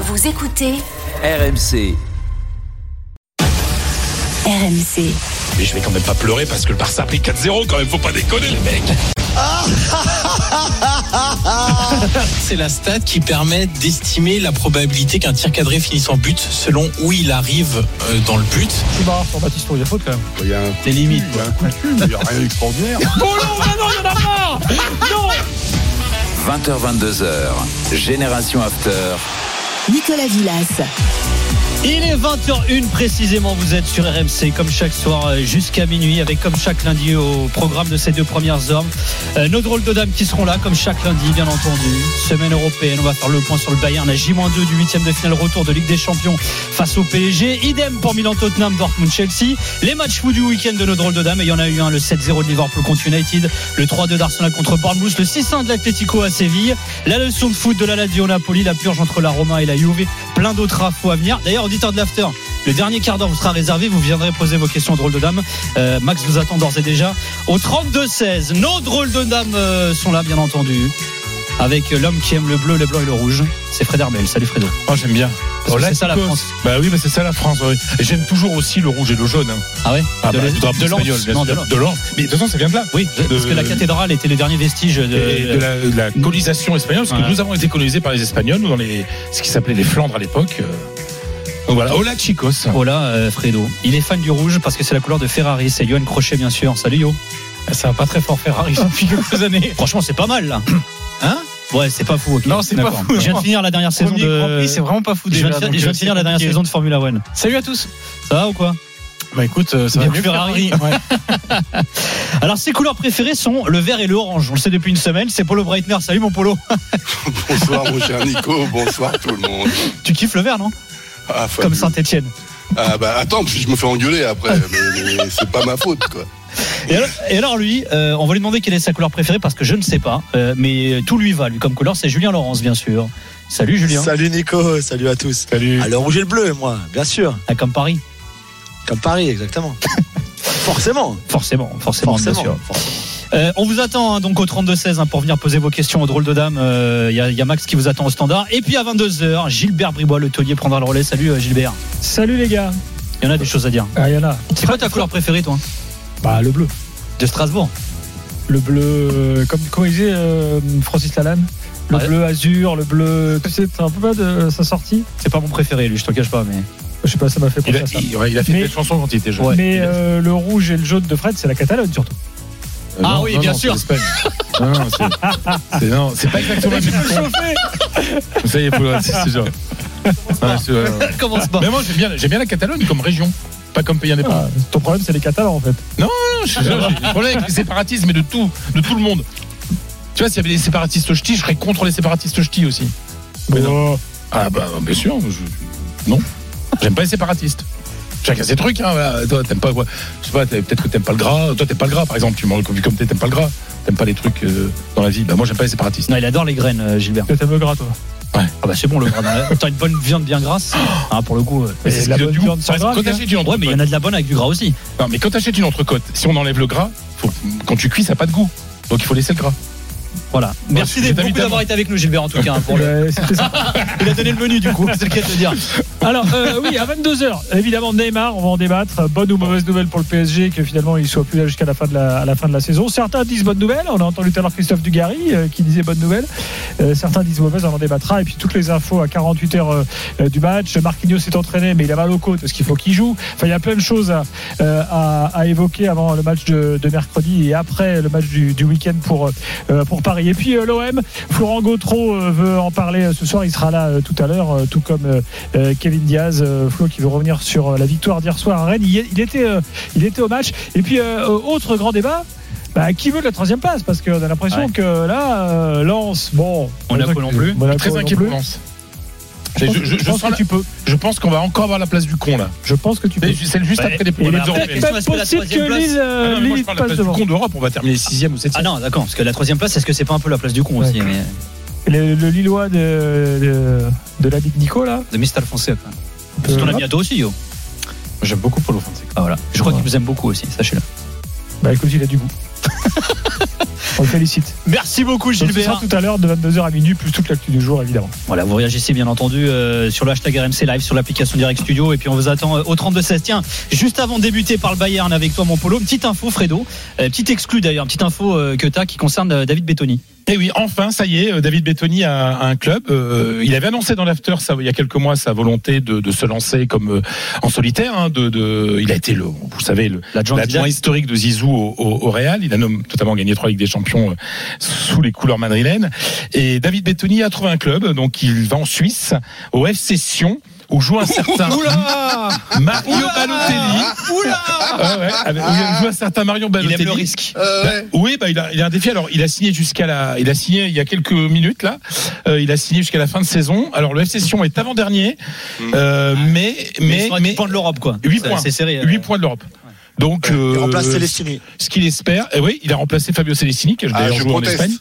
Vous écoutez RMC. RMC. Mais je vais quand même pas pleurer parce que le Barça a pris 4-0 quand même, faut pas déconner les mecs C'est la stat qui permet d'estimer la probabilité qu'un tir cadré finisse en but selon où il arrive euh, dans le but. C'est marrant sur Baptiste il y a faute quand même. Il y a un, C'est limite. il y a un coup de pub, il n'y a rien d'extraordinaire. Oh non, non, non, il y en a marre Non 20h22h. Génération After. Nicolas Villas. Il est 20h01 précisément, vous êtes sur RMC comme chaque soir euh, jusqu'à minuit avec comme chaque lundi au programme de ces deux premières heures euh, nos drôles de dames qui seront là comme chaque lundi bien entendu. Semaine européenne, on va faire le point sur le Bayern, la J-2 du 8 de finale retour de Ligue des Champions face au PSG. Idem pour Milan Tottenham, Dortmund Chelsea. Les matchs fous du week-end de nos drôles de dames et il y en a eu un le 7-0 de Liverpool contre United, le 3-2 d'Arsenal contre Bournemouth, le 6-1 de l'Atlético à Séville, la leçon de foot de la Lazio Napoli, la purge entre la Roma et la Juve, plein d'autres infos à venir. D'ailleurs, auditeur de l'after, le dernier quart d'heure vous sera réservé. Vous viendrez poser vos questions aux drôles de dames. Euh, Max vous attend d'ores et déjà au 32-16. Nos drôles de dames euh, sont là, bien entendu. Avec l'homme qui aime le bleu, le blanc et le rouge. C'est Fred Hermel. Salut Fredo. Oh j'aime bien. Que c'est ça la France. Bah oui mais c'est ça la France. oui. J'aime toujours aussi le rouge et le jaune. hein. Ah ouais Ah De bah, de de de. Mais de toute façon ça vient de là. Oui, parce que la cathédrale était les derniers vestiges de, Et de la, colonisation espagnole, parce que nous avons été colonisés par les Espagnols, dans les, ce qui s'appelait les Flandres à l'époque. Voilà, hola chicos. Voilà, euh, Fredo. Il est fan du rouge parce que c'est la couleur de Ferrari. C'est Johan Crochet, bien sûr. Salut Yo. Ça va pas très fort Ferrari depuis quelques années. Franchement, c'est pas mal là. Hein? Ouais, c'est pas fou. ok. Non, c'est pas D'accord. fou, Je viens de finir la dernière saison de. C'est vraiment pas fou Je déjà. viens de, donc, je viens euh, de finir la dernière saison de Formula One. Salut à tous. Ça va ou quoi? Bah écoute, euh, ça Bien va que mieux que Ferrari. Ouais. Alors, ses couleurs préférées sont le vert et le orange. On le sait depuis une semaine. C'est Polo Breitner. Salut mon Polo. Bonsoir mon cher Nico, bonsoir tout le monde. Tu kiffes le vert, non? Ah, Comme. Saint-Etienne. Ah bah attends, je me fais engueuler après, mais, mais c'est pas ma faute quoi. Et alors, et alors, lui, euh, on va lui demander quelle est sa couleur préférée parce que je ne sais pas. Euh, mais tout lui va, lui, comme couleur. C'est Julien Laurence, bien sûr. Salut Julien. Salut Nico, salut à tous. Salut. Le rouge et le bleu, moi, bien sûr. Ah, comme Paris. Comme Paris, exactement. Forcément. Forcément, forcément, bien Forcément. Euh, on vous attend hein, donc au 32-16 hein, pour venir poser vos questions aux drôles de dames. Il y, a- y a Max qui vous attend au standard. Et puis à 22h, Gilbert Bribois, le taulier, prendra le relais. Salut euh, Gilbert. Salut les gars. Il y en a des choses à dire. Ah, il y en a. C'est quoi ta couleur préférée, toi Bah le bleu. De Strasbourg Le bleu, euh, comme, comme il disait euh, Francis Lalanne? Le Ouais. bleu azur, le bleu. Tu sais, t'es un peu pas de sa sortie? C'est pas mon préféré, lui, je te cache pas. Mais Je sais pas, ça m'a fait Il penser a, à ça. il- ouais, il a fait Mais- des chansons quand il était jeune. Mais euh, le rouge et le jaune de Fred, c'est la Catalogne surtout. Euh, Ah non, oui, non, bien non, sûr. c'est. Non, non, c'est- c'est non, c'est pas exactement la même chose. Ça y est, le- c'est c'est genre. Euh, commence pas. Mais moi j'aime bien, j'aime bien la Catalogne comme région, pas comme pays indépendant. Ah, ton problème, c'est les Catalans en fait. Non, je suis- j'ai des problèmes avec les séparatistes, mais de tout, de tout le monde. Tu vois, s'il y avait des séparatistes ch'tis, je serais contre les séparatistes ch'tis aussi. Mais non. Ah bah bien sûr, je- non. J'aime pas les séparatistes. Chacun ses trucs, hein. voilà. Toi, t'aimes pas quoi Je sais pas, peut-être que t'aimes pas le gras. Toi, t'aimes pas le gras, par exemple. Tu vu comme t'es, t'aimes pas le gras. T'aimes pas les trucs euh, dans la vie. Bah moi, j'aime pas les séparatistes. Non, il adore les graines, euh, Gilbert. tu t'aimes le gras, toi. Ah bah c'est bon le gras. dans la- T'as une bonne viande bien grasse. Ah, pour le coup. euh. Mais c'est la bonne du viande sans gras, Quand t'achètes une Ouais, mais il y en a de la bonne avec du gras aussi. non, mais quand t'achètes une entrecôte, si on enlève le gras, faut- quand tu cuis, ça n'a pas de goût. Donc il faut laisser le gras. Voilà. Merci beaucoup d'avoir été avec nous, Gilbert, en tout cas. hein, pour le-. Il a donné le menu, du coup. C'est le cas de dire. Alors, euh, oui, à 22h, évidemment, Neymar, on va en débattre. Bonne ou mauvaise nouvelle pour le PSG, que finalement, il soit plus là jusqu'à la, fin de la, à la fin de la saison. Certains disent bonne nouvelle. On a entendu tout à l'heure Christophe Dugarry euh, qui disait bonne nouvelle. Euh, certains disent mauvaise, on en débattra. Et puis, toutes les infos à 48 heures euh, du match. Marquinhos s'est entraîné, mais il a mal aux côtes parce qu'il faut qu'il joue. Enfin, il y a plein de choses à, à, à évoquer avant le match de, de mercredi et après le match du, du week-end pour, pour Paris. Et puis, euh, l'OM, Florent Gautreau euh, veut en parler euh, ce soir. Il sera là tout à l'heure, tout comme Kevin Diaz, Flo qui veut revenir sur la victoire d'hier soir à Rennes. Il, était, il était au match. Et puis, autre grand débat. Bah, qui veut la troisième place? Parce qu'on a l'impression Ouais. que là, euh, Lens, bon. Monaco non plus. Monaco Très non inquiet plus. pour Lens. Je, je- je- Je pense que la- tu peux. je pense qu'on va encore avoir la place du con là. Je pense que tu peux. C'est juste après les, Européennes. après, C'est possible que place- Lille, Ah euh, non, moi, je Lille passe place du devant. con d'Europe, on va terminer 6 ou 7 Ah non, d'accord, parce que la troisième place, est-ce que c'est pas un peu la place du con aussi mais, Le, le Lillois de, de, de la Ligue Nico, là. De Fonseca. C'est ton Euh, ami à toi aussi, yo. J'aime beaucoup Paulo Fonseca. Ah, voilà. Je crois qu'il vous aime beaucoup aussi, sachez-le. Bah écoute, il a du goût. On le félicite. Merci beaucoup, Donc, ce sera Gilbert. tout à l'heure de 22h à minuit, plus toute l'actu du jour, évidemment. Voilà, vous réagissez bien entendu euh, sur le hashtag RMC Live, sur l'application Direct Studio, et puis on vous attend euh, au 32-16. Tiens, juste avant de débuter par le Bayern avec toi, mon polo, une petite info, Fredo, euh, petite exclue d'ailleurs, une petite info euh, que tu as qui concerne euh, David Bettoni. Et oui, enfin, ça y est, euh, David Bettoni a, a un club. Euh, il avait annoncé dans l'after, ça, il y a quelques mois, sa volonté de, de se lancer comme euh, en solitaire. hein, de, de, il a été, le, vous savez, L'adjoint historique de Zizou au, au- au Real. Il a notamment gagné trois Ligues des Champions euh, sous les couleurs madrilènes. Et David Bettoni a trouvé un club, donc il va en Suisse, au FC Sion, où joue un certain Mario Balotelli. Ah ouais, avec- où il joue un certain Mario Il Balotelli. aime le risque. Euh, Bah, ouais. oui, bah, il, a, il a un défi. Alors, il a signé jusqu'à la, il a signé il y a quelques minutes là. Euh, il a signé jusqu'à la fin de saison. Alors, le FC Sion est avant dernier, euh, mais Mais, mais ils sont à mais 10 points de l'Europe, quoi. Points. C'est serré. euh. 8 points de l'Europe. Donc, Il euh, remplace Célestini. ce qu'il espère, et oui, il a remplacé Fabio Celestini qui a Ah, joué en. Espagne.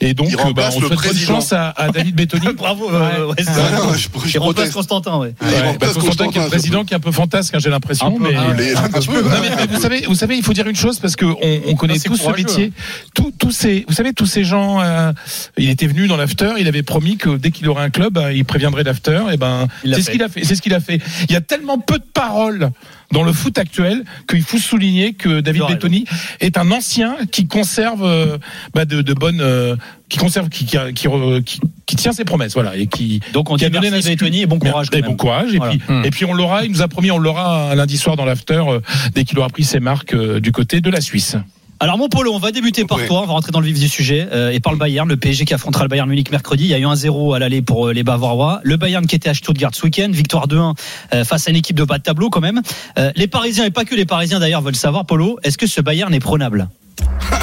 Et donc, Il euh, bah, on le souhaite bonne président. chance à, à David Bettoni. Bravo, euh, ouais, c'est Ah, non, je, je Il remplace. Constantin, ouais. Il Ouais, bah, remplace Constantin, qui est le président, qui est un peu fantasque, hein, j'ai l'impression. Un mais ah, un vous savez, vous savez, il faut dire une chose parce que on, on connaît Ah, c'est tous ce métier. Tous, tous ces, vous savez, tous ces gens. euh, il était venu dans l'after. Il avait promis que dès qu'il aurait un club, euh, il préviendrait l'after. Et ben, Il c'est ce qu'il a fait. C'est ce qu'il a fait. Il y a tellement peu de paroles dans le foot actuel qu'il faut souligner que David. Bettoni est un ancien qui conserve euh, bah, de, de bonnes, euh, qui conserve, qui, qui, qui, qui- qui tient ses promesses, voilà, et qui. Donc on qui dit a donné merci Bettoni et bon courage. et bon courage. Et, Voilà. puis, Hmm. et puis on l'aura, il nous a promis, on l'aura un lundi soir dans l'after euh, dès qu'il aura pris ses marques euh, du côté de la Suisse. Alors mon polo, on va débuter par toi, on va rentrer dans le vif du sujet euh, et par le Bayern, le PSG qui affrontera le Bayern Munich mercredi. Il y a eu un 0 à l'aller pour euh, les Bavarois. Le Bayern qui était à Stuttgart ce week-end, victoire 2-1 euh, face à une équipe de bas de tableau quand même. Euh, les Parisiens et pas que les Parisiens d'ailleurs veulent savoir, Polo, est-ce que ce Bayern est prenable?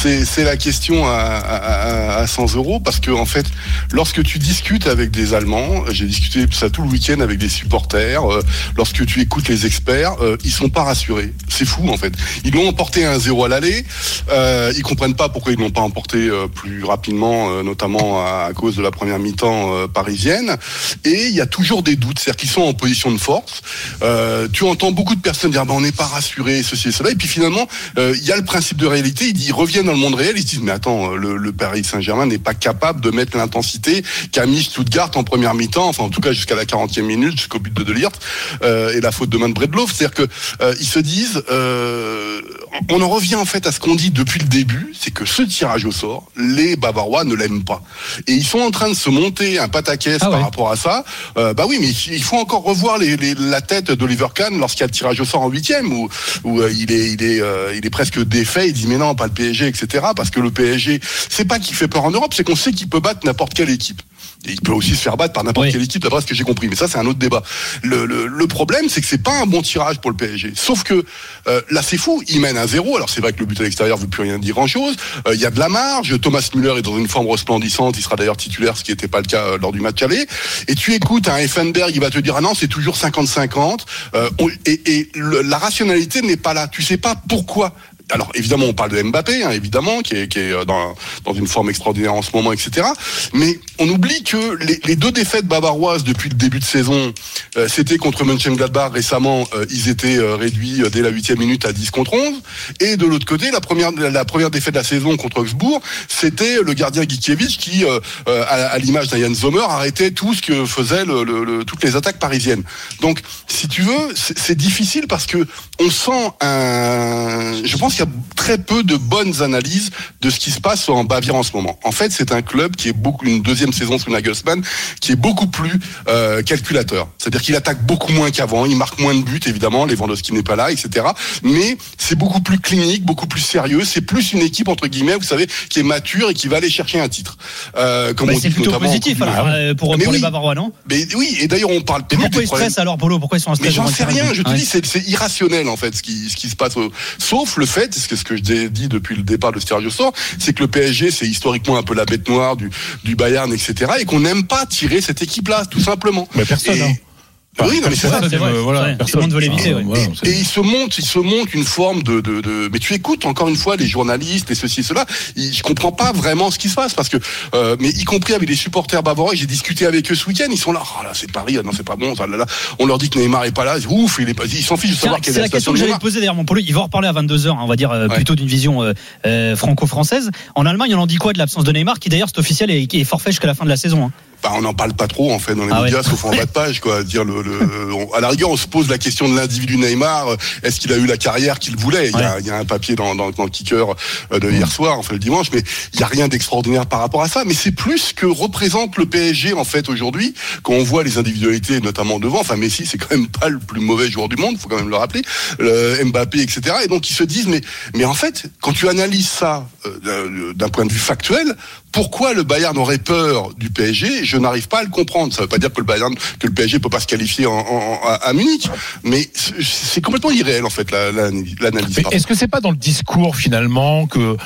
C'est la question à, à, à- à 100 euros parce que en fait, lorsque tu discutes avec des Allemands, j'ai discuté ça tout le week-end avec des supporters. euh, lorsque tu écoutes les experts, euh, ils sont pas rassurés. C'est fou en fait. Ils l'ont emporté un 0 à l'aller. Euh, ils comprennent pas pourquoi ils l'ont pas emporté euh, plus rapidement, euh, notamment à, à cause de la première mi-temps parisienne. Et il y a toujours des doutes, c'est-à-dire qu'ils sont en position de force. Tu entends beaucoup de personnes dire, bah, on n'est pas rassuré, ceci et cela. Et puis finalement, il y a le principe de réalité. Ils, ils reviennent dans le monde réel. Ils se disent, mais attends, euh, le, le Paris Saint-Germain n'est pas capable de mettre l'intensité qu'a mis Stuttgart en première mi-temps, enfin en tout cas jusqu'à la 40e minute, jusqu'au but de De Ligt, euh, et la faute de Man Bredlow. C'est-à-dire que euh, ils se disent, euh, on en revient en fait à ce qu'on dit depuis le début, c'est que ce tirage au sort, les Bavarois ne l'aiment pas. Et ils sont en train de se monter un pataquès Ah par rapport à ça. Euh, bah oui, mais il faut encore revoir les, les- la tête d'Oliver Kahn lorsqu'il y a le tirage au sort en huitième, où, où il est, il est, il est presque défait. Il dit mais non, pas le PSG, etc. Parce que le PSG, c'est pas qu'il fait peur en Europe, c'est qu'on sait qu'il peut battre n'importe quelle équipe. Et il peut aussi se faire battre par n'importe Oui. quelle équipe, d'après ce que j'ai compris. Mais ça, c'est un autre débat. Le, le, le problème, c'est que c'est pas un bon tirage pour le PSG. Sauf que euh, là, c'est fou. Il mène à zéro. Alors c'est vrai que le but à l'extérieur veut plus rien dire grand-chose. Euh, Il y a de la marge. Thomas Müller est dans une forme resplendissante. Il sera d'ailleurs titulaire, ce qui n'était pas le cas euh, lors du match aller. Et tu écoutes un Effenberg, il va te dire ah non, c'est toujours 50-50. Euh, on- et et le- la rationalité n'est pas là. Tu sais pas pourquoi alors évidemment, on parle de Mbappé, hein, évidemment, qui est, qui est euh, dans, dans une forme extraordinaire en ce moment, etc. Mais on oublie que les, les deux défaites bavaroises depuis le début de saison, euh, c'était contre Mönchengladbach récemment, euh, ils étaient euh, réduits euh, dès la huitième minute à 10 contre 11. Et de l'autre côté, la première, la première défaite de la saison contre Augsbourg, c'était le gardien Gikiewicz qui, à, à l'image d'Ian Sommer, arrêtait tout ce que faisaient le, le- le- toutes les attaques parisiennes. Donc, si tu veux, c'est difficile parce que on sent un. Je pense qu'il y a très peu de bonnes analyses de ce qui se passe en Bavière en ce moment. En fait, c'est un club qui est beaucoup une deuxième saison sous Nagelsmann, qui est beaucoup plus euh, calculateur. C'est-à-dire qu'il attaque beaucoup moins qu'avant, il marque moins de buts évidemment, Lewandowski n'est pas là, etc. Mais c'est beaucoup plus clinique, beaucoup plus sérieux. C'est plus une équipe entre guillemets, vous savez, qui est mature et qui va aller chercher un titre. Euh, comme Bah, on C'est dit plutôt positif alors, euh, pour, pour les oui. Bavarois, non Mais oui, et d'ailleurs on parle pourquoi des ils problèmes. stressent alors, Polo Pourquoi ils sont en stress Mais j'en sais rien, je te Ouais. dis, c'est irrationnel en fait ce qui, ce qui se passe. Sauf le fait fait, c'est ce que je dis depuis le départ de Sergio Sor, c'est que le PSG, c'est historiquement un peu la bête noire du, du Bayern, etc. Et qu'on n'aime pas tirer cette équipe-là, tout simplement. Mais personne, Et- hein. Oui, non, mais c'est ça. c'est vrai. euh, voilà, Ouais, personne. tout le monde veut l'éviter, ouais. voilà, Et il se monte, il se monte une forme de, de, de- mais tu écoutes encore une fois les journalistes, les ceci et cela. ils- Je comprends pas vraiment ce qui se passe parce que, euh, mais y compris avec les supporters bavarois, j'ai discuté avec eux ce week-end, ils sont là, oh là c'est Paris, ah non c'est pas bon, ça, là, là. on leur dit que Neymar est pas là, ouf, il est pas, ils s'en fichent de C'est savoir quelle est la question situation que j'allais poser d'ailleurs, mon polo. Il va en reparler à 22h, on va dire euh, Ouais. plutôt d'une vision euh, euh, franco-française. En Allemagne, on en dit quoi de l'absence de Neymar, qui d'ailleurs, c'est officiel et qui est forfait jusqu'à la fin de la saison hein? Bah, on n'en parle pas trop en fait dans les Ah ouais. médias, sauf en bas de page, quoi. Dire le, le- on- à la rigueur, on se pose la question de l'individu Neymar. Est-ce qu'il a eu la carrière qu'il voulait? Il y, a, il y a un papier dans, dans, dans le kicker euh, de hier soir, enfin le dimanche, mais il y a rien d'extraordinaire par rapport à ça. Mais c'est plus que représente le PSG en fait aujourd'hui, quand on voit les individualités, notamment devant. Enfin, Messi, c'est quand même pas le plus mauvais joueur du monde, faut quand même le rappeler. Le Mbappé, etc. Et donc ils se disent, mais mais en fait, quand tu analyses ça euh, d'un point de vue factuel, pourquoi le Bayern aurait peur du PSG Je n'arrive pas à le comprendre. Ça ne veut pas dire que le Bayern, que le PSG peut pas se qualifier en, en- à, à Munich, mais c'est- complètement irréel en fait la- la- l'analyse. Est-ce que c'est pas dans le discours finalement que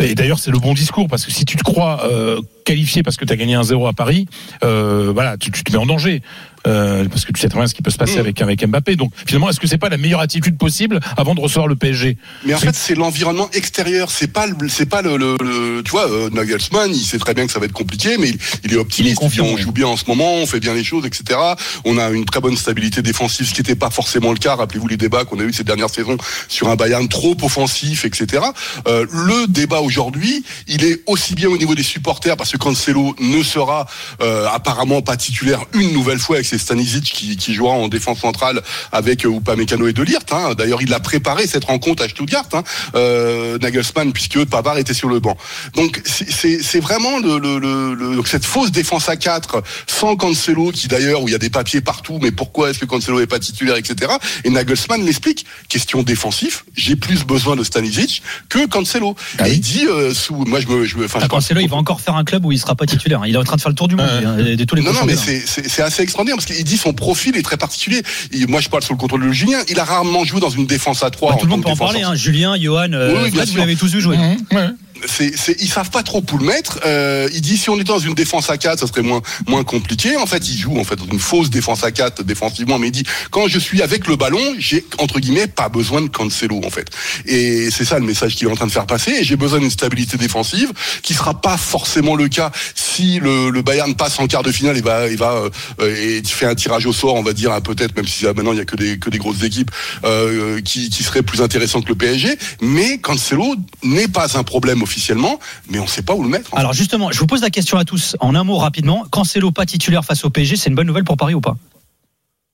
et d'ailleurs c'est le bon discours parce que si tu te crois euh, qualifié parce que tu as gagné un 0 à Paris, euh, voilà, tu, tu te mets en danger. Euh, parce que tu sais très bien ce qui peut se passer Mm. avec avec Mbappé. Donc finalement, est-ce que c'est pas la meilleure attitude possible avant de recevoir le PSG Mais en fait, c'est l'environnement extérieur. C'est pas, le- c'est pas le, le- le- tu vois, euh, Nagelsmann, il sait très bien que ça va être compliqué, mais il, il est optimiste. Il est on oui. joue bien en ce moment, on fait bien les choses, etc. On a une très bonne stabilité défensive, ce qui n'était pas forcément le cas. Rappelez-vous les débats qu'on a eu ces dernières saisons sur un Bayern trop offensif, etc. Euh, le débat aujourd'hui, il est aussi bien au niveau des supporters, parce que Cancelo ne sera euh, apparemment pas titulaire une nouvelle fois avec ses Stanisic qui, qui jouera en défense centrale avec euh, Upamecano et Delirte. Hein. D'ailleurs, il a préparé cette rencontre à Stuttgart, hein, euh, Nagelsmann, puisque Pavard était sur le banc. Donc c'est- c'est c'est vraiment le, le, le, le- donc cette fausse défense à 4 sans Cancelo, qui d'ailleurs où il y a des papiers partout, mais pourquoi est-ce que Cancelo est pas titulaire, etc. Et Nagelsmann l'explique. Question défensif, j'ai plus besoin de Stanisic que Cancelo. Ah et il dit euh, sous, moi je me, je me, enfin, Ah, je pense- Cancelo, il va encore faire un club où il sera pas titulaire. Il est en train de faire le tour du monde, hein, de tous les non, non, mais c'est- c'est c'est assez extraordinaire parce qu'il dit son profil est très particulier. Moi, je parle sous le contrôle de Julien. Il a rarement joué dans une défense à 3 Bah, tout le monde peut en parler, hein. Julien, Johan, euh, Oui, oui, bien Fred, vous l'avez tous vu jouer. Ouais. C'est, c'est, ils savent pas trop où le mettre. Euh, il dit si on était dans une défense à 4, ça serait moins moins compliqué. En fait, il joue en fait une fausse défense à 4 défensivement, mais il dit quand je suis avec le ballon, j'ai entre guillemets pas besoin de Cancelo en fait. Et c'est ça le message qu'il est en train de faire passer. Et j'ai besoin d'une stabilité défensive qui sera pas forcément le cas si le, le Bayern passe en quart de finale et va il va euh, et fait un tirage au sort, on va dire peut-être même si là, maintenant il y a que des que des grosses équipes euh, qui qui seraient plus intéressantes que le PSG. Mais Cancelo n'est pas un problème officiellement, mais on sait pas où le mettre. Alors justement, je vous pose la question à tous en un mot rapidement. Cancelo pas titulaire face au PSG, c'est une bonne nouvelle pour Paris ou pas?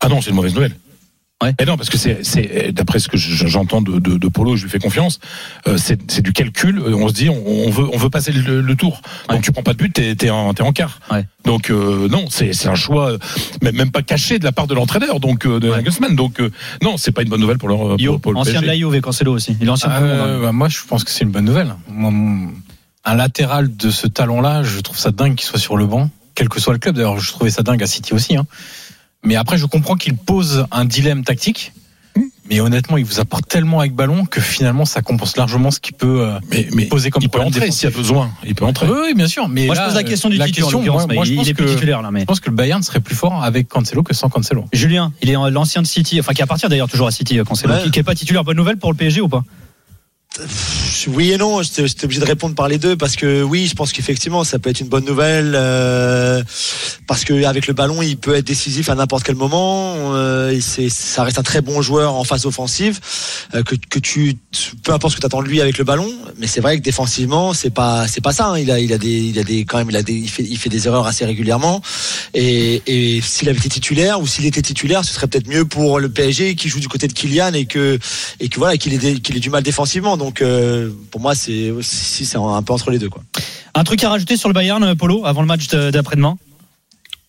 Ah non, c'est une mauvaise nouvelle. Ouais. Et non, parce que c'est, c'est d'après ce que je- j'entends de, de, de Polo, je lui fais confiance. euh, c'est, c'est du calcul. On se dit, on, on veut, on veut passer le, le tour. Ouais. Donc tu prends pas de but, t'es, t'es en, t'es en quart. Ouais. Donc euh, non, c'est, c'est un choix, même, même pas caché de la part de l'entraîneur, donc euh, de Ouais. Nagelsmann. Donc euh, non, c'est pas une bonne nouvelle pour leur Yo, pour, pour le ancien de PSG. la Juve, Cancelo aussi. Il est ancien de le hein. Euh, bah, moi, je pense que c'est une bonne nouvelle. Un latéral de ce talent-là, je trouve ça dingue qu'il soit sur le banc, quel que soit le club. D'ailleurs, je trouvais ça dingue à City aussi. hein. Mais après, je comprends qu'il pose un dilemme tactique. Mais honnêtement, il vous apporte tellement avec ballon que finalement, ça compense largement ce qu'il peut euh, Mais, mais poser comme il peut entrer s'il y a besoin. Il peut entrer. Oui, oui, bien sûr. Mais Moi, là, je pose la question du la question, moi, je il pense est plus que- titulaire là. Mais Je pense que le Bayern serait plus fort avec Cancelo que sans Cancelo. Julien, il est l'ancien de City, enfin qui appartient d'ailleurs toujours à City, Cancelo, Ouais. qui n'est pas titulaire. Bonne nouvelle pour le PSG ou pas? Oui et non, j'étais obligé de répondre par les deux parce que oui, je pense qu'effectivement ça peut être une bonne nouvelle euh, parce que avec le ballon il peut être décisif à n'importe quel moment. Euh, ça reste un très bon joueur en phase offensive euh, que, que tu peu importe ce que tu attends de lui avec le ballon, mais c'est vrai que défensivement c'est pas c'est pas ça. hein. Il a il a des il a des quand même il a des il fait il fait des erreurs assez régulièrement et, et s'il avait été titulaire ou s'il était titulaire, ce serait peut-être mieux pour le PSG qui joue du côté de Kylian et que et que voilà qu'il ait qu'il ait du mal défensivement. Donc euh, pour moi c'est si c'est un peu entre les deux quoi. Un truc à rajouter sur le Bayern, Polo, avant le match de- d'après-demain?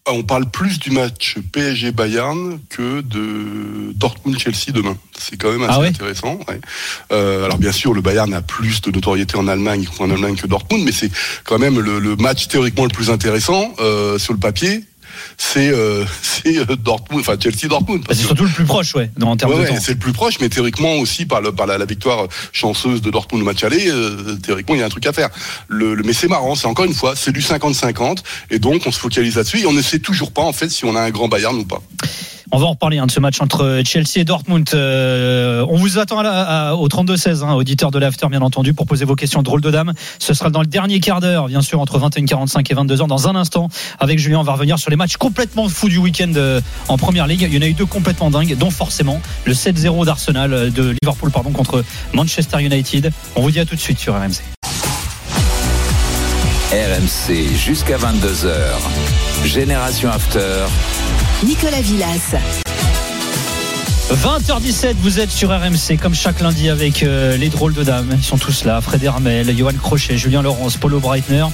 Ah, On parle plus du match PSG-Bayern que de Dortmund-Chelsea demain. C'est quand même assez Ah ouais? intéressant. ouais. Euh, alors bien sûr, le Bayern a plus de notoriété en Allemagne, en Allemagne que Dortmund, mais c'est quand même le, le match théoriquement le plus intéressant euh, sur le papier. C'est euh, euh, Dortmund, enfin Chelsea Dortmund. Bah, c'est que- surtout le plus proche, ouais, en termes Ouais, de ouais, c'est le plus proche, mais théoriquement aussi par, le, par la, la victoire chanceuse de Dortmund au match aller, euh, théoriquement il y a un truc à faire. Le, le- mais c'est marrant, c'est encore une fois, c'est du 50-50, et donc on se focalise là-dessus, et on ne sait toujours pas en fait si on a un grand Bayern ou pas. On va en reparler hein, de ce match entre Chelsea et Dortmund. Euh, on vous attend au 32-16, hein, auditeurs de l'After, bien entendu, pour poser vos questions drôle de dame. Ce sera dans le dernier quart d'heure, bien sûr, entre 21h45 et 22h. Dans un instant, avec Julien, on va revenir sur les matchs complètement fous du week-end euh, en première ligue. Il y en a eu deux complètement dingues, dont forcément le 7-0 d'Arsenal, euh, de Liverpool, pardon, contre Manchester United. On vous dit à tout de suite sur RMC. RMC jusqu'à 22h. Génération After. Nicolas Villas. 20h17, vous êtes sur RMC comme chaque lundi avec euh, les drôles de dames. Ils sont tous là. Fred Hermel, Johan Crochet, Julien Laurence, Paulo Breitner.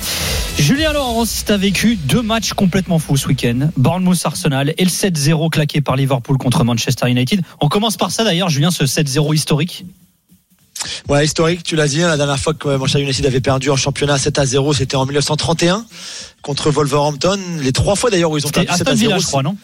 Julien Laurence, tu as vécu deux matchs complètement fous ce week-end. Bournemouth Arsenal et le 7-0 claqué par Liverpool contre Manchester United. On commence par ça d'ailleurs, Julien, ce 7-0 historique. Ouais, historique, tu l'as dit, hein, la dernière fois que Manchester United avait perdu en championnat 7 à 0, c'était en 1931 contre Wolverhampton. Les trois fois d'ailleurs où ils ont perdu 7 Aston à 0. Villa, je crois, non?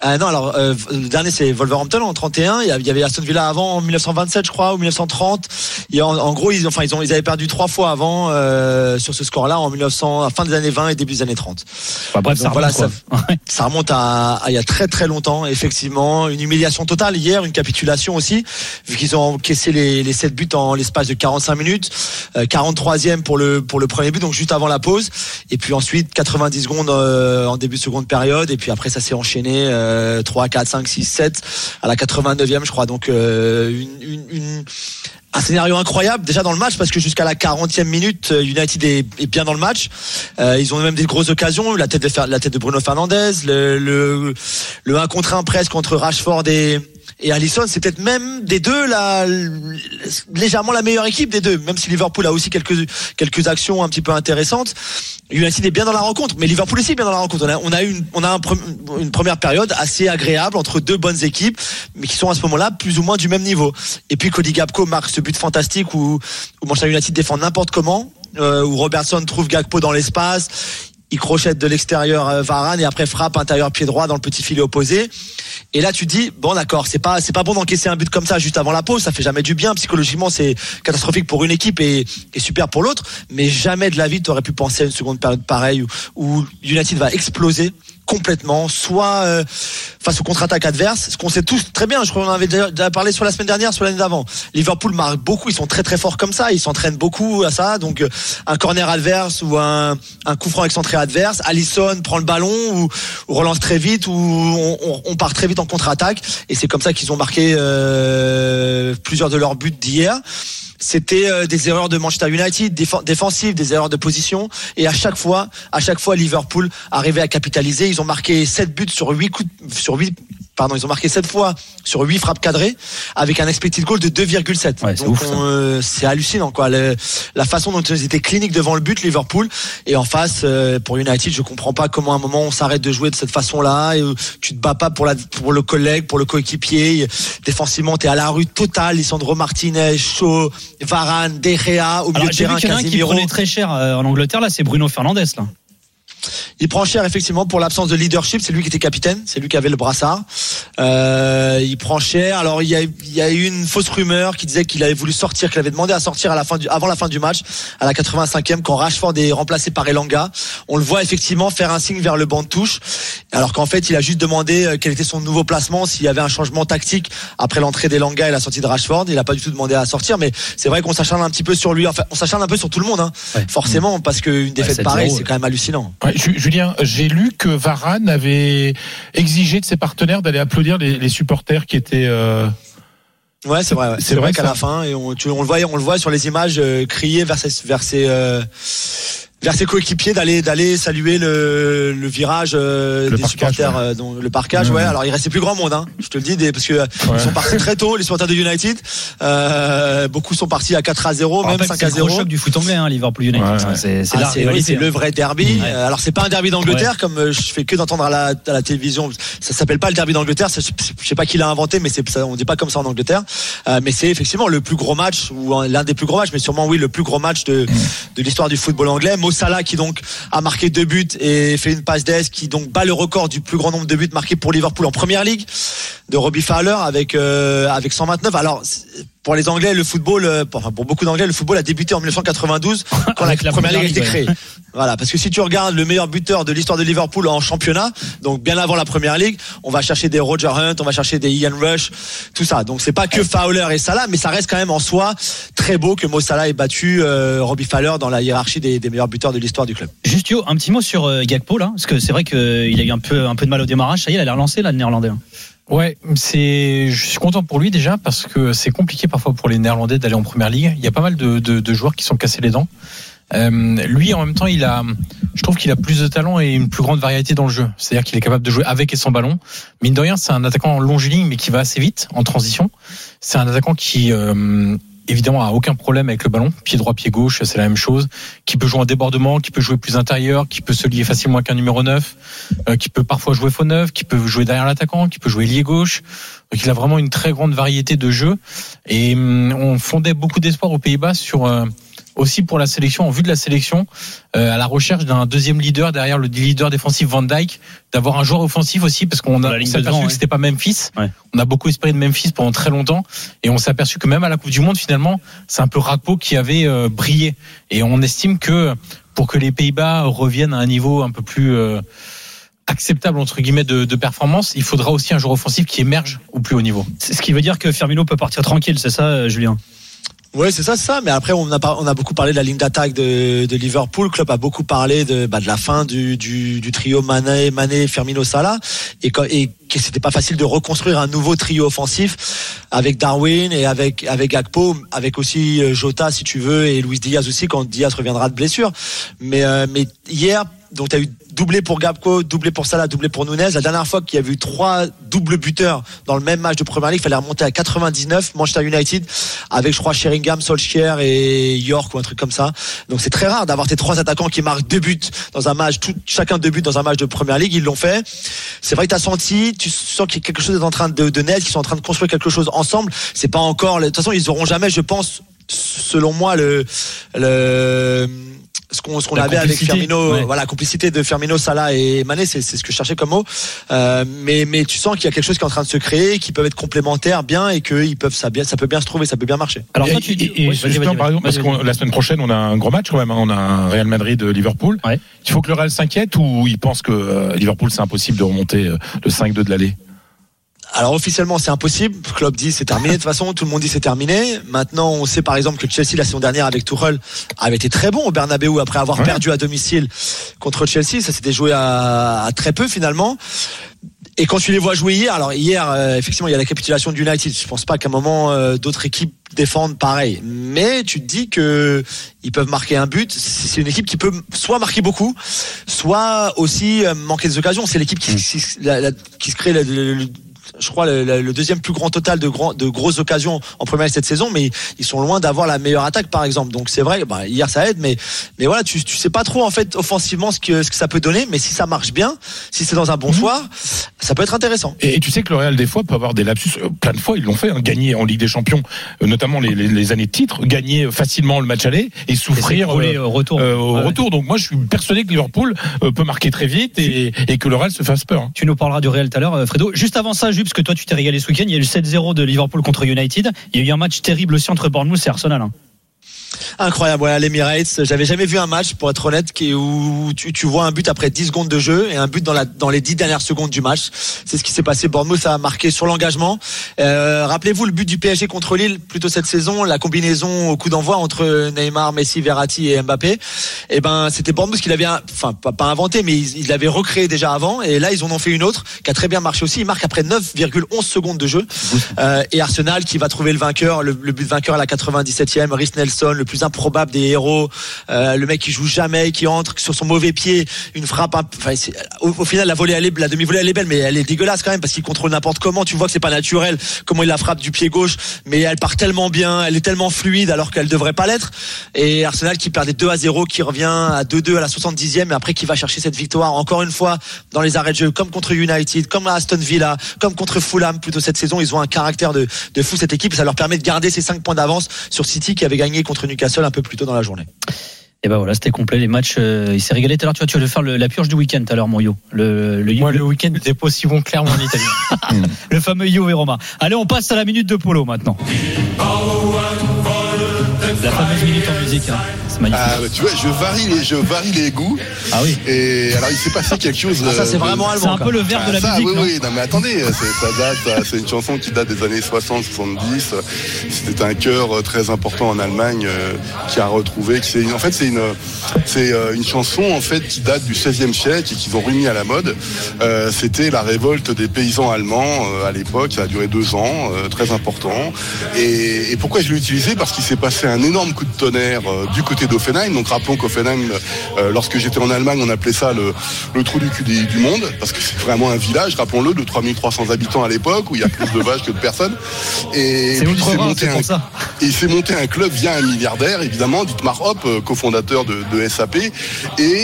Ah non, alors euh, le dernier c'est Wolverhampton en 31. Il y avait- Aston Villa avant en 1927, je crois, ou 1930. Et en, en gros, ils, enfin, ils ont, ils avaient perdu trois fois avant euh, sur ce score-là en 1900, à fin des années 20 et début des années 30. Enfin, Bref, Donc ça voilà, remonte. Ouais. Ça remonte à, à il y a très très longtemps, effectivement. Une humiliation totale hier, une capitulation aussi, vu qu'ils ont encaissé les, les 7 buts en l'espace de 45 minutes. Euh, 43e pour le, pour le premier but, donc juste avant la pause. Et puis ensuite, 90 secondes euh, en début de seconde période. Et puis après, ça s'est enchaîné euh, 3, 4, 5, 6, 7 à la 89e, je crois. Donc euh, un scénario incroyable déjà dans le match parce que jusqu'à la 40e minute euh, United est, bien dans le match Euh, ils ont même des grosses occasions la tête de Bruno Fernandez le le, le 1 contre 1 presque entre Rashford et et Allison, c'est peut-être même des deux la, légèrement la meilleure équipe des deux, même si Liverpool a aussi quelques quelques actions un petit peu intéressantes. United est bien dans la rencontre, mais Liverpool aussi est bien dans la rencontre. On a, on a une, on a une première période assez agréable entre deux bonnes équipes, mais qui sont à ce moment-là plus ou moins du même niveau. Et puis Cody Gapco marque ce but fantastique où, où Manchester United défend n'importe comment, euh, où Robertson trouve Gakpo dans l'espace. Il crochette de l'extérieur euh, Varane et après frappe intérieur pied droit dans le petit filet opposé. Et là tu dis bon d'accord c'est pas c'est pas bon d'encaisser un but comme ça juste avant la pause. Ça fait jamais du bien. Psychologiquement c'est catastrophique pour une équipe et, et super pour l'autre. Mais jamais de la vie tu aurais pu penser à une seconde période pareille où, où United va exploser complètement soit euh, face aux contre-attaques adverses ce qu'on sait tous très bien je crois qu'on en avait déjà, parlé sur la semaine dernière sur l'année d'avant. Liverpool marque beaucoup ils sont très très forts comme ça ils s'entraînent beaucoup à ça donc euh, un corner adverse ou un, coup franc excentré adverse Allison prend le ballon ou, relance très vite ou on part très vite en contre-attaque et c'est comme ça qu'ils ont marqué euh, plusieurs de leurs buts d'hier c'était euh, des erreurs de Manchester United défen- défensives, des erreurs de position. Et à chaque fois, à chaque fois Liverpool arrivait à capitaliser, ils ont marqué 7 buts sur 8 coups sur 8 pardon, ils ont marqué 7 fois sur 8 frappes cadrées avec un expected goal de 2,7. Ouais, c'est Donc euh, c'est hallucinant quoi, Le- la façon dont ils étaient cliniques devant le but Liverpool et en face euh, pour United, je comprends pas comment à un moment on s'arrête de jouer de cette façon-là et euh, tu te bats pas pour la pour le collègue, pour le coéquipier, défensivement tu es à la rue totale, Lisandro Martinez, Shaw, Varane, De Gea au milieu Alors de vu terrain qu'il y en a un qui prenait très cher euh, en Angleterre, là c'est Bruno Fernandez. Là. Il prend cher effectivement pour l'absence de leadership. C'est lui qui était capitaine, c'est lui qui avait le brassard. Euh, il prend cher. Alors il y a, il y a eu une fausse rumeur qui disait qu'il avait voulu sortir, qu'il avait demandé à sortir à la fin du, avant la fin du match, à la 85e, quand Rashford est remplacé par Elanga. On le voit effectivement faire un signe vers le banc de touche, alors qu'en fait il a juste demandé euh, quel était son nouveau placement, s'il y avait un changement tactique après l'entrée d'Elanga et la sortie de Rashford. Il a pas du tout demandé à sortir, mais c'est vrai qu'on s'acharne un petit peu sur lui. Enfin, on s'acharne un peu sur tout le monde, hein, Ouais. forcément, parce qu'une défaite 7-0, pareille, c'est quand même hallucinant. Ouais, Ju- Julien, j'ai lu que Varane avait exigé de ses partenaires d'aller applaudir les, les supporters qui étaient. euh, Ouais, c'est vrai. ouais. C'est vrai vrai, qu'à la fin, et on, tu- on le voit, on le voit sur les images euh, crier vers ses, vers ses, euh, vers ses coéquipiers d'aller d'aller saluer le, le virage euh, Le des supporters, ouais. euh, le parquage. Ouais. Ouais. Alors il restait plus grand monde, hein. Je te le dis, des, parce que euh, Ouais. ils sont partis très tôt, les supporters de United. Euh, beaucoup sont partis à 4 à 0, On même rappelle que 5 c'est à le gros 0. choc du foot anglais, hein, Liverpool United. Ouais. C'est c'est Ah, le vrai derby. Euh, Alors c'est pas un derby d'Angleterre comme euh, je fais que d'entendre à la, à la télévision. Ça s'appelle pas le derby d'Angleterre. Je sais pas qui l'a inventé, mais c'est on dit pas comme ça en Angleterre. Euh, mais c'est effectivement le plus gros match ou un- l'un des plus gros matchs, mais sûrement oui le plus gros match de, de l'histoire du football anglais. Mo Salah qui donc a marqué deux buts et fait une passe d'aise qui donc bat le record du plus grand nombre de buts marqués pour Liverpool en première ligue de Robbie Fowler avec euh, avec 129. Alors pour les Anglais, le football, euh, enfin pour beaucoup d'Anglais, le football a débuté en 1992 quand la, la première ligue a été créée. Voilà, parce que si tu regardes le meilleur buteur de l'histoire de Liverpool en championnat, donc bien avant la première ligue, on va chercher des Roger Hunt, on va chercher des Ian Rush, tout ça. Donc c'est pas que Fowler et Salah, mais ça reste quand même en soi très beau que Mo Salah ait battu euh, Robbie Fowler dans la hiérarchie des, des meilleurs buteurs de l'histoire du club. Juste Yo, un petit mot sur euh, Gakpo là, parce que c'est vrai qu'il a eu un peu, un peu de mal au démarrage. Ça y est, il a l'air lancé là, le néerlandais. hein. Ouais, c'est. Je suis content pour lui déjà parce que c'est compliqué parfois pour les Néerlandais d'aller en première ligue. Il y a pas mal de, de, de joueurs qui sont cassés les dents. Euh, lui, en même temps, il a. Je trouve qu'il a plus de talent et une plus grande variété dans le jeu. C'est-à-dire qu'il est capable de jouer avec et sans ballon. Mine de rien, c'est un attaquant longiligne mais qui va assez vite en transition. C'est un attaquant qui euh, évidemment a aucun problème avec le ballon, pied droit, pied gauche, c'est la même chose. Qui peut jouer en débordement, qui peut jouer plus intérieur, qui peut se lier facilement avec un numéro 9, euh, qui peut parfois jouer faux 9, qui peut jouer derrière l'attaquant, qui peut jouer lié gauche. Donc il a vraiment une très grande variété de jeux et hum, on fondait beaucoup d'espoir aux Pays-Bas sur euh, aussi pour la sélection, en vue de la sélection, euh, à la recherche d'un deuxième leader derrière le leader défensif Van Dyke, d'avoir un joueur offensif aussi, parce qu'on a s'est aperçu devant, que ouais. c'était pas Memphis. Ouais. On a beaucoup espéré de Memphis pendant très longtemps, et on s'est aperçu que même à la Coupe du Monde, finalement, c'est un peu Rakpo qui avait euh, brillé. Et on estime que pour que les Pays-Bas reviennent à un niveau un peu plus euh, acceptable entre guillemets de, de performance, il faudra aussi un joueur offensif qui émerge au plus haut niveau. C'est ce qui veut dire que Firmino peut partir tranquille, c'est ça, Julien? Ouais, c'est ça, c'est ça. Mais après, on a, on a beaucoup parlé de la ligne d'attaque de, de Liverpool. Le club a beaucoup parlé de, bah, de la fin du, du, du trio Mané, Mané, Firmino, Salah, et, et que c'était pas facile de reconstruire un nouveau trio offensif avec Darwin et avec avec Gakpo, avec aussi euh, Jota si tu veux et Luis Diaz aussi quand Diaz reviendra de blessure. Mais euh, mais hier, donc tu as eu doublé pour Gakpo, doublé pour Salah, doublé pour Nunez. La dernière fois qu'il y avait eu trois doubles buteurs dans le même match de Première Ligue, il fallait remonter à 99, Manchester United, avec je crois Sheringham, Solskjaer et York ou un truc comme ça. Donc c'est très rare d'avoir tes trois attaquants qui marquent deux buts dans un match, chacun deux buts dans un match de Première Ligue. Ils l'ont fait. C'est vrai que tu as senti, tu sens qu'il y a quelque chose est en train de, de naître, qu'ils sont en train de construire quelque chose ensemble. C'est pas encore, de toute façon ils auront jamais, je pense, selon moi, le, le ce qu'on ce qu'on La avait avec Firmino, ouais. voilà, la complicité de Firmino, Salah et Mané, c'est c'est ce que je cherchais comme mot. Euh, mais mais tu sens qu'il y a quelque chose qui est en train de se créer, qui peuvent être complémentaires bien et que ils peuvent ça bien, ça peut bien se trouver, ça peut bien marcher. Alors Et- toi, tu dis. et- et Ouais, vas-y, justement, vas-y, par exemple, vas-y, parce que la semaine prochaine, on a un gros match quand même. hein. On a un Real Madrid de Liverpool. Ouais. Il faut que le Real s'inquiète ou il pense que euh, Liverpool c'est impossible de remonter euh, le 5-2 de l'aller? Alors officiellement c'est impossible. Le club dit c'est terminé de toute façon, tout le monde dit c'est terminé. Maintenant on sait par exemple que Chelsea la saison dernière avec Tuchel avait été très bon au Bernabeu après avoir Ouais. perdu à domicile contre Chelsea. Ça s'était joué à, à très peu finalement. Et quand tu les vois jouer hier, alors hier euh, effectivement il y a la capitulation de United. Je pense pas qu'à un moment euh, d'autres équipes défendent pareil. Mais tu te dis que ils peuvent marquer un but. C'est une équipe qui peut soit marquer beaucoup, soit aussi euh, manquer des occasions. C'est l'équipe qui, qui, la- la- qui se crée le- je crois le, le- le deuxième plus grand total de, grands, de grosses occasions en première cette saison, mais ils sont loin d'avoir la meilleure attaque par exemple. Donc c'est vrai, bah, hier ça aide, mais mais voilà, tu, tu sais pas trop en fait offensivement ce que ce que ça peut donner, mais si ça marche bien, si c'est dans un bon soir, ça peut être intéressant. Et, et tu sais que le Real des fois peut avoir des lapsus. euh, plein de fois ils l'ont fait, hein, gagner en Ligue des Champions, euh, notamment les, les- les années de titre, gagner facilement le match aller et Et souffrir euh, au retour. euh, au Ouais. retour. Donc moi je suis persuadé que Liverpool euh, peut marquer très vite et, et que le Real se fasse peur. hein. Tu nous parleras du Real tout à l'heure, Fredo. Juste avant ça, Parce que toi, tu t'es régalé ce week-end. Il y a eu le 7-0 de Liverpool contre United. Il y a eu un match terrible aussi entre Bournemouth et Arsenal. hein. Incroyable, ouais, à l'Emirates. J'avais jamais vu un match, pour être honnête, qui, où tu, tu vois un but après 10 secondes de jeu et un but dans, la, dans les 10 dernières secondes du match. C'est ce qui s'est passé. Bournemouth a marqué sur l'engagement. Euh, Rappelez-vous le but du PSG contre Lille, plutôt cette saison, la combinaison au coup d'envoi entre Neymar, Messi, Verratti et Mbappé. Et ben, c'était Bournemouth qui l'avait, enfin, pas, pas inventé, mais ils ils l'avaient recréé déjà avant. Et là, ils en ont fait une autre qui a très bien marché aussi. Ils marquent après 9,11 secondes de jeu. Euh, et Arsenal qui va trouver le vainqueur, le, le but vainqueur à la 97e, Rhys Nelson, le plus improbable des héros, euh, le mec qui joue jamais, qui entre sur son mauvais pied, une frappe. Enfin, au, au final, la volée, elle est, la demi-volée, elle est belle, mais elle est dégueulasse quand même parce qu'il contrôle n'importe comment. Tu vois que c'est pas naturel comment il la frappe du pied gauche, mais elle part tellement bien, elle est tellement fluide alors qu'elle devrait pas l'être. Et Arsenal qui perdait 2 à 0, qui revient à 2-2 à la 70e, et après qui va chercher cette victoire encore une fois dans les arrêts de jeu, comme contre United, comme à Aston Villa, comme contre Fulham plutôt cette saison. Ils ont un caractère de, de fou cette équipe. Ça leur permet de garder ces 5 points d'avance sur City qui avait gagné contre Newcastle un peu plus tôt dans la journée. Et ben voilà, c'était complet. Les matchs, euh, il s'est régalé tout à l'heure. Tu vois, tu vas faire le- la purge du week-end tout à l'heure, mon yo. Le, le, Moi, le, le week-end n'était pas aussi bon clairement en Italie. le fameux yo et Roma. Allez, on passe à la minute de polo maintenant. La fameuse minute musique. hein. C'est magnifique. Ah, bah, tu vois, je varie les, je varie les goûts. Ah oui. Et alors, il s'est passé quelque chose. Ah, ça, c'est euh, vraiment C'est allemand. un peu le verre de la Ah, ça, musique. oui, non oui, non mais attendez, c'est- ça date, c'est une chanson qui date des années 60-70. C'était un chœur euh, très important en Allemagne euh, qui a retrouvé. c'est une- en fait, c'est une, c'est euh, une chanson en fait qui date du 16e siècle et qu'ils ont remis à la mode. Euh, C'était la révolte des paysans allemands euh, à l'époque. Ça a duré deux ans, euh, très important. Et, et pourquoi je l'ai utilisé? Parce qu'il s'est passé un énorme coup de tonnerre euh, du côté d'Offenheim. Donc rappelons qu'Offenheim, euh, lorsque j'étais en Allemagne, on appelait ça le, le trou du cul du, du monde, parce que c'est vraiment un village, rappelons-le, de 3300 habitants à l'époque, où il y a plus de vaches que de personnes. Et C'est s'est monté un- pour ça. et il s'est monté un club via un milliardaire, évidemment, Dietmar Hopp, euh, cofondateur de, de SAP, et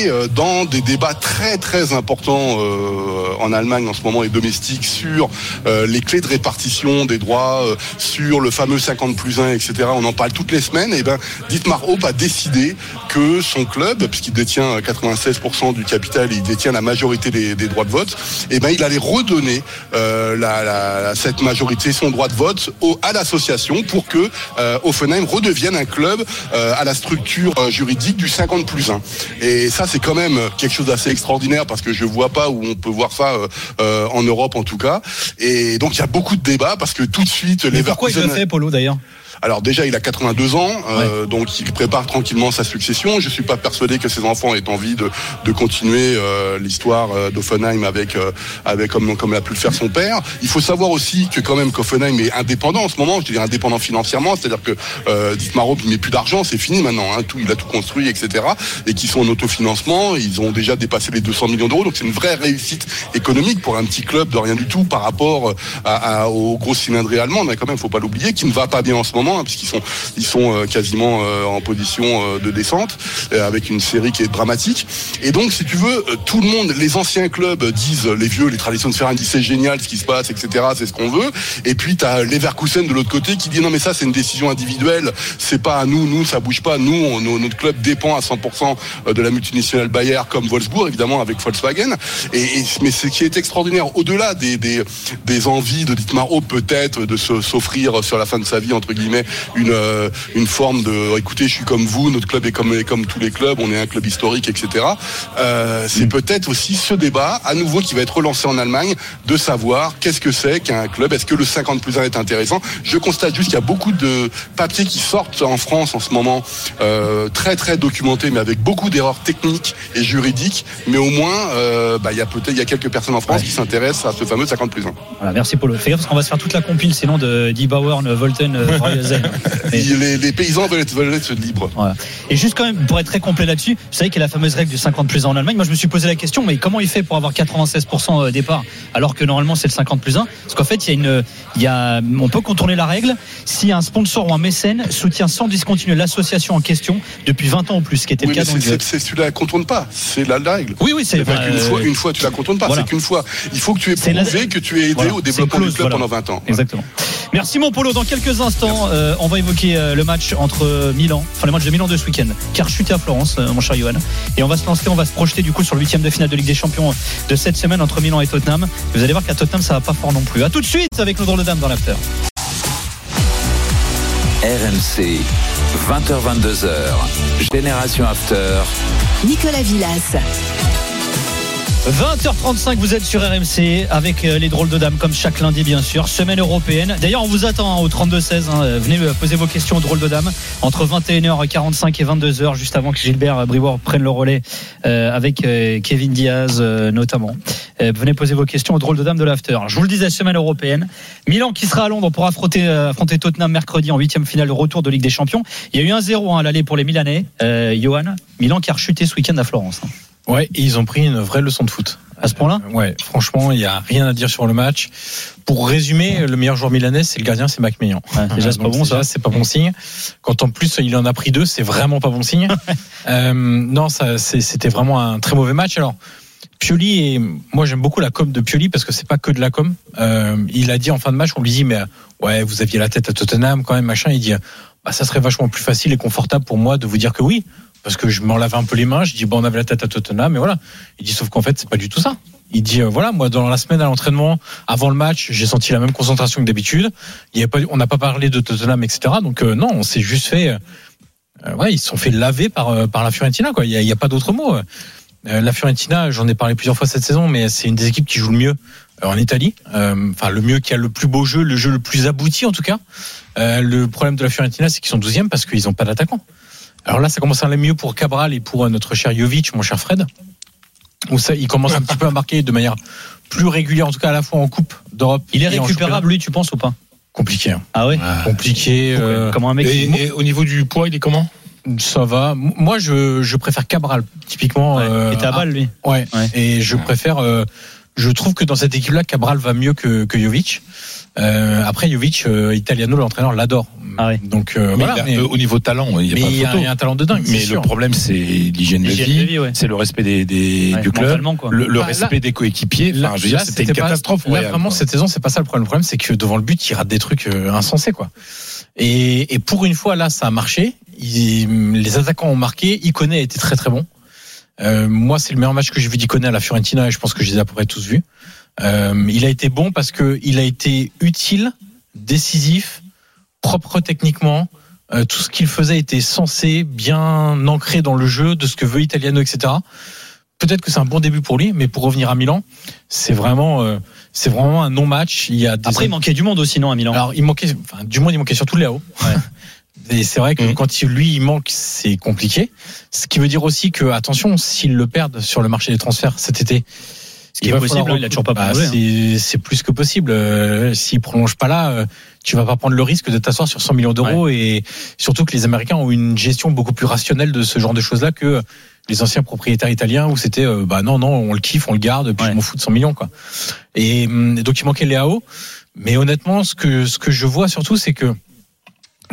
euh, dans des débats très très importants euh, en Allemagne en ce moment et domestiques sur euh, les clés de répartition des droits, euh, sur le fameux 50 plus 1, etc. On en parle toutes les semaines. Et ben, Dietmar A décidé que son club, puisqu'il détient 96% du capital, et il détient la majorité des, des droits de vote, et ben il allait redonner euh, la, la- cette majorité, son droit de vote au, à l'association pour que euh, Offenheim redevienne un club euh, à la structure euh, juridique du 50 plus 1. Et ça, c'est quand même quelque chose d'assez extraordinaire parce que je vois pas où on peut voir ça euh, euh, en Europe en tout cas. Et donc il y a beaucoup de débats parce que tout de suite les Mais pourquoi il le fait, Polo, d'ailleurs? Alors déjà, il a 82 ans, euh, donc il prépare tranquillement sa succession. Je suis pas persuadé que ses enfants aient envie de, de continuer euh, l'histoire euh, d'Offenheim avec, euh, avec comme, comme l'a pu le faire son père. Il faut savoir aussi que quand même qu'Offenheim est indépendant en ce moment, je dirais indépendant financièrement, c'est-à-dire que euh, Dietmar Hopp, il met plus d'argent, c'est fini maintenant, hein, tout, il a tout construit, etc. Et qui sont en autofinancement, ils ont déjà dépassé les 200 millions d'euros, donc c'est une vraie réussite économique pour un petit club de rien du tout par rapport à, à- aux grosses cylindrées allemandes, mais quand même, faut pas l'oublier, qui ne va pas bien en ce moment, hein, puisqu'ils sont, ils sont euh, quasiment euh, en position euh, de descente, avec une série qui est dramatique. Et donc, si tu veux, tout le monde, les anciens clubs disent, les vieux, les traditions de Ferrand disent c'est génial ce qui se passe, etc. C'est ce qu'on veut. Et puis, tu as Leverkusen de l'autre côté qui dit non, mais ça, c'est une décision individuelle. C'est pas à nous, nous, ça bouge pas. Nous, notre club dépend à 100% de la multinationale Bayer comme Wolfsburg, évidemment, avec Volkswagen. Et, et- mais ce qui est extraordinaire, au-delà des, des, des envies de Dietmar peut-être, de s'offrir sur la fin de sa vie, entre guillemets, une, euh, une forme de écoutez, je suis comme vous, notre club est comme, comme tous les clubs, on est un club historique, etc. Euh, c'est peut-être aussi ce débat, à nouveau, qui va être relancé en Allemagne, de savoir qu'est-ce que c'est qu'un club, est-ce que le 50 plus 1 est intéressant? Je constate juste qu'il y a beaucoup de papiers qui sortent en France en ce moment, euh, très très documentés, mais avec beaucoup d'erreurs techniques et juridiques. Mais au moins, euh, bah, il y a peut-être il y a quelques personnes en France qui s'intéressent à ce fameux 50 plus 1. Voilà, merci. Fais gaffe parce qu'on va se faire toute la compile sinon de Bauer, Volten, Les, les paysans veulent être, veulent être libres. Voilà. Et juste quand même, pour être très complet là-dessus, vous savez qu'il y a la fameuse règle du 50 plus 1 en Allemagne. Moi, je me suis posé la question, mais comment il fait pour avoir 96% départ alors que normalement c'est le 50 plus 1 Parce qu'en fait, il y a une, il y a, on peut contourner la règle si un sponsor ou un mécène soutient sans discontinuer l'association en question depuis 20 ans ou plus, ce qui était Oui, le mais cas dans c'est, tu la contournes pas, c'est la, la règle. Oui, oui, c'est enfin, euh, fois, une fois tu la contournes pas, voilà. c'est qu'une fois. Il faut que tu aies prouvé la- que tu aies aidé Voilà, au développement une du club pendant 20 ans. Exactement. Merci mon Polo. Dans quelques instants, euh, on va évoquer euh, le match entre Milan, enfin le match de Milan de ce week-end, car chuté à Florence, euh, mon cher Johan. Et on va se lancer, on va se projeter du coup sur le huitième de finale de Ligue des Champions de cette semaine entre Milan et Tottenham. Et vous allez voir qu'à Tottenham, ça va pas fort non plus. À tout de suite avec nos drôles de dames dans l'after. RMC, 20h22h, Génération After. Nicolas Villas. 20h35, vous êtes sur RMC avec euh, les drôles de dames comme chaque lundi bien sûr. Semaine européenne. D'ailleurs, on vous attend hein, au 32-16. hein. Venez euh, poser vos questions aux drôles de dames entre 21h45 et 22h, juste avant que Gilbert Brivoire prenne le relais euh, avec euh, Kevin Diaz euh, notamment. Euh, venez poser vos questions aux drôles de dames de l'after. Je vous le disais, semaine européenne. Milan qui sera à Londres pour affronter, euh, affronter Tottenham mercredi en huitième finale de retour de Ligue des Champions. Il y a eu un 0 hein, à l'aller pour les Milanais. Euh, Johan, Milan qui a rechuté ce week-end à Florence. Ouais, et ils ont pris une vraie leçon de foot. À ce point-là Ouais, franchement, il y a rien à dire sur le match. Pour résumer, le meilleur joueur milanais, c'est le gardien, c'est Mac Maignan. Ouais, déjà, c'est pas bon, ça. C'est pas bon signe. Quand en plus il en a pris deux, c'est vraiment pas bon signe. euh, non, ça, c'est- c'était vraiment un très mauvais match. Alors. Pioli et moi j'aime beaucoup la com de Pioli parce que c'est pas que de la com. Euh, il a dit en fin de match, on lui dit mais ouais vous aviez la tête à Tottenham quand même machin. Il dit bah ça serait vachement plus facile et confortable pour moi de vous dire que oui. Parce que je m'en lavais un peu les mains. Je dis bon, on avait la tête à Tottenham, mais voilà. Il dit sauf qu'en fait, c'est pas du tout ça. Il dit euh, voilà, moi dans la semaine à l'entraînement, avant le match, j'ai senti la même concentration que d'habitude. Il y a pas, on n'a pas parlé de Tottenham, etc. Donc euh, non, on s'est juste fait, euh, ouais, ils se sont fait laver par par la Fiorentina, quoi. Il y a, a pas d'autre mot. La Fiorentina, j'en ai parlé plusieurs fois cette saison, mais c'est une des équipes qui joue le mieux en Italie. Enfin, le mieux, qui a le plus beau jeu, le jeu le plus abouti en tout cas. Le problème de la Fiorentina, c'est qu'ils sont 12e parce qu'ils n'ont pas d'attaquant. Alors là, ça commence à aller mieux pour Cabral et pour euh, notre cher Jovic, mon cher Fred. Où ça, il commence un petit peu à marquer de manière plus régulière, en tout cas à la fois en Coupe d'Europe. Il est et récupérable, lui, tu penses ou pas? Compliqué. hein. Ah ouais? Compliqué. euh, Comment un mec Et, et au niveau du poids, il est comment? Ça va. Moi, je, je préfère Cabral, typiquement. euh, était à balle, lui? Ouais. Ouais. Et je préfère. euh, je trouve que dans cette équipe-là, Cabral va mieux que, que Jovic. Euh, après, Jovic, euh, Italiano, l'entraîneur, l'adore. Ah ouais. Donc euh, Mais voilà. a- mais- euh, Au niveau talent, il n'y a mais pas y, a- y a un talent de dingue. Mais le sûr. problème, c'est l'hygiène de L'hygiène vie, de vie, ouais. c'est le respect des, des- Ouais, du club, quoi. le, le respect là- des coéquipiers. Là, Enfin, je veux dire, là, c'était une pas- catastrophe. Là, royale, vraiment, quoi. cette saison, c'est pas ça le problème. Le problème, c'est que devant le but, il rate des trucs euh, insensés, quoi. Et, et pour une fois, là, ça a marché. Il- les attaquants ont marqué. Iconé a été très très bon. Euh, moi, c'est le meilleur match que j'ai vu d'Iconé à la Fiorentina et je pense que je les ai à peu près tous vus. Euh, il a été bon parce que il a été utile, décisif, propre techniquement. Euh, tout ce qu'il faisait était censé, bien ancré dans le jeu de ce que veut Italiano, etc. Peut-être que c'est un bon début pour lui, mais pour revenir à Milan, c'est vraiment, euh, c'est vraiment un non-match. Il y a des Après, il manquait du monde aussi, non, à Milan? Alors, il manquait, enfin, du moins, il manquait surtout Léo. Et c'est vrai que Mhm. quand il, lui, il manque, c'est compliqué. Ce qui veut dire aussi que, attention, s'ils le perdent sur le marché des transferts cet été, Ce qui est possible, hein, il a toujours pas bah, hein. c'est, plus que possible. Euh, s'il prolonge pas là, euh, tu vas pas prendre le risque de t'asseoir sur 100 millions d'euros et surtout que les Américains ont une gestion beaucoup plus rationnelle de ce genre de choses-là que les anciens propriétaires italiens où c'était, euh, bah non, non, on le kiffe, on le garde, puis Ouais. je m'en fous de 100 millions, quoi. Et hum, donc, il manquait Léao. Mais honnêtement, ce que, ce que je vois surtout, c'est que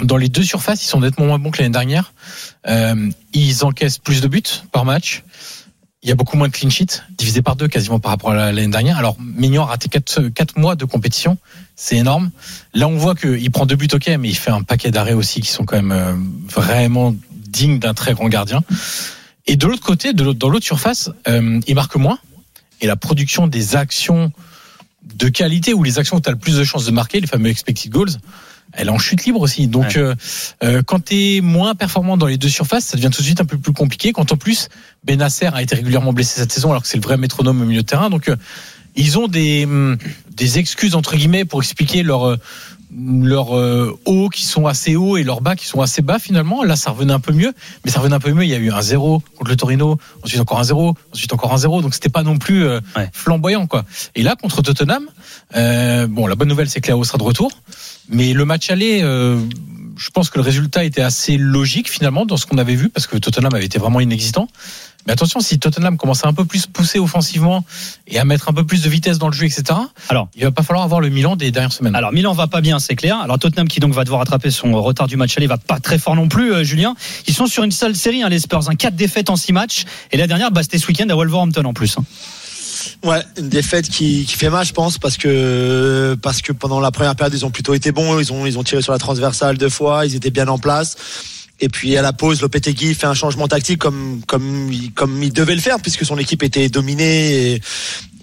dans les deux surfaces, ils sont nettement moins bons que l'année dernière. Euh, ils encaissent plus de buts par match. Il y a beaucoup moins de clean sheets, divisé par deux quasiment par rapport à la- l'année dernière. Alors, Mignon a raté quatre, quatre mois de compétition. C'est énorme. Là, on voit qu'il prend deux buts, ok, mais il fait un paquet d'arrêts aussi qui sont quand même euh, vraiment dignes d'un très grand gardien. Et de l'autre côté, dans l'autre surface, euh, il marque moins. Et la production des actions de qualité ou les actions où tu as le plus de chances de marquer, les fameux expected goals, elle est en chute libre aussi. Donc, Ouais. euh, euh, quand tu es moins performant dans les deux surfaces, ça devient tout de suite un peu plus compliqué. Quand en plus, Benasser a été régulièrement blessé cette saison, alors que c'est le vrai métronome au milieu de terrain. Donc, euh, ils ont des, hum, des excuses, entre guillemets, pour expliquer leur, euh, leur euh, hauts qui sont assez hauts et leurs bas qui sont assez bas finalement. Là, ça revenait un peu mieux, mais ça revenait un peu mieux. Il y a eu un 0 contre le Torino, ensuite encore un 0, ensuite encore un 0. Donc, c'était pas non plus euh, Ouais. flamboyant, quoi. Et là, contre Tottenham, euh, bon, la bonne nouvelle, c'est que Léo sera de retour. Mais le match aller, euh, je pense que le résultat était assez logique finalement dans ce qu'on avait vu parce que Tottenham avait été vraiment inexistant. Mais attention, si Tottenham commence à un peu plus pousser offensivement et à mettre un peu plus de vitesse dans le jeu, etc. Alors. il va pas falloir avoir le Milan des dernières semaines. Alors Milan va pas bien, c'est clair. Alors Tottenham qui donc va devoir rattraper son retard du match aller va pas très fort non plus, euh, Julien. Ils sont sur une seule série, hein, les Spurs, un 4 défaites en 6 matchs. Et la dernière, bah, c'était ce week-end à Wolverhampton en plus. hein. Ouais, une défaite qui, qui fait mal, je pense, parce que parce que pendant la première période, ils ont plutôt été bons. Ils ont ils ont tiré sur la transversale deux fois. Ils étaient bien en place. Et puis à la pause, Lopetegui fait un changement tactique comme comme comme il devait le faire puisque son équipe était dominée et,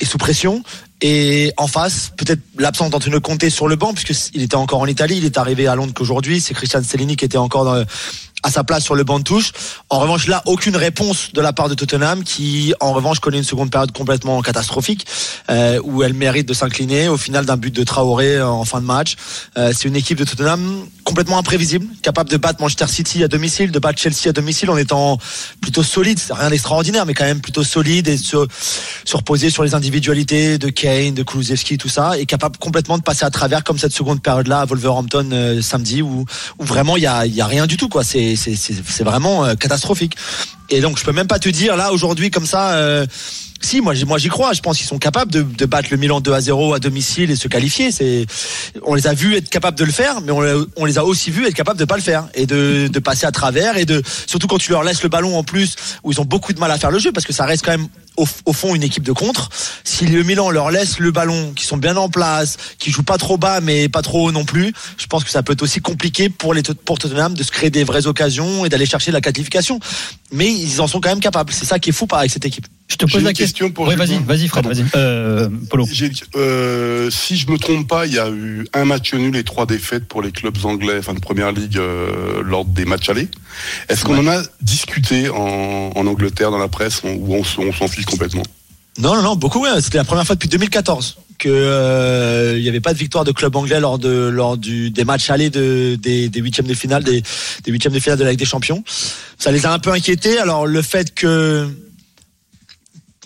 et sous pression. Et en face, peut-être l'absence d'Antonio Conte sur le banc puisque il était encore en Italie. Il est arrivé à Londres qu'aujourd'hui. C'est Christian Stellini qui était encore dans, à sa place sur le banc de touche. En revanche, là, aucune réponse de la part de Tottenham, qui, en revanche, connaît une seconde période complètement catastrophique, euh, où elle mérite de s'incliner au final d'un but de Traoré en fin de match. Euh, c'est une équipe de Tottenham complètement imprévisible, capable de battre Manchester City à domicile, de battre Chelsea à domicile en étant plutôt solide. C'est rien d'extraordinaire, mais quand même plutôt solide et se, se reposer sur les individualités de Kane, de Kulusevski, tout ça, et capable complètement de passer à travers comme cette seconde période-là à Wolverhampton euh, samedi, où, vraiment il y a, rien du tout, quoi. C'est vraiment euh, catastrophique. Et donc je peux même pas te dire là aujourd'hui comme ça. euh, si moi moi j'y crois, je pense qu'ils sont capables de, battre le Milan 2 à 0 à domicile et se qualifier. C'est on les a vus être capables de le faire, mais on les a aussi vus être capables de pas le faire et de, de passer à travers et de surtout quand tu leur laisses le ballon en plus où ils ont beaucoup de mal à faire le jeu parce que ça reste quand même au, au fond une équipe de contre. Si le Milan leur laisse le ballon, qui sont bien en place, qui jouent pas trop bas mais pas trop haut non plus, je pense que ça peut être aussi compliqué pour les pour Tottenham de se créer des vraies occasions et d'aller chercher la qualification. Mais ils en sont quand même capables. C'est ça qui est fou par avec cette équipe. Je te pose la question. question pour Oui, vas-y, vas-y, Fred, vas-y. Euh, Polo. Euh, si je me trompe pas, il y a eu un match nul et trois défaites pour les clubs anglais, enfin de première ligue, euh, lors des matchs allés. Est-ce qu'on en a discuté en, en Angleterre dans la presse on- ou on, on s'en fiche complètement? Non, non, non, beaucoup. ouais. C'était la première fois depuis 2014 que euh, il n'y avait pas de victoire de club anglais lors de lors du des matchs allés de des, des huitièmes de finale des des huitièmes de finale de la Ligue des Champions. Ça les a un peu inquiétés. Alors le fait que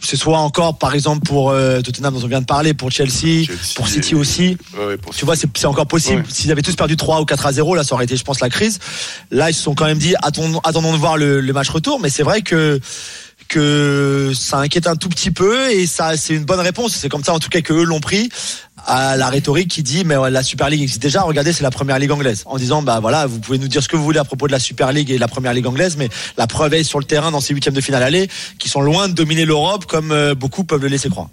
ce soit encore, par exemple, pour euh, Tottenham dont on vient de parler, pour Chelsea, Chelsea pour City et- aussi. Ouais, ouais, pour Tu vois, c'est c'est encore possible. Ouais. S'ils avaient tous perdu 3 ou 4 à 0, là, ça aurait été, je pense, la crise. Là, ils se sont quand même dit, attendons, attendons de voir le, le match retour. Mais c'est vrai que que ça inquiète un tout petit peu et ça, c'est une bonne réponse. C'est comme ça, en tout cas, que eux l'ont pris à la rhétorique qui dit, mais la Super League existe déjà. Regardez, c'est la première ligue anglaise. En disant, bah voilà, vous pouvez nous dire ce que vous voulez à propos de la Super League et de la première ligue anglaise, mais la preuve est sur le terrain dans ces huitièmes de finale aller, qui sont loin de dominer l'Europe comme euh, beaucoup peuvent le laisser croire.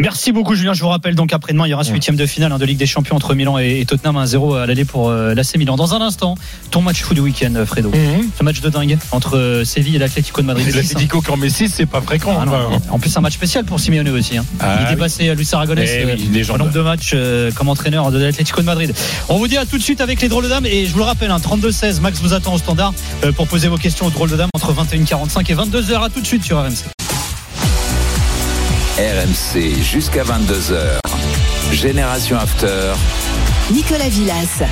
Merci beaucoup Julien. Je vous rappelle donc après-demain il y aura ce huitième de finale hein, de Ligue des Champions entre Milan et, Tottenham 1-0 à l'aller pour euh, l'AC Milan. Dans un instant, ton match fou du week-end, Fredo. Ce match de dingue entre euh, Séville et l'Atlético de Madrid. L'Atlético en met 6, c'est pas fréquent. Ah en plus un match spécial pour Simeone aussi. Hein. Ah il oui. dépassait Luis Aragonés Eh oui, euh, au nombre de matchs euh, comme entraîneur de l'Atlético de Madrid. On vous dit à tout de suite avec les drôles de dames et je vous le rappelle, hein, 32-16, Max vous attend au standard euh, pour poser vos questions aux drôles de dames entre 21h45 et 22h. À tout de suite sur RMC. RMC jusqu'à 22h. Génération After. Nicolas Villas.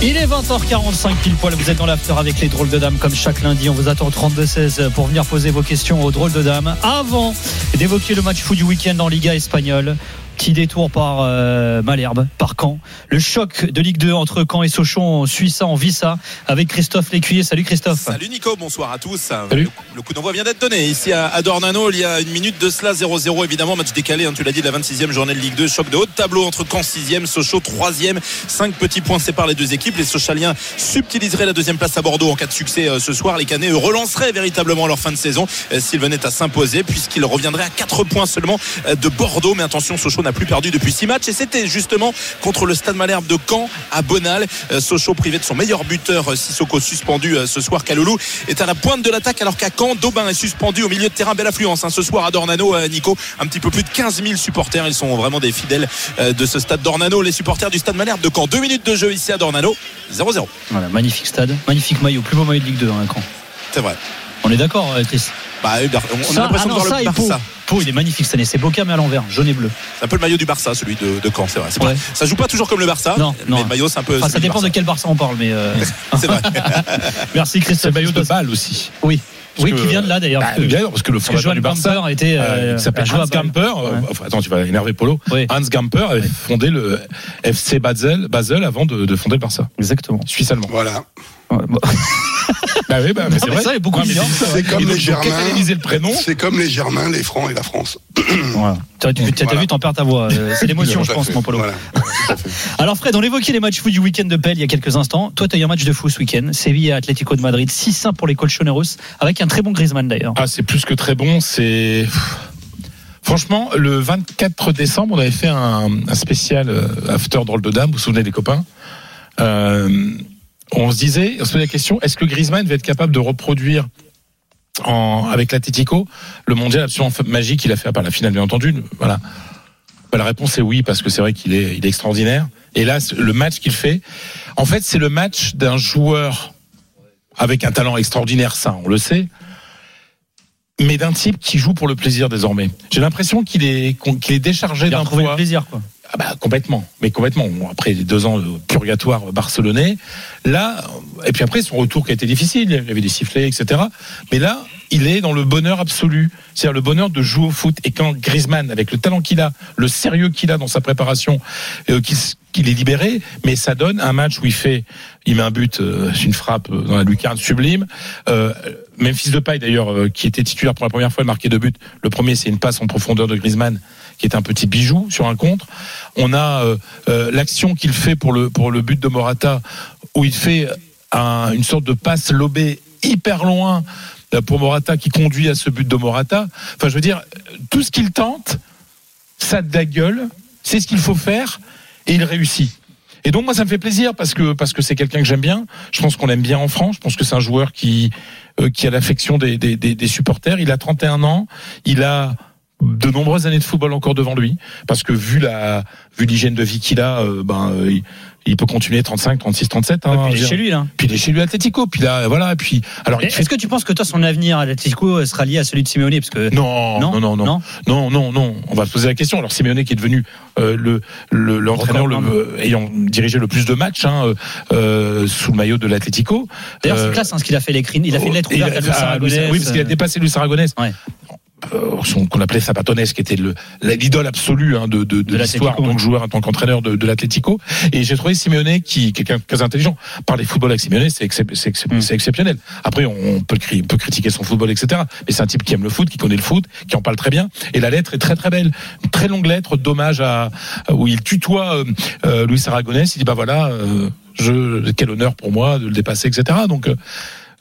Il est 20h45 pile poil, vous êtes dans l'after avec les drôles de dames comme chaque lundi. On vous attend au 32-16 pour venir poser vos questions aux drôles de dames. Avant d'évoquer le match fou du week-end en Liga espagnole, petit détour par euh, Malherbe, par Caen. Le choc de Ligue 2 entre Caen et Sochaux, on suit ça, on vit ça avec Christophe Lécuyer. Salut Christophe. Salut Nico, bonsoir à tous. Salut. Le, coup d'envoi vient d'être donné ici à, Dornano. Il y a une minute de cela, 0-0 évidemment, match décalé, hein, tu l'as dit, de la 26e journée de Ligue 2. Choc de haut de tableau entre Caen 6e, Sochaux 3e. 5 petits points séparent les deux équipes. Les Sochaliens subtiliseraient la deuxième place à Bordeaux en cas de succès euh, ce soir. Les Canets relanceraient véritablement leur fin de saison euh, s'ils venaient à s'imposer, puisqu'ils reviendraient à 4 points seulement euh, de Bordeaux. Mais attention, Sochaux n'a plus perdu depuis 6 matchs et c'était justement contre le Stade Malherbe de Caen à Bonal. Euh, Sochaux privé de son meilleur buteur, euh, Sissoko suspendu euh, ce soir. Kaloulou est à la pointe de l'attaque alors qu'à Caen, Daubin est suspendu au milieu de terrain. Belle affluence hein, ce soir à Dornano, Nico. Un petit peu plus de 15 000 supporters. Ils sont vraiment des fidèles de ce stade Dornano. Les supporters du Stade Malherbe de Caen. Deux minutes de jeu ici à Dornano. 0-0. Voilà, magnifique stade, magnifique maillot, plus beau maillot de Ligue 2 hein, Caen. C'est vrai. On est d'accord euh, Chris Bah, euh, on a l'impression ah de voir le. Barça. Pau, il est magnifique cette année, c'est Boca mais à l'envers, jaune et bleu. C'est un peu le maillot du Barça, celui de, de Caen, c'est vrai. Ouais. pas- ça joue pas toujours comme le Barça, Non, mais non. le maillot c'est un peu. Enfin, ça dépend de quel Barça on parle, mais euh, C'est vrai. merci C'est Christophe. le maillot de balle aussi. Oui, oui, que- qui vient de là d'ailleurs. Bah, parce que- bien sûr, parce que le fondateur du Barça, Gamper était. euh, euh, qui s'appelle Hans. Gamper. euh, Ouais. enfin, attends, tu vas énerver Polo. Oui. Hans Gamper avait fondé le FC Basel, Basel avant de, de fonder le Barça. Exactement. Suisse-allemand. Voilà. Ouais, bon. Bah oui, bah, mais c'est mais vrai. ça, il y a beaucoup Ouais, c'est- comme les Germains. catalysé le prénom. C'est comme les Germains, les Francs et la France. Voilà. T'as tu- t'as Voilà. vu, t'en perds ta voix. Euh, C'est l'émotion, je à pense, fait. mon polo. Voilà. À. Alors Fred, on évoquait les matchs fous du week-end de Pelle il y a quelques instants. Toi, tu as eu un match de fou ce week-end. Séville et Atlético de Madrid, 6-1 pour les Colchoneros, avec un très bon Griezmann d'ailleurs. Ah, c'est plus que très bon. C'est franchement le 24 décembre, on avait fait un, un spécial euh, after drôle de dame. Vous vous souvenez des copains? Euh, On se disait, on se posait la question est-ce que Griezmann va être capable de reproduire en, avec l'Atletico le mondial absolument magique qu'il a fait à part la finale, bien entendu. Voilà. Bah, la réponse est oui parce que c'est vrai qu'il est, il est extraordinaire. Et là, le match qu'il fait, en fait, c'est le match d'un joueur avec un talent extraordinaire, ça, on le sait mais d'un type qui joue pour le plaisir désormais. J'ai l'impression qu'il est qu'il est déchargé d'un poids. plaisir, quoi. Ah bah, complètement, mais complètement. Après deux ans de purgatoire barcelonais, là, et puis après son retour qui a été difficile, il y avait des sifflets, etc. Mais là, il est dans le bonheur absolu, c'est-à-dire le bonheur de jouer au foot. Et quand Griezmann, avec le talent qu'il a, le sérieux qu'il a dans sa préparation, euh, qu'il est libéré, mais ça donne un match où il fait, il met un but, euh, une frappe euh, dans la lucarne sublime. Euh, Memphis Depay d'ailleurs, euh, qui était titulaire pour la première fois, marqué deux buts. Le premier, c'est une passe en profondeur de Griezmann, qui est un petit bijou sur un contre. On a euh, euh, l'action qu'il fait pour le pour le but de Morata, où il fait un- une sorte de passe lobée hyper loin euh, pour Morata qui conduit à ce but de Morata. Enfin, je veux dire, tout ce qu'il tente, ça de la gueule, c'est ce qu'il faut faire et il réussit. Et donc moi ça me fait plaisir parce que parce que c'est quelqu'un que j'aime bien. Je pense qu'on l'aime bien en France. Je pense que c'est un joueur qui qui a l'affection des, des, des, des supporters. Il a 31 ans. Il a de nombreuses années de football encore devant lui parce que vu la vu l'hygiène de vie qu'il a, euh, ben euh, il, il peut continuer 35, 36, 37. Hein, Ouais, puis il est chez lui là. Puis il est chez lui à Atletico. Puis là voilà. Puis alors fait Est-ce que tu penses que toi son avenir à l'Atlético sera lié à celui de Simeone? Parce que non, non, non, non, non, non, non, On va se poser la question. Alors Simeone qui est devenu euh, le le- l'entraîneur le, euh, ayant dirigé le plus de matchs hein, euh, euh, sous le maillot de l'Atlético. D'ailleurs, Euh, c'est classe hein, ce qu'il a fait l'écrit. Il a fait une lettre ouverte à Luis ah, Oui, parce qu'il a dépassé Luis Aragonés. Ouais. Euh, qu'on appelait Zapatones, qui était l'idole absolue hein, de, de, de, De l'histoire en tant que joueur, en tant qu'entraîneur de, de l'Atlético. Et j'ai trouvé Simeone qui, qui est quelqu'un de très intelligent. Parler football avec Simeone, c'est excep- Mm. exceptionnel. Après, on peut, on critiquer son football, etc. Mais c'est un type qui aime le foot, qui connaît le foot, qui en parle très bien. Et la lettre est très très belle. Une très longue lettre d'hommage à où il tutoie euh, euh, Luis Aragonés. Il dit bah voilà, euh, je, quel honneur pour moi de le dépasser, etc. Donc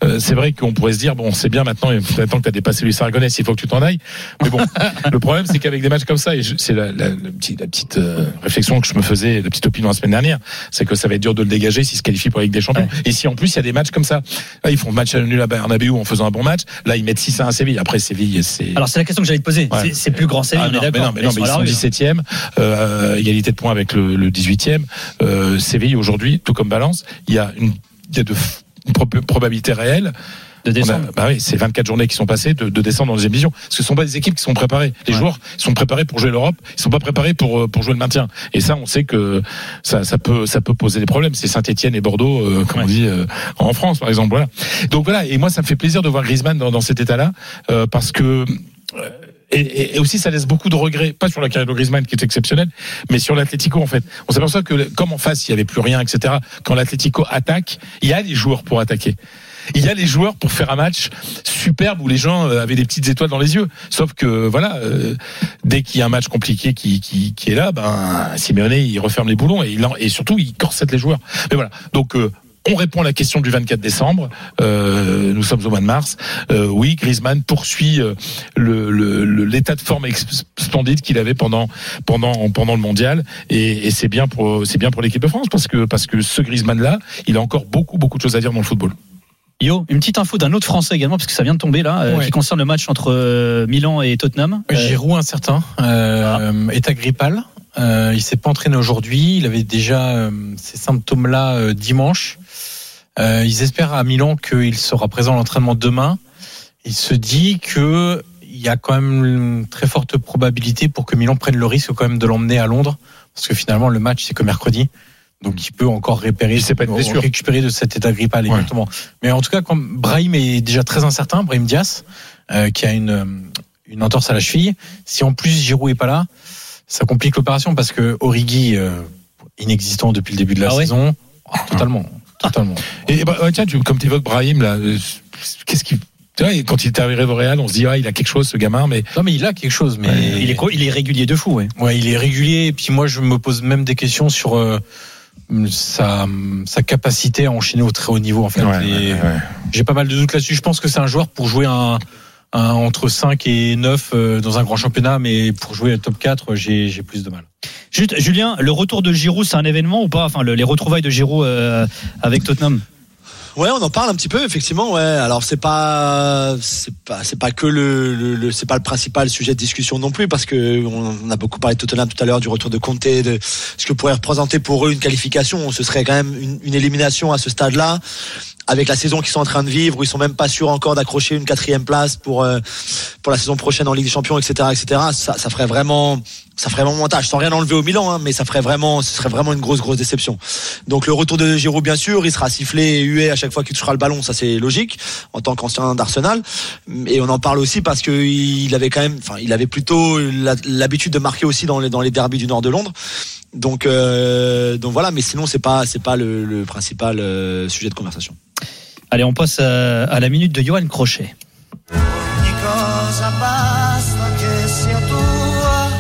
euh, c'est vrai qu'on pourrait se dire bon c'est bien maintenant maintenant que tu as dépassé Luis Aragonés il faut que tu t'en ailles mais bon le problème c'est qu'avec des matchs comme ça et c'est la, la, le petit- la petite euh, réflexion que je me faisais la petite opinion la semaine dernière c'est que ça va être dur de le dégager s'il se qualifie pour la Ligue des Champions et si en plus il y a des matchs comme ça là ils font match nul à Bernabeu en faisant un bon match là ils mettent 6 à 1 Séville après Séville c'est Alors c'est la question que j'allais te poser. Ouais. C'est- plus grand Séville, ah on est mais d'accord. non, mais non, mais ils la sont rue, hein. 17e, euh, égalité de points avec le, le 18e. Euh, Séville aujourd'hui, tout comme Valence, il y a une, il y a de, probabilité réelle. de On a- descendre. bah oui, c'est 24 journées qui sont passées de, de descendre dans deuxième division. Parce que ce sont pas des équipes qui sont préparées. Les Ouais. joueurs sont préparés pour jouer l'Europe, ils sont pas préparés pour euh, pour jouer le maintien. Et ça, on sait que ça, ça peut ça peut poser des problèmes. C'est Saint-Étienne et Bordeaux, euh, comme on dit euh, en France, par exemple. Voilà. Donc voilà. Et moi, ça me fait plaisir de voir Griezmann dans, dans cet état-là, euh, parce que euh, et, et- aussi ça laisse beaucoup de regrets, pas sur la carrière de Griezmann qui est exceptionnelle, mais sur l'Atlético en fait. On s'aperçoit que comme en face il y avait plus rien, etc. Quand l'Atlético attaque, il y a les joueurs pour attaquer. Il y a les joueurs pour faire un match superbe où les gens euh, avaient des petites étoiles dans les yeux. Sauf que voilà, euh, dès qu'il y a un match compliqué qui, qui, qui est là, ben Simeone il referme les boulons et, il en- et surtout il corsette les joueurs. Mais voilà, donc. euh, on répond à la question du 24 décembre. Euh, nous sommes au mois de mars. Euh, oui, Griezmann poursuit euh, le- le- le- l'état de forme splendide qu'il avait pendant pendant pendant le mondial, et, et c'est bien pour c'est bien pour l'équipe de France parce que parce que ce Griezmann là, il a encore beaucoup beaucoup de choses à dire dans le football. Yo, une petite info d'un autre Français également, parce que ça vient de tomber là, euh, qui concerne le match entre euh, Milan et Tottenham. Giroud incertain, euh, état grippal. Euh, il s'est pas entraîné aujourd'hui. Il avait déjà euh, ces symptômes-là euh, dimanche. Euh, ils espèrent à Milan qu'il sera présent à l'entraînement demain. Il se dit que il y a quand même une très forte probabilité pour que Milan prenne le risque quand même de l'emmener à Londres, parce que finalement le match c'est que mercredi. Donc il peut encore repérer, Il sait pas récupérer de cet état grippal Ouais. exactement. Mais en tout cas, comme Brahim est déjà très incertain, Brahim Diaz, euh, qui a une une entorse à la cheville. Si en plus Giroud est pas là, ça complique l'opération parce que Origi euh, inexistant depuis le début de la Ah ouais saison, ah, totalement, totalement. Et bah, tiens, tu, comme tu évoques Brahim là, euh, qu'est-ce qui quand il est arrivé au Real, on se dit ah il a quelque chose ce gamin, mais Non mais il a quelque chose, mais Ouais, il, est, il est régulier de fou, ouais. ouais, il est régulier. Et puis moi, je me pose même des questions sur euh, sa sa capacité à enchaîner au très haut niveau en fait. Ouais, ouais. J'ai pas mal de doutes là-dessus. Je pense que c'est un joueur pour jouer un, un entre 5 et 9 euh, dans un grand championnat, mais pour jouer à top 4, j'ai j'ai plus de mal. Juste, Julien, le retour de Giroud, c'est un événement ou pas? Enfin, le- les retrouvailles de Giroud euh, avec Tottenham. Ouais, on en parle un petit peu effectivement. Ouais, alors c'est pas c'est pas c'est pas que le, le, le- c'est pas le principal sujet de discussion non plus parce que on, on a beaucoup parlé de Tottenham tout à l'heure du retour de Conte, de ce que pourrait représenter pour eux une qualification. Ce serait quand même une, une élimination à ce stade-là. Avec la saison qu'ils sont en train de vivre, où ils sont même pas sûrs encore d'accrocher une quatrième place pour euh, pour la saison prochaine en Ligue des Champions, etc., etc. Ça, ça ferait vraiment, ça ferait vraiment montage, sans rien enlever au Milan, hein, mais ça ferait vraiment, ce serait vraiment une grosse grosse déception. Donc le retour de Giroud, bien sûr, il sera sifflé et hué à chaque fois qu'il touchera le ballon, ça c'est logique en tant qu'ancien d'Arsenal. Et on en parle aussi parce que il avait quand même, enfin, il avait plutôt l'habitude de marquer aussi dans les dans les derbies du nord de Londres. Donc euh, donc voilà, mais sinon c'est pas c'est pas le, le principal euh, sujet de conversation. Allez, on passe à, à la minute de Johan Crochet.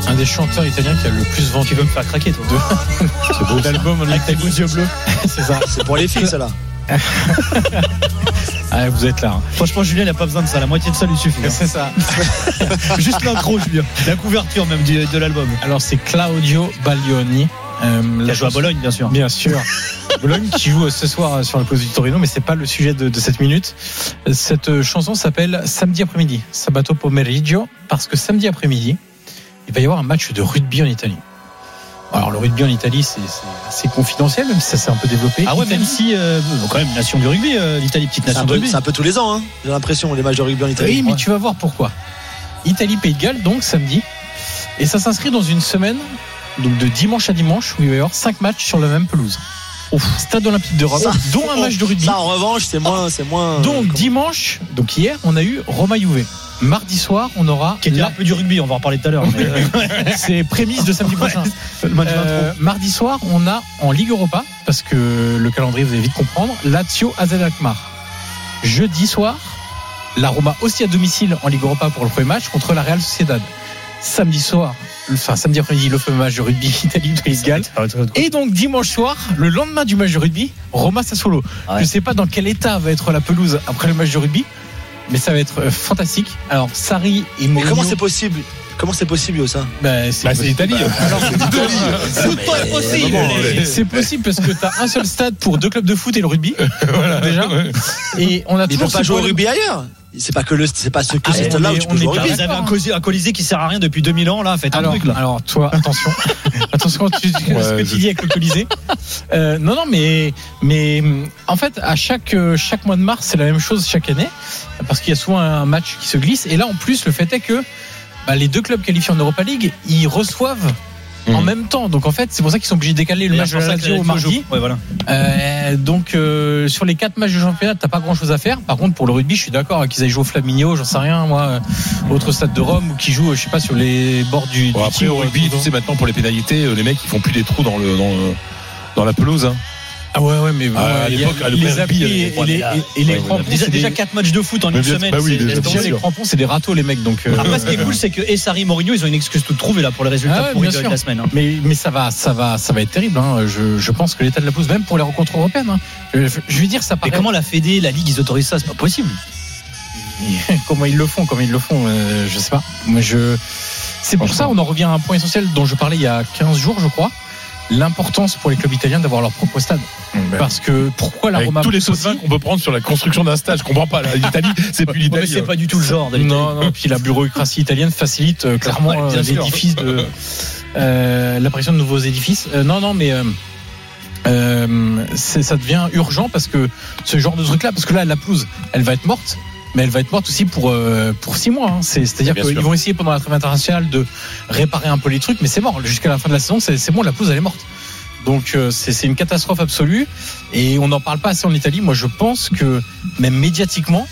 Un des chanteurs italiens qui a le plus vendu. Tu veux me faire craquer, toi C'est beau. L'album Avec yeux bleus. C'est ça. C'est pour les filles, ça là. Ah, vous êtes là. hein. Franchement, Julien, il n'a pas besoin de ça. La moitié de ça lui suffit. hein. C'est ça. Juste l'intro, Julien. La couverture même du- de l'album. Alors c'est Claudio Baglioni. Euh, a joué à Bologne, bien sûr. Bien sûr. Bologne qui joue ce soir sur la pause du Torino, mais c'est pas le sujet de, de cette minute. Cette chanson s'appelle Samedi après-midi, Sabato pomeriggio, parce que samedi après-midi, il va y avoir un match de rugby en Italie. Alors le rugby en Italie, c'est assez confidentiel, même si ça s'est un peu développé. Ah ouais, même si, euh, bon, quand même, nation du rugby, euh, l'Italie, petite C'est nation un, de peu, rugby. c'est un peu tous les ans, hein. J'ai l'impression les matchs de rugby en Italie. Oui, mais Ouais. tu vas voir pourquoi. Italie Pays de Galles, donc samedi, et ça s'inscrit dans une semaine, donc de dimanche à dimanche, où il va y avoir cinq matchs sur la même pelouse. Stade Olympique de Rome, Ça, dont un match de rugby. Ça, en revanche, c'est moins, c'est moins. Donc dimanche, donc hier, on a eu Roma Juve. Mardi soir, on aura Qui était la- un peu du rugby, on va en reparler tout à l'heure. euh, c'est prémisse de samedi prochain. le match Euh, mardi soir, on a en Ligue Europa, parce que le calendrier vous allez vite comprendre, Lazio AZ Alkmaar. Jeudi soir, la Roma aussi à domicile en Ligue Europa pour le premier match contre la Real Sociedad. Samedi soir, enfin samedi après-midi, le fameux match de rugby Italie Pays de Galles. Et donc dimanche soir, le lendemain du match de rugby, Roma Sassuolo. Ouais. Je sais pas dans quel état va être la pelouse après le match de rugby, mais ça va être euh, fantastique. Alors Sarri et Mais Mourinho. comment c'est possible? Comment c'est possible, ça Ben, c'est Bah, c'est l'Italie. Alors, Tout est possible. c'est- C'est possible parce que tu as un seul stade pour deux clubs de foot et le rugby. déjà. Et on a Mais ils toujours peuvent pas jouer au rugby ailleurs. C'est pas que le, c'est pas ce que Ah, ces on stades-là où tu peux jouer au rugby. Vous avez un, Colisée- un Colisée qui sert à rien depuis 2000 ans, là. Faites un Alors, truc, là. alors, toi, attention, attention tu, tu- Ouais, ce que je- tu dis avec le Colisée. Euh, non, non, mais, mais en fait, à chaque, euh, chaque mois de mars, c'est la même chose chaque année, parce qu'il y a souvent un match qui se glisse. Et là, en plus, le fait est que bah, les deux clubs qualifiés en Europa League, ils reçoivent en Mhm. même temps. Donc en fait, c'est pour ça qu'ils sont obligés de décaler le match de la Lazio au mardi. Ouais, voilà. Euh, donc euh, sur les quatre matchs de championnat, t'as pas grand chose à faire. Par contre, pour le rugby, je suis d'accord qu'ils aillent jouer au Flaminio, j'en sais rien, moi, euh, autre stade de Rome ou qui jouent, je sais pas, sur les bords du. Bon, du après, au rugby, tu sais, maintenant, pour les pénalités, les mecs, ils font plus des trous dans, le, dans, le- dans la pelouse. Hein. Ah ouais, ouais, mais Ah, à l'époque, les rugby, et, euh, les, crampons. Déjà, c'est déjà des- 4 matchs de foot en Mais une semaine. bah les crampons, c'est des râteaux, les mecs. Donc, euh, Après, ce qui est cool, c'est que Essari et Mourinho, ils ont une excuse toute trouvée là pour les résultats Ah pourris de la semaine. hein. mais, mais ça va, ça va, ça va être terrible. Hein. Je, pense que l'état de la pelouse, même pour les rencontres européennes, hein. je, je vais dire, ça Mais paraît. comment la Fédé, la Ligue, ils autorisent ça? C'est pas possible. comment ils le font, comment ils le font, euh, je sais pas. Je. C'est pour ça, on en revient à un point essentiel dont je parlais il y a 15 jours, je crois. L'importance pour les clubs italiens d'avoir leur propre stade. Parce que pourquoi la Avec Roma tous les aussi qu'on peut prendre sur la construction d'un stade, je comprends pas. là. L'Italie, c'est plus l'Italie. c'est hein. pas du tout le genre. Non, non, puis la bureaucratie italienne facilite euh, clairement Ouais, euh, l'édifice de euh, l'apparition de nouveaux édifices. Euh, non, non, mais euh, euh, ça devient urgent parce que ce genre de truc-là, parce que là, la pelouse, elle va être morte. Mais elle va être morte aussi pour euh, pour six mois. hein. C'est- C'est-à-dire qu'ils vont essayer pendant la trêve internationale de réparer un peu les trucs, mais c'est mort. Jusqu'à la fin de la saison, c'est c'est bon, la pelouse elle est morte. Donc euh, c'est c'est une catastrophe absolue et on n'en parle pas assez en Italie. Moi, je pense que même médiatiquement,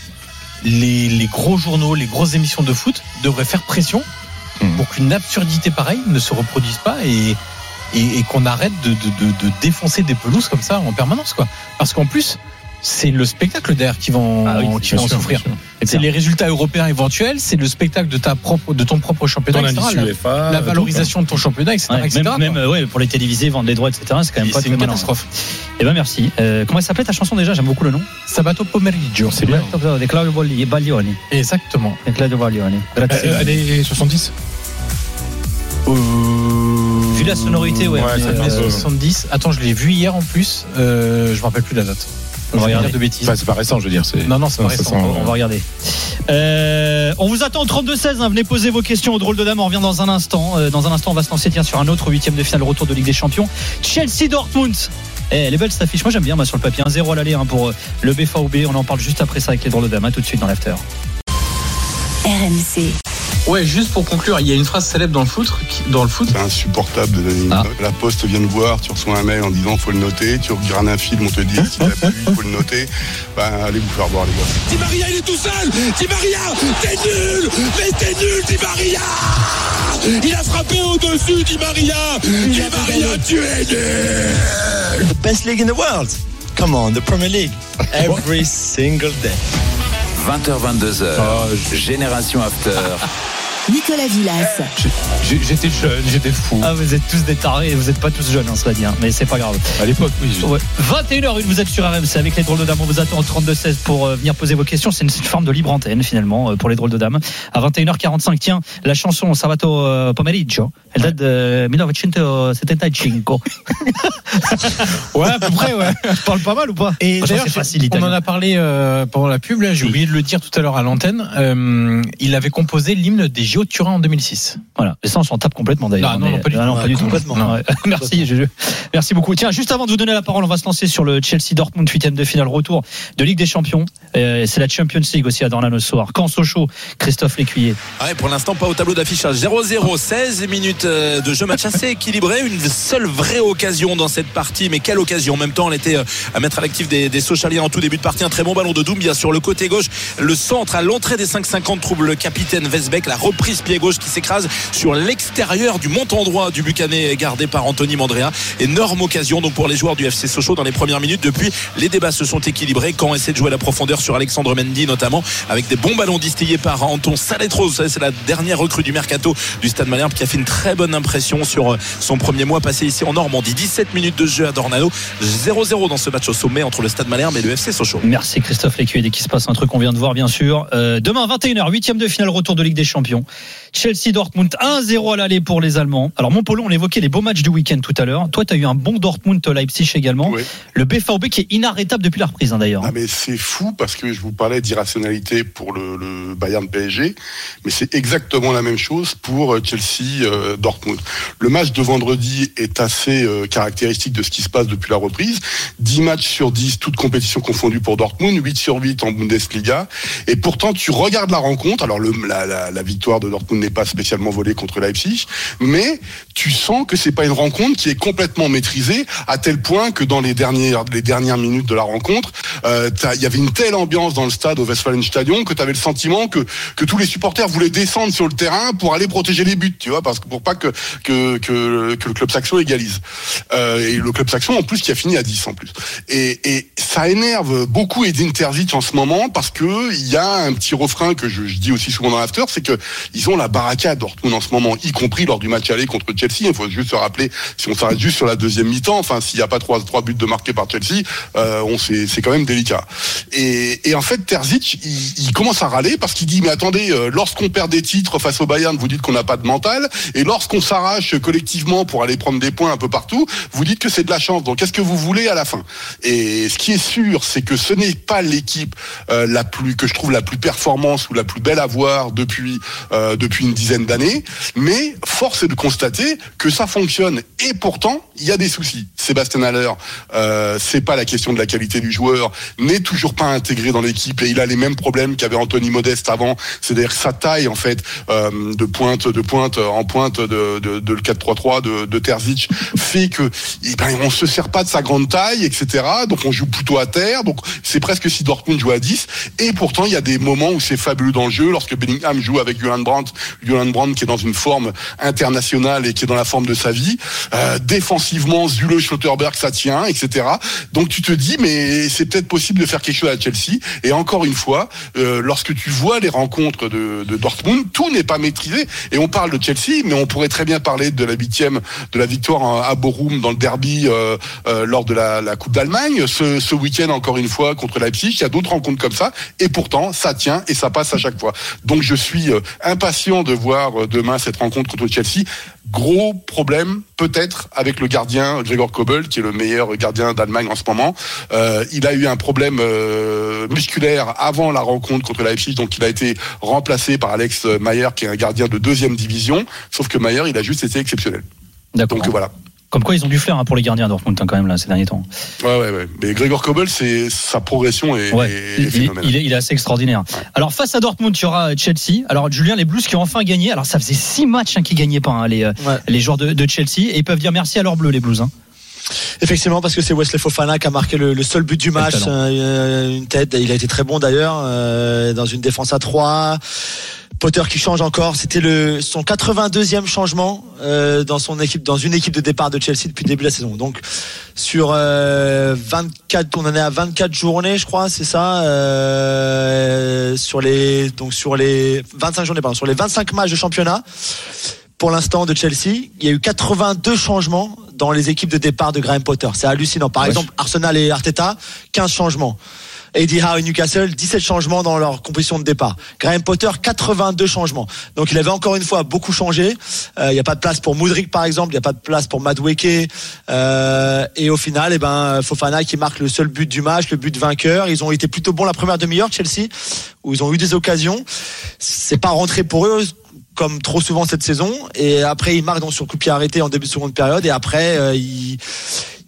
les, les gros journaux, les grosses émissions de foot devraient faire pression Mhm. pour qu'une absurdité pareille ne se reproduise pas et, et, et qu'on arrête de, de, de, de défoncer des pelouses comme ça en permanence. quoi. Parce qu'en plus, c'est le spectacle derrière qui va en, Ah oui, qui sûr, souffrir. C'est les résultats européens éventuels, c'est le spectacle de, ta propre, de ton propre championnat, Ton etc. La, UEFA, la tout, valorisation de ton championnat, etc. Ouais, etc., même, quoi. même, ouais, pour les télévisés, vendre des droits, etc. C'est quand même Et pas une malin. catastrophe. Eh ben merci. Euh, comment s'appelle ta chanson déjà? J'aime beaucoup le nom. Sabato Pomeriggio. C'est bien. De Claudio Baglioni. Exactement. De Claudio Baglioni. Grazie. Euh, Années 70 Vu la sonorité, ouais. Ouais, mais, ça euh, 70. Attends, je l'ai vu hier en plus. Euh, je me rappelle plus de la date. On va regarder. de bêtises. Enfin, c'est pas récent, je veux dire. c'est- Non, non, c'est pas récent. sent- On va regarder. Euh, on vous attend au 32-16. hein. Venez poser vos questions au drôle de dame. On revient dans un instant. Euh, dans un instant, on va se lancer tiens, sur un autre huitième de finale retour de Ligue des Champions. Chelsea Dortmund. Eh, elle est belle cette affiche. Moi j'aime bien moi, sur le papier. 1-0 à l'aller hein, pour euh, le BVB. On en parle juste après ça avec les drôles de dames. À tout de suite dans l'after. RMC. Ouais, juste pour conclure, il y a une phrase célèbre dans le foot. qui- Dans le foot. C'est insupportable de Ah. La poste vient de voir, tu reçois un mail en disant faut le noter, tu regardes un film, on te dit s'il a plu, il faut le noter. Ben allez vous faire voir les gars. Di Maria, il est tout seul Di Maria, t'es nul Mais t'es nul, Di Maria Il a frappé au-dessus, Di Maria Di Maria, tu es nul The best league in the world. Come on, the Premier League. Every single day. 20h, 22h. Génération After. Nicolas Villas. J'étais jeune, j'étais fou. Ah, vous êtes tous des tarés et vous n'êtes pas tous jeunes, hein, cela dit, hein, mais c'est pas grave. À l'époque, oui. je- Ouais. 21h, vous êtes sur RMC avec les drôles de dames. On vous attend au 32-16 pour euh, venir poser vos questions. C'est une, une forme de libre antenne finalement euh, pour les drôles de dames. À 21h45, tiens, la chanson Sabato euh, Pomeriggio, elle date de 1975. Ouais, à peu près, ouais. Je parle pas mal ou pas? Et d'ailleurs, c'est facile, on en a parlé euh, pendant la pub. Là, j'ai Oui. oublié de le dire tout à l'heure à l'antenne. Euh, il avait composé l'hymne des JO de Turin en 2006. Voilà, et ça on s'en tape complètement d'ailleurs. Non, non, mais- non, pas du tout. non, pas du tout. Complètement. Non, ouais. Merci, je- merci beaucoup. Tiens, juste avant de vous donner la parole, on va se lancer sur le Chelsea Dortmund huitième de finale retour de Ligue des Champions. Euh, c'est la Champions League aussi à Dornano ce soir. Quand Sochaux, Christophe Lécuyer. Ah Ouais, pour l'instant, pas au tableau d'affichage. 0-0, 16 minutes euh, de jeu match assez équilibré. Une seule vraie occasion dans cette partie, mais quelle occasion En même temps, elle était euh, à mettre à l'actif des, des Sochaliens en tout début de partie. Un très bon ballon de Doumbia sur le côté gauche. Le centre à l'entrée des 5,50 trouve le capitaine Vesbeck. La reprise pied gauche qui s'écrase sur l'extérieur du montant droit du Bucanet gardé par Anthony Mandrea. Énorme occasion donc pour les joueurs du FC Sochaux dans les premières minutes. Depuis, les débats se sont équilibrés. Quand essaie de jouer la profondeur sur Alexandre Mendy notamment, avec des bons ballons distillés par Anton Saletros. C'est la dernière recrue du mercato du Stade Malherbe qui a fait une très bonne impression sur euh, son premier mois passé ici en Normandie. 17 minutes de jeu à Dornano. 0-0 dans ce match au sommet entre le Stade Malherbe et le FC Sochaux. Merci Christophe Lécuyer. Dès qu'il se passe un truc, on vient de voir bien sûr. Euh, demain 21h, huitième de finale retour de Ligue des Champions. Chelsea Dortmund 1-0 à l'aller pour les Allemands. Alors mon polo, on évoquait les beaux matchs du week-end tout à l'heure. Toi, tu as eu un bon Dortmund Leipzig également. Oui. Le BVB qui est inarrêtable depuis la reprise hein, d'ailleurs. Ah mais c'est fou parce que je vous parlais d'irrationalité pour le, le Bayern PSG, mais c'est exactement la même chose pour euh, Chelsea euh, Dortmund. Le match de vendredi est assez euh, caractéristique de ce qui se passe depuis la reprise. 10 matchs sur 10, toutes compétitions confondues pour Dortmund, 8 sur 8 en Bundesliga. Et pourtant, tu regardes la rencontre. Alors le, la, la, la victoire de Dortmund n'est pas spécialement volée contre Leipzig, mais tu sens que c'est pas une rencontre qui est complètement maîtrisée à tel point que dans les dernières les dernières minutes de la rencontre, euh, il y avait une telle ambiance dans le stade au Westfalenstadion que tu avais le sentiment que que tous les supporters voulaient descendre sur le terrain pour aller protéger les buts, tu vois, parce que pour pas que que que, que le club saxon égalise. Euh, et le club saxon en plus qui a fini à 10 en plus. Et, et ça énerve beaucoup Edin Terzic en ce moment parce que il y a un petit refrain que je, je dis aussi souvent dans l'after, c'est que ils ont la Dortmund en ce moment, y compris lors du match aller contre Chelsea. Il faut juste se rappeler, si on s'arrête juste sur la deuxième mi-temps, enfin s'il n'y a pas trois, trois buts de marqués par Chelsea, euh, on c'est c'est quand même délicat. Et, et en fait Terzic, il, il commence à râler parce qu'il dit mais attendez, euh, lorsqu'on perd des titres face au Bayern, vous dites qu'on n'a pas de mental, et lorsqu'on s'arrache collectivement pour aller prendre des points un peu partout, vous dites que c'est de la chance. Donc qu'est-ce que vous voulez à la fin? Et ce qui est sûr, c'est que ce n'est pas l'équipe euh, la plus que je trouve la plus performance ou la plus belle à voir depuis euh, depuis une dizaine d'années, mais force est de constater que ça fonctionne. Et pourtant, il y a des soucis. Sébastien Haller, euh, c'est pas la question de la qualité du joueur, n'est toujours pas intégré dans l'équipe et il a les mêmes problèmes qu'avait Anthony Modeste avant. C'est-à-dire sa taille en fait euh, de pointe de pointe en pointe de, le 4-3-3 de, Terzic fait que eh ben, on se sert pas de sa grande taille, etc. Donc on joue plutôt à terre. Donc c'est presque si Dortmund joue à 10. Et pourtant il y a des moments où c'est fabuleux dans le jeu. Lorsque Bellingham joue avec Julian Brandt, Julian Brandt qui est dans une forme internationale et qui est dans la forme de sa vie. Euh, défensivement, Zule, Schlotterberg, ça tient, etc. Donc tu te dis mais c'est peut-être possible de faire quelque chose à Chelsea. Et encore une fois, euh, lorsque tu vois les rencontres de, Dortmund, tout n'est pas maîtrisé. Et on parle de Chelsea, mais on pourrait très bien parler de la huitième, de la victoire à Bochum dans le derby euh, lors de la, Coupe d'Allemagne. Ce, week-end, encore une fois, contre Leipzig, il y a d'autres rencontres comme ça. Et pourtant, ça tient et ça passe à chaque fois. Donc je suis impatient de voir euh, demain cette rencontre contre Chelsea. Gros problème, peut-être, avec le gardien Gregor Kobel, qui est le meilleur gardien d'Allemagne en ce moment. Euh, il a eu un problème euh, musculaire avant la rencontre contre Leipzig, donc il a été remplacé par Alex Mayer, qui est un gardien de deuxième division. Sauf que Mayer, il a juste été exceptionnel. D'accord. Donc voilà. Comme quoi, ils ont du flair hein, pour les gardiens Dortmund hein, quand même là ces derniers temps. Ouais, ouais, ouais. Mais Gregor Kobel, c'est sa progression est, Ouais, est- il, est phénoménale. il est, il est assez extraordinaire. Alors face à Dortmund, tu auras Chelsea. Alors Julien, les Blues qui ont enfin gagné. Alors ça faisait six matchs hein, qu'ils gagnaient pas hein, les, euh, Ouais. les joueurs de, de Chelsea et ils peuvent dire merci à leurs Bleus les Blues. Hein. Effectivement, parce que c'est Wesley Fofana qui a marqué le, le seul but du match, talent. euh, une tête. Il a été très bon d'ailleurs euh, dans une défense à 3 Potter qui change encore, c'était le son 82e changement euh, dans son équipe, dans une équipe de départ de Chelsea depuis le début de la saison. Donc sur euh, 24, on en est à 24 journées, je crois, c'est ça. euh, sur les donc sur les 25 journées, pardon, sur les 25 matchs de championnat pour l'instant de Chelsea. Il y a eu 82 changements dans les équipes de départ de Graham Potter. C'est hallucinant. Par exemple, Arsenal et Arteta, 15 changements. Eddie Howe et Newcastle, 17 changements dans leur composition de départ. Graham Potter, 82 changements. Donc il avait encore une fois beaucoup changé. Euh, Il n'y a pas de place pour Moudric par exemple, il n'y a pas de place pour Madueke. Euh, et au final, eh ben, Fofana qui marque le seul but du match, le but vainqueur. Ils ont été plutôt bons la première demi-heure, Chelsea, où ils ont eu des occasions. C'est pas rentré pour eux comme trop souvent cette saison. Et après, ils marquent donc sur coup arrêté en début de seconde période. Et après, euh, ils,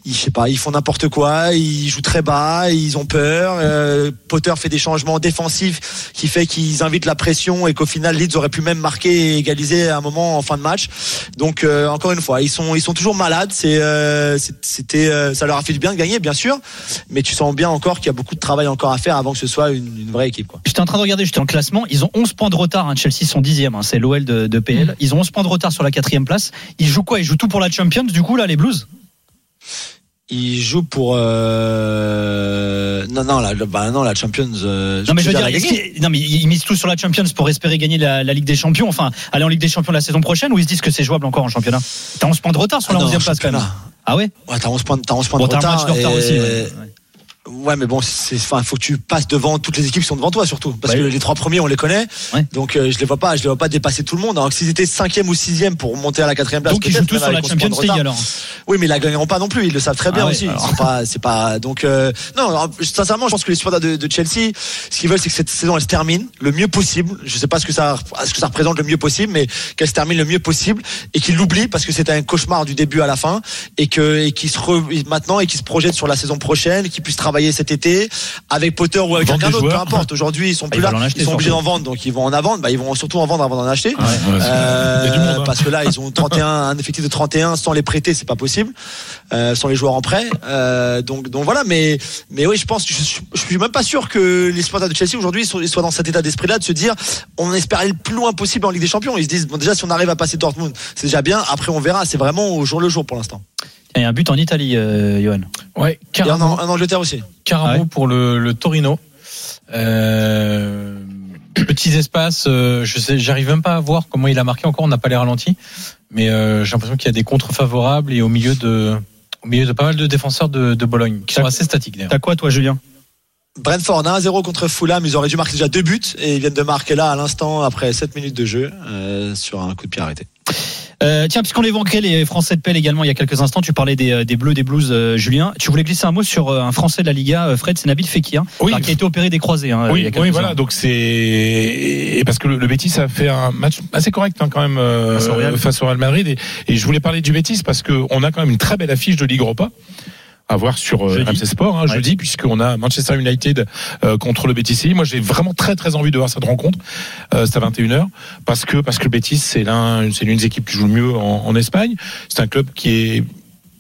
ils, je sais pas, ils font n'importe quoi. Ils jouent très bas. Ils ont peur. Euh, Potter fait des changements défensifs qui fait qu'ils invitent la pression et qu'au final, Leeds aurait pu même marquer et égaliser à un moment en fin de match. Donc, euh, encore une fois, ils sont, ils sont toujours malades. C'est, euh, c'était, ça leur a fait du bien de gagner, bien sûr. Mais tu sens bien encore qu'il y a beaucoup de travail encore à faire avant que ce soit une, une vraie équipe. Quoi. J'étais en train de regarder, j'étais en classement. Ils ont 11 points de retard. Hein. Chelsea sont dixième. Hein. C'est l'OL de, de PL. Ils ont 11 points de retard sur la quatrième place. Ils jouent quoi? Ils jouent tout pour la Champions. Du coup, là, les Blues? Ils jouent pour euh... non non la bah non la Champions euh, Non mais je veux dire, qu'ils- non mais ils misent tout sur la Champions pour espérer gagner la, la Ligue des Champions. Enfin, aller en Ligue des Champions la saison prochaine ou ils se disent que c'est jouable encore en championnat? T'as 11 points de retard sur Ah la non, 11e place quand même. Ah ouais? Ouais, t'as 11 points, t'as 11 points Bon, de un retard. match de retard et- aussi. ouais. Ouais. Ouais, mais bon, c'est, enfin, faut que tu passes devant toutes les équipes qui sont devant toi surtout, parce Ouais. que les trois premiers on les connaît, Ouais. donc euh, je les vois pas, je les vois pas dépasser tout le monde. Alors que s'ils étaient cinquième ou sixième pour monter à la quatrième place, Donc ils jouent tous sur la avec 11 points Champions League alors. Oui, mais ils la gagneront pas non plus. Ils le savent très bien Ah aussi. sont pas, c'est pas. Donc euh, non, alors, sincèrement, je pense que les supporters de, de Chelsea, ce qu'ils veulent, c'est que cette saison elle se termine le mieux possible. Je sais pas ce que ça, ce que ça représente le mieux possible, mais qu'elle se termine le mieux possible et qu'ils l'oublient parce que c'était un cauchemar du début à la fin et que et qu'ils se re- maintenant et qu'ils se projettent sur la saison prochaine, qu'ils puissent travailler cet été avec Potter ou avec quelqu'un d'autre, peu importe. Aujourd'hui, ils sont plus ils là, ils sont obligés d'en vendre, donc ils vont en vendre. Bah, ils vont surtout en vendre avant d'en acheter. Euh, hein. parce que là, ils ont 31, un effectif de 31 sans les prêter, c'est pas possible, euh, sans les joueurs en prêt. Euh, donc, donc voilà. Mais, mais oui, je pense, je, suis- je suis même pas sûr que les supporters de Chelsea aujourd'hui soient, soient dans cet état d'esprit-là de se dire, on espère aller le plus loin possible en Ligue des Champions. Ils se disent, bon, déjà, si on arrive à passer Dortmund, c'est déjà bien. Après, on verra. C'est vraiment au jour le jour pour l'instant. Il y a un but en Italie, euh, Johan. Ouais, Et en, Angleterre aussi. Caramo Ah ouais. pour le, le Torino. Euh, petits espaces, euh, je sais, j'arrive même pas à voir comment il a marqué encore. On n'a pas les ralentis, mais euh, j'ai l'impression qu'il y a des contres favorables et au milieu de, au milieu de pas mal de défenseurs de, de Bologne qui sont assez statiques d'ailleurs. T'as quoi toi, Julien? Brentford 1-0 contre Fulham. Ils auraient dû marquer déjà deux buts et ils viennent de marquer là à l'instant après 7 minutes de jeu euh, sur un coup de pied arrêté. Euh, tiens, puisqu'on évoquait les Français de Pelle également il y a quelques instants, tu parlais des, euh, des Bleus, des Blues, euh, Julien. Tu voulais glisser un mot sur un Français de la Liga, Fred, c'est Nabil Fekir, Oui. alors, qui a été opéré des croisés. Hein, il y Oui, voilà. Donc c'est et parce que le, le Betis a fait un match assez correct hein, quand même Face au Real. Madrid. Et, et je voulais parler du Betis parce que on a quand même une très belle affiche de Ligue Europa à voir sur euh. RMC Sport hein, Ouais. jeudi puisqu'on a Manchester United euh, contre le Betis. Moi j'ai vraiment très très envie de voir cette rencontre. Euh, c'est à 21h parce que parce que le Betis c'est l'un c'est l'une des équipes qui joue le mieux en, en Espagne. C'est un club qui est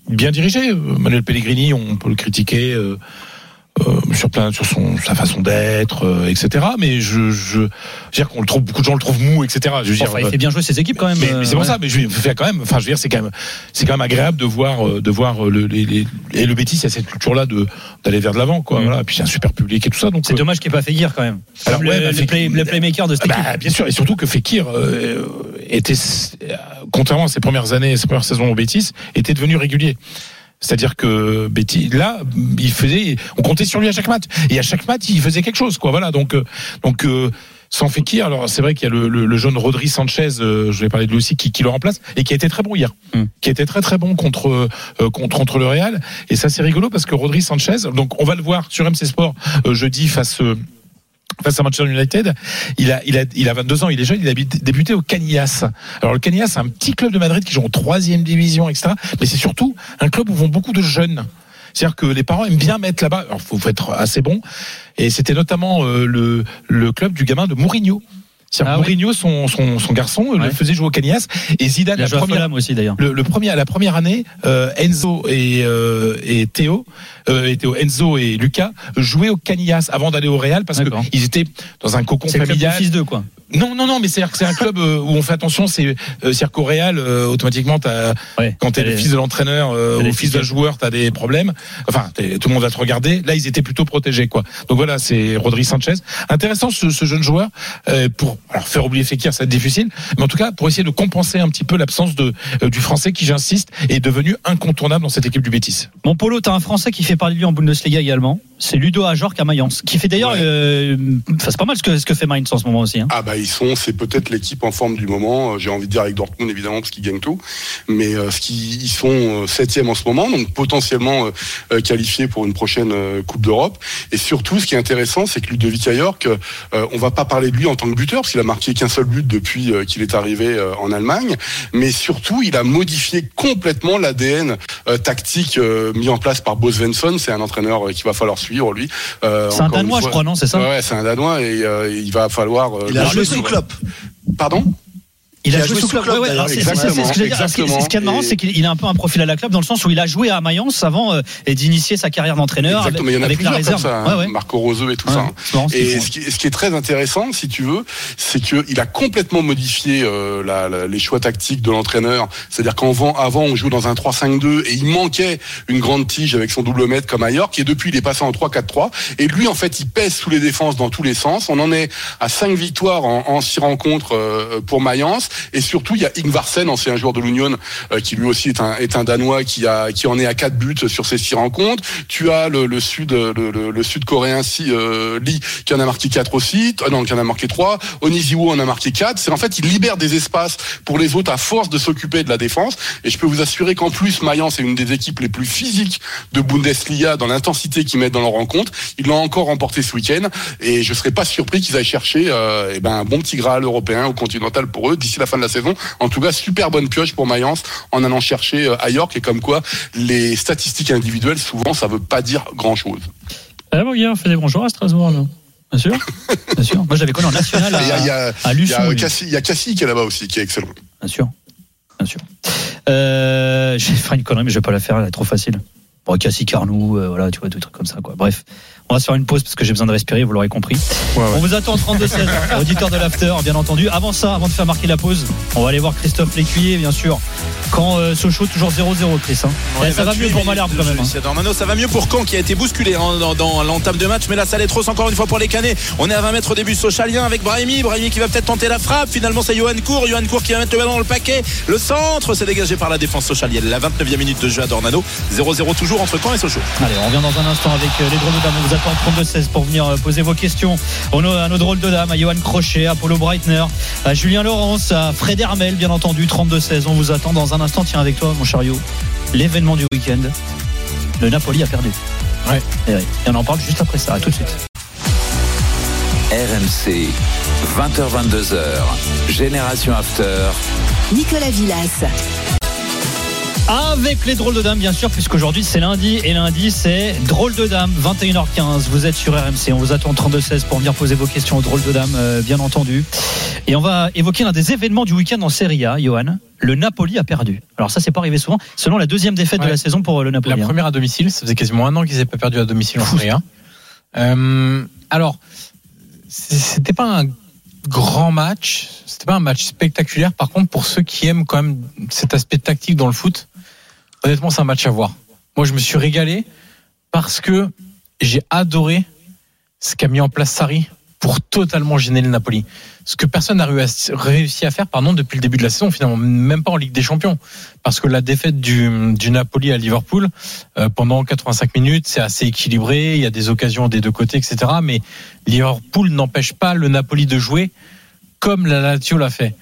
bien dirigé. Euh, Manuel Pellegrini, on peut le critiquer euh, euh, sur plein, sur son sa façon d'être, euh, etc. Mais je, je, je veux dire qu'on le trouve, beaucoup de gens le trouvent mou, etc. Je veux dire, Enfin, il euh, fait bien jouer ses équipes quand même. mais, euh, mais c'est pour ouais. ça. Mais je vais faire quand même. Enfin, je veux dire, c'est quand même, c'est quand même agréable de voir, euh, de voir euh, le, les, les- et le Betis, il y a cette culture-là de d'aller vers de l'avant, quoi. Mhm. Voilà. Et puis c'est un super public et tout ça. Donc C'est euh, dommage qu'il n'ait pas Fekir quand même. Alors, le, ouais, bah, le Fekir- play- le playmaker de cette équipe. bah, bien sûr, et surtout que Fekir euh, était, euh, contrairement à ses premières années, ses premières saisons au Betis, était devenu régulier. C'est-à-dire que Betty, là, il faisait, on comptait sur lui à chaque match, et à chaque match, il faisait quelque chose, quoi. Voilà, donc, euh, donc. euh, sans Fekir, alors c'est vrai qu'il y a le, le, le jeune Rodri Sanchez, euh, je vais parler de lui aussi, qui, qui le remplace et qui a été très bon hier, Mm. qui a été très très bon contre euh, contre contre le Real. Et ça c'est rigolo parce que Rodri Sanchez, donc on va le voir sur MC Sport jeudi face face à Manchester United. Il a, il a, il a 22 ans, il est jeune, il a débuté au Canillas. Alors le Canillas, c'est un petit club de Madrid qui joue en troisième division, etc. Mais c'est surtout un club où vont beaucoup de jeunes. C'est-à-dire que les parents aiment bien mettre là-bas. Alors, faut, être assez bon. Et c'était notamment euh, le, le club du gamin de Mourinho. C'est-à-dire Ah oui. Mourinho, son, son, son garçon, le Ouais. faisait jouer au Canillas. Et Zidane, la première, aussi le, le premier, la première année, euh, Enzo et, euh, et Théo, euh, et Théo, Enzo et Lucas jouaient au Canillas avant d'aller au Real parce qu'ils étaient dans un cocon C'est le familial. fils d'eux quoi. Non, non, non, mais c'est-à-dire que c'est un club euh, où on fait attention. C'est euh, qu'au Real, euh, automatiquement, Ouais. quand t'es le fils de l'entraîneur euh, ou fils d'un joueur, t'as des problèmes. Enfin, tout le monde va te regarder. Là, ils étaient plutôt protégés, quoi. Donc voilà, c'est Rodri Sanchez. Intéressant ce, ce jeune joueur euh, pour alors faire oublier Fekir, ça va être difficile, mais en tout cas pour essayer de compenser un petit peu l'absence de euh, du Français qui, j'insiste, est devenu incontournable dans cette équipe du Bétis. Mon Polo, t'as un Français qui fait parler de lui en Bundesliga également. C'est Ludo Ajorc à Mayence, qui fait d'ailleurs, Ouais. euh, c'est pas mal ce que, ce que fait Mainz en ce moment aussi. Hein. Ah bah ils sont, c'est peut-être l'équipe en forme du moment. Euh, J'ai envie de dire avec Dortmund évidemment parce qu'ils gagnent tout, mais euh, ce qui, ils sont septième en ce moment, donc potentiellement qualifiés pour une prochaine euh, Coupe d'Europe. Et surtout, ce qui est intéressant, c'est que Ludovic Ajorc, euh, on va pas parler de lui en tant que buteur parce qu'il a marqué qu'un seul but depuis euh, qu'il est arrivé euh, en Allemagne, mais surtout il a modifié complètement l'ADN euh, tactique mis en place par Bo Svensson. C'est un entraîneur qu'il va falloir suivre lui. C'est un Danois, je crois, non C'est ça? Ouais, c'est un Danois et il va falloir. Il a le joué sous Klopp. Pardon? Il a, joué sous club. C'est- ce qui- est marrant, Et- c'est qu'il il a un peu un profil à la club dans le sens où il a joué à Mayence avant euh, et d'initier sa carrière d'entraîneur avec, Exactement, il y en a avec la réserve. hein. Marco Roseux et tout ça. Et ce qui, est très intéressant, si tu veux, c'est qu'il a complètement modifié euh, les choix tactiques de l'entraîneur. C'est-à-dire qu'avant, avant, on jouait dans un 3-5-2 et il manquait une grande tige avec son double mètre comme ailleurs, qui est depuis il est passé en 3-4-3. Et lui, en fait, il pèse sous les défenses dans tous les sens. On en est à 5 victoires en, en 6 rencontres euh, pour Mayence. Et surtout, il y a Ingvarsen, ancien joueur de l'Union, euh, qui lui aussi est un, est un Danois qui, a, qui en est à 4 buts sur ces 6 rencontres. Tu as le, sud le, le sud-coréen si, euh, Lee qui en a marqué 4 aussi. Euh, non, qui en a marqué 3. Oniziwo en a marqué 4. C'est en fait, il libère des espaces pour les autres à force de s'occuper de la défense. Et je peux vous assurer qu'en plus, Mayence est une des équipes les plus physiques de Bundesliga dans l'intensité qu'ils mettent dans leurs rencontres. Ils l'ont encore remporté ce week-end. Et je serais pas surpris qu'ils aillent chercher euh, eh ben, un bon petit Graal européen ou continental pour eux d'ici la fin de la saison. En tout cas, super bonne pioche pour Mayence en allant chercher euh, à York. Et comme quoi, les statistiques individuelles, souvent, ça veut pas dire grand-chose. Ah, gars, on fait des bonjours à Strasbourg, là. Bien sûr. Bien sûr. Moi, j'avais connu en national Et Il y a, à, a, à il y Luçon. a lui. Cassie, a qui est là-bas aussi, qui est excellent. Bien sûr. Bien sûr. Euh, j'ai fait une connerie, mais je vais pas la faire, elle est trop facile. Bon, Cassie Carnou, euh, voilà, tu vois, des trucs comme ça, quoi. Bref. On va se faire une pause parce que j'ai besoin de respirer, vous l'aurez compris. On vous attend 32-16, auditeur de l'after, bien entendu. Avant ça, avant de faire marquer la pause, on va aller voir Christophe Lécuyer, bien sûr. Quand euh, Sochaux, toujours 0-0, Chris. Hein. Ouais, Eh, ça va 28 mieux pour Malherbe quand même. hein. ça va mieux pour Caen qui a été bousculé hein, dans, dans l'entame de match, mais là ça allait trop encore une fois pour les Canets. On est à 20 mètres au début Sochalien avec Brahimi, Brahimi qui va peut-être tenter la frappe. Finalement c'est Johan Cour, Johan Cour qui va mettre le ballon dans le paquet. Le centre c'est dégagé par la défense sochalienne. La 29e minute de jeu à Dornano, 0-0 toujours entre Caen et Sochaux. Allez, on revient dans un instant avec euh, les drôles de dames. On vous attend 32-16 pour venir euh, poser vos questions à nos, à nos drôles de dames, à Johan Crochet, à Paulo Breitner, à Julien Laurence, à Fred Hermel, bien entendu, 32-16. On vous attend dans un instant. Tiens, avec toi, mon chariot, l'événement du week-end. Le Napoli a perdu. Ouais. Et, oui. Et on en parle juste après ça. À tout de suite. RMC, 20h22h, Génération After. Nicolas Villas. Avec les drôles de dames, bien sûr, puisqu'aujourd'hui c'est lundi. Et lundi, c'est drôle de dames, 21h15. Vous êtes sur RMC. On vous attend 32-16 pour venir poser vos questions aux drôles de dames, euh, bien entendu. Et on va évoquer l'un des événements du week-end en Serie A, Johan. Le Napoli a perdu. Alors ça, c'est pas arrivé souvent. Selon la deuxième défaite de la saison pour euh, le Napoli. La hein. première à domicile, ça faisait quasiment un an qu'ils n'avaient pas perdu à domicile en Serie A. Euh, alors, c'était pas un grand match, c'était pas un match spectaculaire. Par contre, pour ceux qui aiment quand même cet aspect tactique dans le foot, honnêtement, c'est un match à voir. Moi, je me suis régalé parce que j'ai adoré ce qu'a mis en place Sarri pour totalement gêner le Napoli. Ce que personne n'a réussi- à faire, pardon, depuis le début de la saison, finalement, même pas en Ligue des Champions. Parce que la défaite du, du Napoli à Liverpool, euh, pendant 85 minutes, c'est assez équilibré, il y a des occasions des deux côtés, etc. Mais Liverpool n'empêche pas le Napoli de jouer comme la Lazio l'a fait.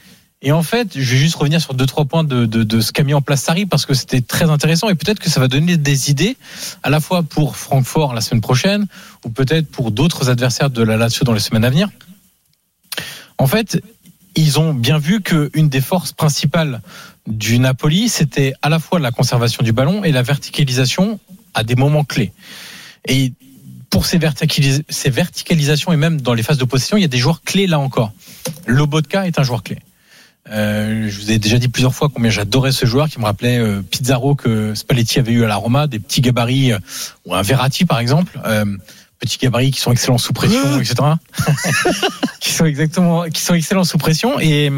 Et en fait, je vais juste revenir sur deux trois points de, de, de ce qu'a mis en place Sarri parce que c'était très intéressant et peut-être que ça va donner des idées à la fois pour Francfort la semaine prochaine ou peut-être pour d'autres adversaires de la Lazio dans les semaines à venir. En fait, ils ont bien vu qu'une des forces principales du Napoli, c'était à la fois la conservation du ballon et la verticalisation à des moments clés. Et pour ces verticalisations et même dans les phases de possession, il y a des joueurs clés là encore. Lobotka est un joueur clé. Euh, je vous ai déjà dit plusieurs fois combien j'adorais ce joueur qui me rappelait euh, Pizarro que Spalletti avait eu à la Roma, des petits gabarits euh, ou un Verratti par exemple, euh, petits gabarits qui sont excellents sous pression, etc. qui sont exactement, qui sont excellents sous pression et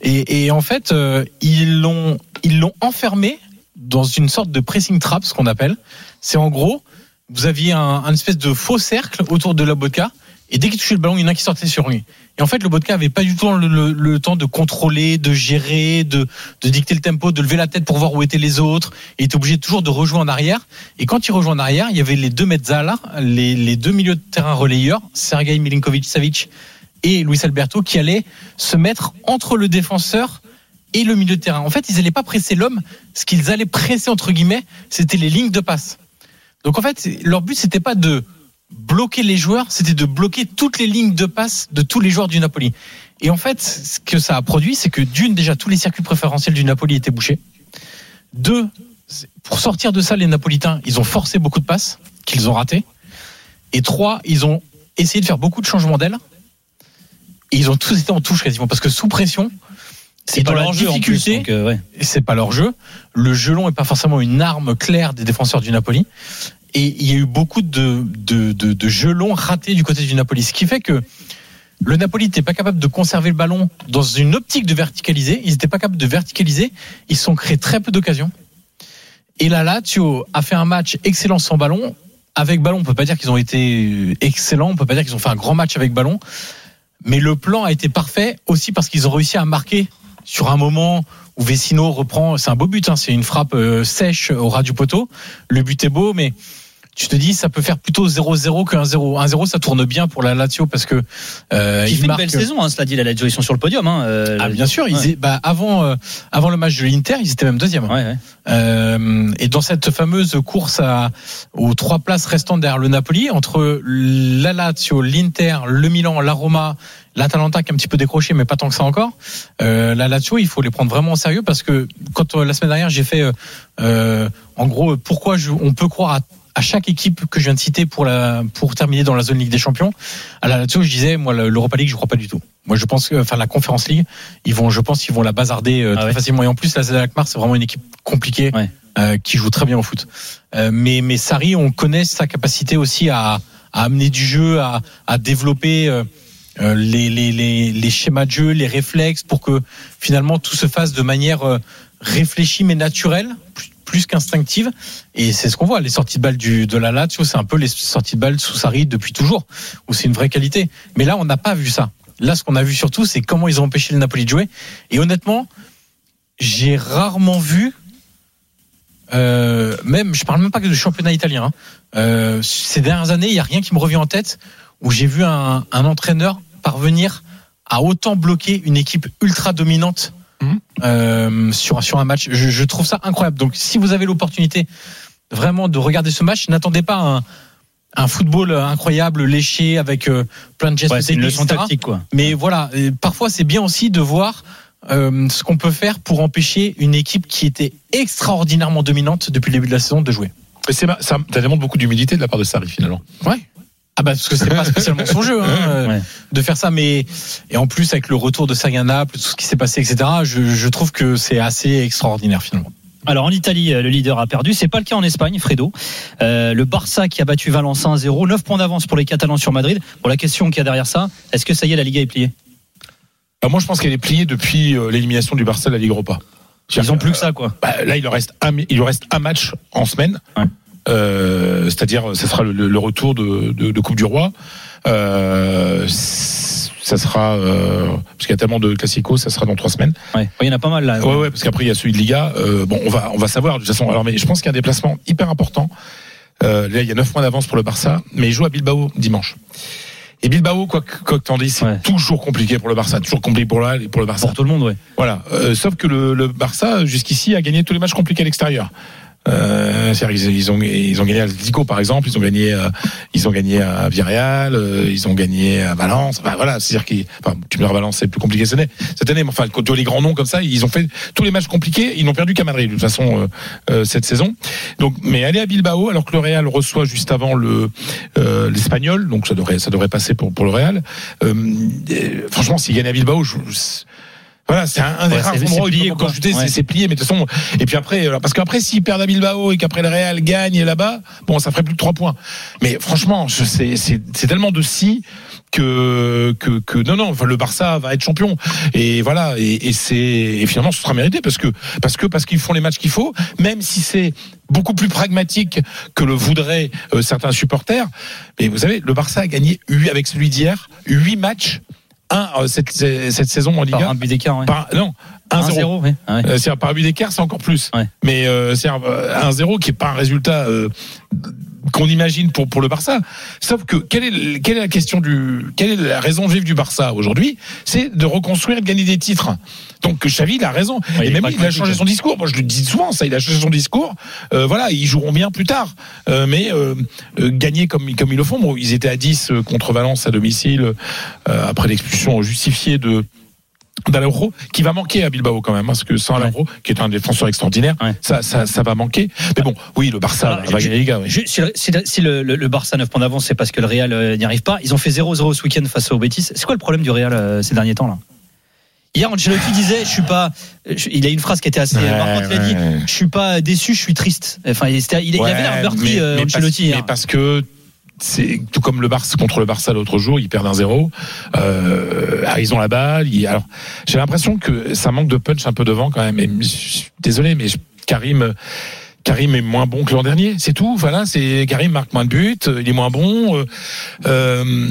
et, et en fait euh, ils l'ont ils l'ont enfermé dans une sorte de pressing trap, ce qu'on appelle. C'est en gros vous aviez un, un espèce de faux cercle autour de Lobotka et dès qu'il touchait le ballon, il y en a qui sortait sur lui. Et en fait, le Bodka avait pas du tout le, temps de contrôler, de gérer, de, dicter le tempo, de lever la tête pour voir où étaient les autres. Il était obligé toujours de rejouer en arrière. Et quand il rejoint en arrière, il y avait les deux mezzala, les, les deux milieux de terrain relayeurs, Sergei Milinkovic-Savic et Luis Alberto, qui allaient se mettre entre le défenseur et le milieu de terrain. En fait, ils n'allaient pas presser l'homme. Ce qu'ils allaient presser, entre guillemets, c'était les lignes de passe. Donc en fait, leur but, c'était pas de bloquer les joueurs, c'était de bloquer toutes les lignes de passe de tous les joueurs du Napoli. Et en fait, ce que ça a produit, c'est que d'une, déjà, tous les circuits préférentiels du Napoli étaient bouchés. Deux, pour sortir de ça, les Napolitains, ils ont forcé beaucoup de passes qu'ils ont ratées. Et trois, ils ont essayé de faire beaucoup de changements d'aile. Et ils ont tous été en touche quasiment, parce que sous pression, C'est pas leur jeu en plus. difficulté, donc, euh, ouais. c'est pas leur jeu. Le jeu long est pas forcément une arme claire des défenseurs du Napoli. Et il y a eu beaucoup de, de, jeux longs ratés du côté du Napoli. Ce qui fait que le Napoli n'était pas capable de conserver le ballon dans une optique de verticaliser. Ils n'étaient pas capables de verticaliser. Ils se sont créés très peu d'occasions. Et là, Lazio a fait un match excellent sans ballon. Avec ballon, on peut pas dire qu'ils ont été excellents. On peut pas dire qu'ils ont fait un grand match avec ballon. Mais le plan a été parfait aussi parce qu'ils ont réussi à marquer sur un moment où Vecino reprend. C'est un beau but, hein, c'est une frappe euh, sèche au ras du poteau. Le but est beau, mais tu te dis ça peut faire plutôt 0-0 que 1-0. 1-0, ça tourne bien pour la Lazio parce que euh, Qui ils fait une belle saison, hein, cela dit, la Lazio, ils sont sur le podium. Hein, euh, Ah, bien sûr, ils bah, avant euh, avant le match de l'Inter, ils étaient même deuxième. Ouais, ouais. Euh, et dans cette fameuse course à, aux trois places restantes derrière le Napoli, entre la Lazio, l'Inter, le Milan, la Roma, l'Atalanta qui est un petit peu décroché, mais pas tant que ça encore, euh, la Lazio, il faut les prendre vraiment au sérieux parce que quand euh, la semaine dernière j'ai fait, euh, euh, en gros, pourquoi je, on peut croire à à chaque équipe que je viens de citer pour la pour terminer dans la zone Ligue des Champions, à la Lazio, je disais moi le- l'Europa League, je crois pas du tout. Moi, je pense que, enfin, la Conférence League, ils vont, je pense, qu'ils vont la bazarder euh, Ah très ouais. facilement. Et en plus, la ZL Alkmaar, c'est vraiment une équipe compliquée Ouais. euh, qui joue très bien au foot. Euh, mais mais Sarri, on connaît sa capacité aussi à, à amener du jeu, à, à développer euh, euh, les, les, les, les schémas de jeu, les réflexes, pour que finalement tout se fasse de manière euh, réfléchie mais naturelle, plus, qu'instinctive. Et c'est ce qu'on voit. Les sorties de balles du, de la Lazio, c'est un peu les sorties de balles sous Sarri depuis toujours, où c'est une vraie qualité. Mais là, on n'a pas vu ça. Là, ce qu'on a vu surtout, c'est comment ils ont empêché le Napoli de jouer. Et honnêtement, j'ai rarement vu euh, même, je parle même pas que de championnat italien. hein. Euh, ces dernières années, il y a rien qui me revient en tête où j'ai vu un, entraîneur parvenir à autant bloquer une équipe ultra dominante. Euh, sur sur un match. Je, je trouve ça incroyable. Donc, si vous avez l'opportunité vraiment de regarder ce match, n'attendez pas un, un football incroyable, léché avec euh, plein de gestes Ouais, c'est une techniques, leçon etc. tactique, quoi. Mais voilà, et parfois c'est bien aussi de voir euh, ce qu'on peut faire pour empêcher une équipe qui était extraordinairement dominante depuis le début de la saison de jouer. C'est ma- ça, ça demande beaucoup d'humilité de la part de Sarri finalement. Ouais. Ah bah parce que c'est pas spécialement son jeu hein, Ouais. de faire ça, mais et en plus avec le retour de Sarri à Naples, tout ce qui s'est passé, etc. Je, je trouve que c'est assez extraordinaire finalement. Alors en Italie, euh, le leader a perdu. C'est pas le cas en Espagne, Fredo. Euh, le Barça qui a battu Valence 1-0, 9 points d'avance pour les Catalans sur Madrid. Pour la question qu'il y a derrière ça, est-ce que ça y est, la Liga est pliée? Alors moi, je pense qu'elle est pliée depuis euh, l'élimination du Barça de la Ligue Europa. Ils ont plus que ça, quoi. Bah, là, il leur reste un, mi- il leur reste un match en semaine. Ouais. Euh, C'est-à-dire, ça sera le, le- le retour de, de- de Coupe du Roi. Euh, ça sera euh, parce qu'il y a tellement de classicos, ça sera dans trois semaines. Ouais, il y en a pas mal là. Ouais, ouais, parce qu'après il y a celui de Liga. Euh, bon, on va, on va savoir de toute façon. Alors, mais je pense qu'il y a un déplacement hyper important. Euh, là, il y a 9 points d'avance pour le Barça, mais il joue à Bilbao dimanche. Et Bilbao, quoi que, quoi que t'en dises, c'est Ouais. toujours compliqué pour le Barça, toujours compliqué pour et pour le Barça. Pour tout le monde, ouais. Voilà. Euh, sauf que le, le Barça, jusqu'ici, a gagné tous les matchs compliqués à l'extérieur. Euh, c'est-à-dire ils ont ils ont gagné à Lico par exemple, ils ont gagné euh, ils ont gagné à Villarreal, euh, ils ont gagné à Valence. Enfin, voilà, c'est-à-dire qu'ils enfin, tu me diras Valence c'est plus compliqué cette année. Cette année, mais enfin tu vois les grands noms comme ça, ils ont fait tous les matchs compliqués, ils n'ont perdu qu'à Madrid de toute façon euh, euh, cette saison. Donc mais aller à Bilbao alors que le Real reçoit juste avant le euh, l'Espagnol, donc ça devrait ça devrait passer pour pour le Real. Franchement, s'il gagne à Bilbao, je, je- voilà, c'est un, un des Ouais, rares endroits où plié, encore chuter, Ouais. c'est- plié, mais de toute façon, et puis après, parce qu'après, s'ils perdent à Bilbao et qu'après le Real gagne là-bas, bon, ça ferait plus de trois points. Mais franchement, je sais, c'est tellement de si que, que, que, non, non, le Barça va être champion. Et voilà, et, et c'est, et finalement, ce sera mérité parce que, parce que, parce qu'ils font les matchs qu'il faut, même si c'est beaucoup plus pragmatique que le voudraient euh, certains supporters. Mais vous savez, le Barça a gagné, huit- avec celui d'hier, huit matchs, un, euh, cette, cette saison en Liga. Par un but d'écart, ouais. Par- non, 1-0. 1-0, ouais. Ah ouais. Euh, par but d'écart, c'est encore plus. Mais euh, c'est un 1-0 qui est pas un résultat euh, qu'on imagine pour pour le Barça. Sauf que quelle est le- quelle est la question du quelle est la raison vive du Barça aujourd'hui? C'est de reconstruire et de gagner des titres. Donc Xavi il a raison. Ouais, et même il a changé son discours. Moi je le dis souvent ça. Il a changé son discours. Euh, voilà, ils joueront bien plus tard. Euh, mais euh, gagner comme comme ils le font. Bon, ils étaient à 10 euh, contre Valence à domicile après l'expulsion justifiée de d'Alauro qui va manquer à Bilbao quand même parce que sans Alauro qui est un défenseur extraordinaire Ouais. ça, ça ça va manquer mais bon oui le Barça Alors, va gagner la Liga oui. Si, le- si le- le, Barça a 9 points d'avance, c'est parce que le Real euh, n'y arrive pas. Ils ont fait 0-0 ce week-end face au Betis. C'est quoi le problème du Real euh, ces derniers temps là? Hier, Ancelotti disait, je suis pas. je- il a une phrase qui était assez Ouais, marquante. Il a dit, ouais. je suis pas déçu, je suis triste. Enfin, il, il- il Ouais, avait l'air meurtri, mais- euh, mais Ancelotti. mais parce que c'est tout comme le Barça contre le Barça l'autre jour, ils perdent un 0 euh, ah, ils ont la balle. ils- alors j'ai l'impression que ça manque de punch un peu devant quand même. Et désolé, mais Karim. Karim est moins bon que l'an dernier, c'est tout. Voilà, c'est Karim marque moins de buts, il est moins bon. euh, euh,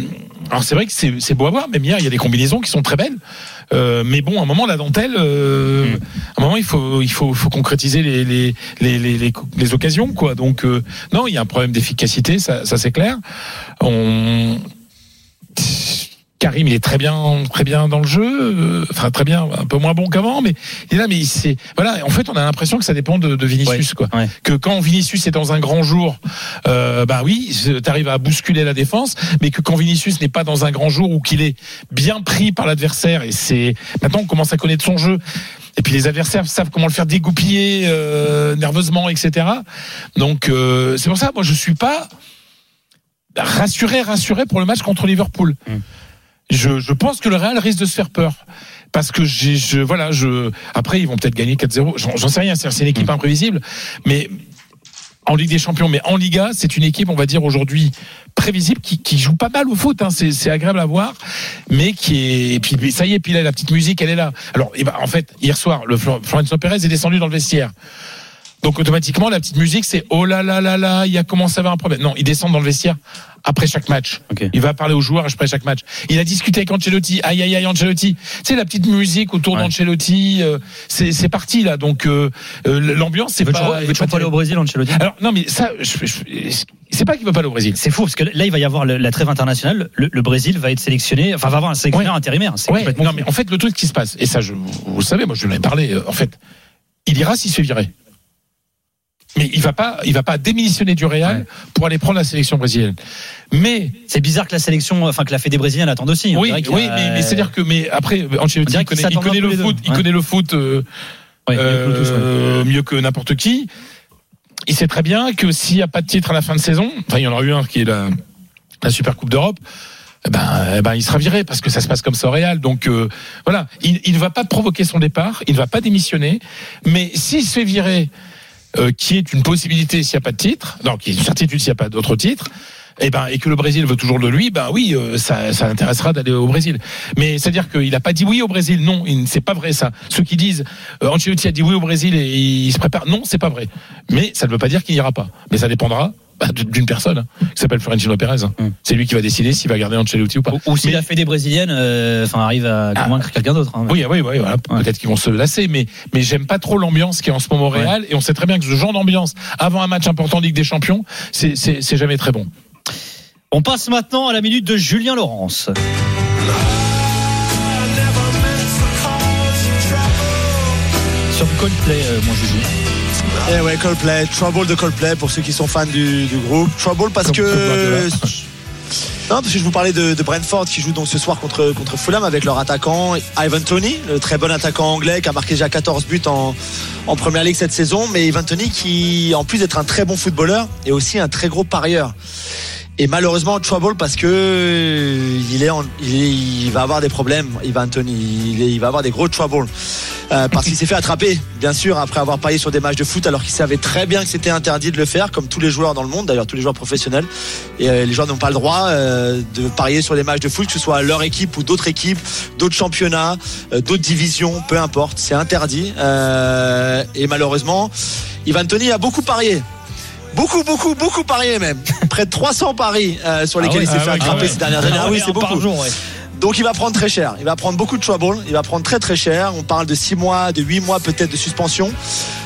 alors c'est vrai que c'est beau à voir, même hier il y a des combinaisons qui sont très belles. Euh, mais bon, à un moment la dentelle, euh, Mm. à un moment il faut il faut, faut concrétiser les les, les, les, les, les occasions quoi. Donc euh, non, il y a un problème d'efficacité, ça, ça c'est clair. On Karim, il est très bien, très bien dans le jeu, euh, enfin très bien, un peu moins bon qu'avant, mais il est là, mais c'est voilà. En fait, on a l'impression que ça dépend de, de Vinicius, quoi. ouais. Que quand Vinicius est dans un grand jour, euh, bah oui, t'arrives à bousculer la défense, mais que quand Vinicius n'est pas dans un grand jour ou qu'il est bien pris par l'adversaire, et c'est maintenant on commence à connaître son jeu. Et puis les adversaires savent comment le faire dégoupiller euh, nerveusement, etc. Donc euh, c'est pour ça, moi je suis pas rassuré, rassuré pour le match contre Liverpool. Mm. Je, je pense que le Real risque de se faire peur. Parce que j'ai, je, voilà, je, après, ils vont peut-être gagner 4-0. J'en, j'en sais rien. C'est, une équipe imprévisible. Mais, en Ligue des Champions, mais en Liga, c'est une équipe, on va dire aujourd'hui prévisible, qui, qui joue pas mal au foot. Hein, c'est, c'est agréable à voir, mais qui est. Et puis ça y est, puis là, la petite musique, elle est là. Alors, eh ben, en fait, hier soir, le Flor- Florentino Pérez est descendu dans le vestiaire. Donc automatiquement, la petite musique, c'est oh là là là là, il y a commencé à avoir un problème? Non, il descend dans le vestiaire après chaque match. Il va parler aux joueurs après chaque match. Il a discuté avec Ancelotti. Aïe aïe aïe Ancelotti. Tu sais la petite musique autour Ouais. d'Ancelotti, euh, c'est c'est parti là. Donc euh, euh, l'ambiance c'est pas. toujours pas pas aller au Brésil, Ancelotti? alors non mais ça, je, je- c'est pas qu'il veut pas aller au Brésil. C'est fou parce que là il va y avoir le- la trêve internationale. Le, le Brésil va être sélectionné, enfin va avoir un sélectionneur Ouais. intérimaire. C'est Ouais, complètement non fou. mais en fait le truc qui se passe et ça je, vous savez, moi je l'ai parlé. euh, en fait, il ira s'il se virer. Mais il va pas, il va pas démissionner du Real Ouais. pour aller prendre la sélection brésilienne. Mais C'est bizarre que la sélection, enfin que la Fédé brésilienne attende aussi. On oui, oui, a- mais, mais c'est-à-dire que, mais après, On Ancelotti, il connaît, il connaît le foot, il Ouais. connaît le foot euh, Ouais, mieux que euh, mieux n'importe qui. Il sait très bien que s'il n'y a pas de titre à la fin de saison, enfin, il y en aura eu un qui est la, la Super Coupe d'Europe. eh Ben, eh ben, il sera viré parce que ça se passe comme ça au Real. Donc euh, voilà, il, il ne va pas provoquer son départ, il ne va pas démissionner. Mais s'il se fait virer, euh, qui est une possibilité s'il n'y a pas de titre, non, qui est une certitude s'il n'y a pas d'autre titre, et ben et que le Brésil veut toujours de lui, ben oui, euh, ça, ça l'intéressera d'aller au Brésil. Mais c'est à dire qu'il n'a pas dit oui au Brésil. Non, c'est pas vrai ça. Ceux qui disent euh, Ancelotti a dit oui au Brésil et il se prépare, non, c'est pas vrai. Mais ça ne veut pas dire qu'il n'ira pas. Mais ça dépendra d'une personne hein, qui s'appelle Florentino Pérez. Mm. C'est lui qui va décider s'il va garder Ancelotti ou pas. Ou, ou si Mais- la Fédé brésilienne, euh, enfin arrive à Ah. convaincre quelqu'un d'autre. hein. Oui, oui, oui, voilà. Peut-être qu'ils vont se lasser, mais, mais j'aime pas trop l'ambiance qui est en ce moment au Real. Et on sait très bien que ce genre d'ambiance, avant un match important de Ligue des Champions, c'est, c'est, c'est jamais très bon. On passe maintenant à la minute de Julien Laurence. Sur Coldplay, euh, mon Juju. Eh ouais, Coldplay, Trouble de Coldplay pour ceux qui sont fans du, du groupe. Trouble parce Comme- que. Non, parce que je vous parlais de, de Brentford qui joue donc ce soir contre, contre Fulham avec leur attaquant Ivan Tony, le très bon attaquant anglais qui a marqué déjà 14 buts en, en première ligue cette saison. Mais Ivan Tony qui, en plus d'être un très bon footballeur, est aussi un très gros parieur. Et malheureusement, Trouble parce que il est, en- il, il va avoir des problèmes, Ivan Tony. Il, est- il va avoir des gros troubles. Euh, parce qu'il s'est fait attraper, bien sûr, après avoir parié sur des matchs de foot, alors qu'il savait très bien que c'était interdit de le faire, comme tous les joueurs dans le monde, d'ailleurs tous les joueurs professionnels. Et euh, les joueurs n'ont pas le droit euh, de parier sur les matchs de foot, que ce soit leur équipe ou d'autres équipes, d'autres championnats, euh, d'autres divisions, peu importe, c'est interdit. Euh, et malheureusement, Ivan Tony a beaucoup parié. Beaucoup, beaucoup, beaucoup parié même. Près de 300 paris euh, sur lesquels ouais, il s'est ah fait ouais, attraper ah ouais. ces dernières années. Ah oui, c'est Par beaucoup. jour, ouais. Donc il va prendre très cher. Il va prendre beaucoup de trouble. Il va prendre très très cher. On parle de 6 mois, de 8 mois peut-être de suspension.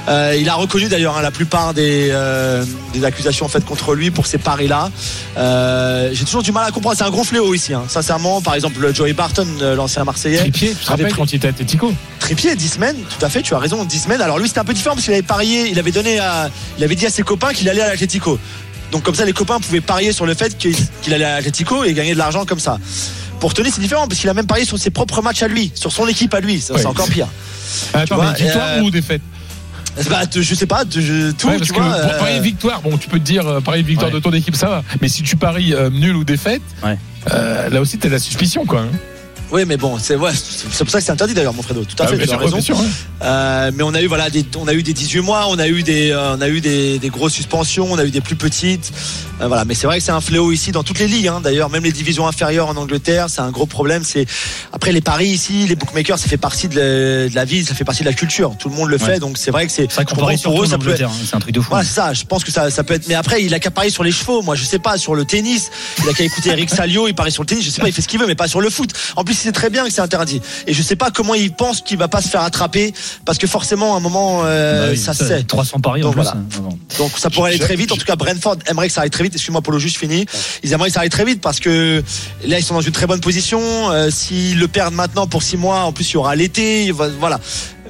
Euh, il a reconnu d'ailleurs hein, la plupart des, euh, des accusations faites contre lui pour ces paris-là. Euh, J'ai toujours du mal à comprendre. C'est un gros fléau ici. hein. Sincèrement, par exemple, Joey Barton, l'ancien Marseillais. Tripier, tu te rappelles quand il était à Atletico Trépied, 10 semaines, tout à fait, tu as raison, 10 semaines. Alors lui, c'était un peu différent parce qu'il avait parié, il avait donné à, il avait dit à ses copains qu'il allait à l'Atlético. Donc comme ça, les copains pouvaient parier sur le fait qu'il qu'il allait à l'Atlético et gagner de l'argent comme ça. Pour Tony, c'est différent parce qu'il a même parié sur ses propres matchs à lui, sur son équipe à lui. Ça, Ouais. C'est encore pire. Attends, vois, mais victoire euh, ou défaite Bah, je sais pas, je- tout, Ouais, tu vois. pour euh, parier victoire, bon, tu peux te dire euh, parier victoire Ouais. de ton équipe, ça va. Mais si tu paries euh, nul ou défaite, là aussi, t'as de la suspicion, quoi. hein. Oui, mais bon, c'est ouais, c'est pour ça que c'est interdit d'ailleurs, mon Fredo. Tout à Ah, fait, tu as raison. bien sûr, ouais. Euh, mais on a eu voilà, des, on a eu des 18 mois, on a eu des, euh, on a eu des, des grosses suspensions, on a eu des plus petites. Euh, voilà, mais c'est vrai que c'est un fléau ici dans toutes les ligues. Hein, D'ailleurs, même les divisions inférieures en Angleterre, c'est un gros problème. C'est après les paris ici, les bookmakers, ça fait partie de la, de la vie, ça fait partie de la culture. Tout le monde le Ouais. fait, donc c'est vrai que c'est. Pour surtout eux, ça peut être. Hein. C'est un truc de fou. C'est ça. Je pense que ça, ça peut être. Mais après, il a qu'à parier sur les chevaux. Moi, je sais pas sur le tennis. Il a qu'à écouter Eric Salio. Il parie sur le tennis. Je sais pas. Il fait ce qu'il veut, mais pas sur le foot. En plus, sait très bien que c'est interdit. Et je sais pas comment il pense qu'il va pas se faire attraper parce que forcément, à un moment, euh, Bah oui, ça se sait. 300 paris en Donc plus. voilà. hein. Donc ça pourrait aller très vite. En tout cas, Brentford aimerait que ça aille très vite. Excuse-moi, Polo, juste fini. Ils aimeraient que ça aille très vite parce que là, ils sont dans une très bonne position. Euh, S'ils le perdent maintenant pour six mois, en plus, il y aura l'été. Voilà.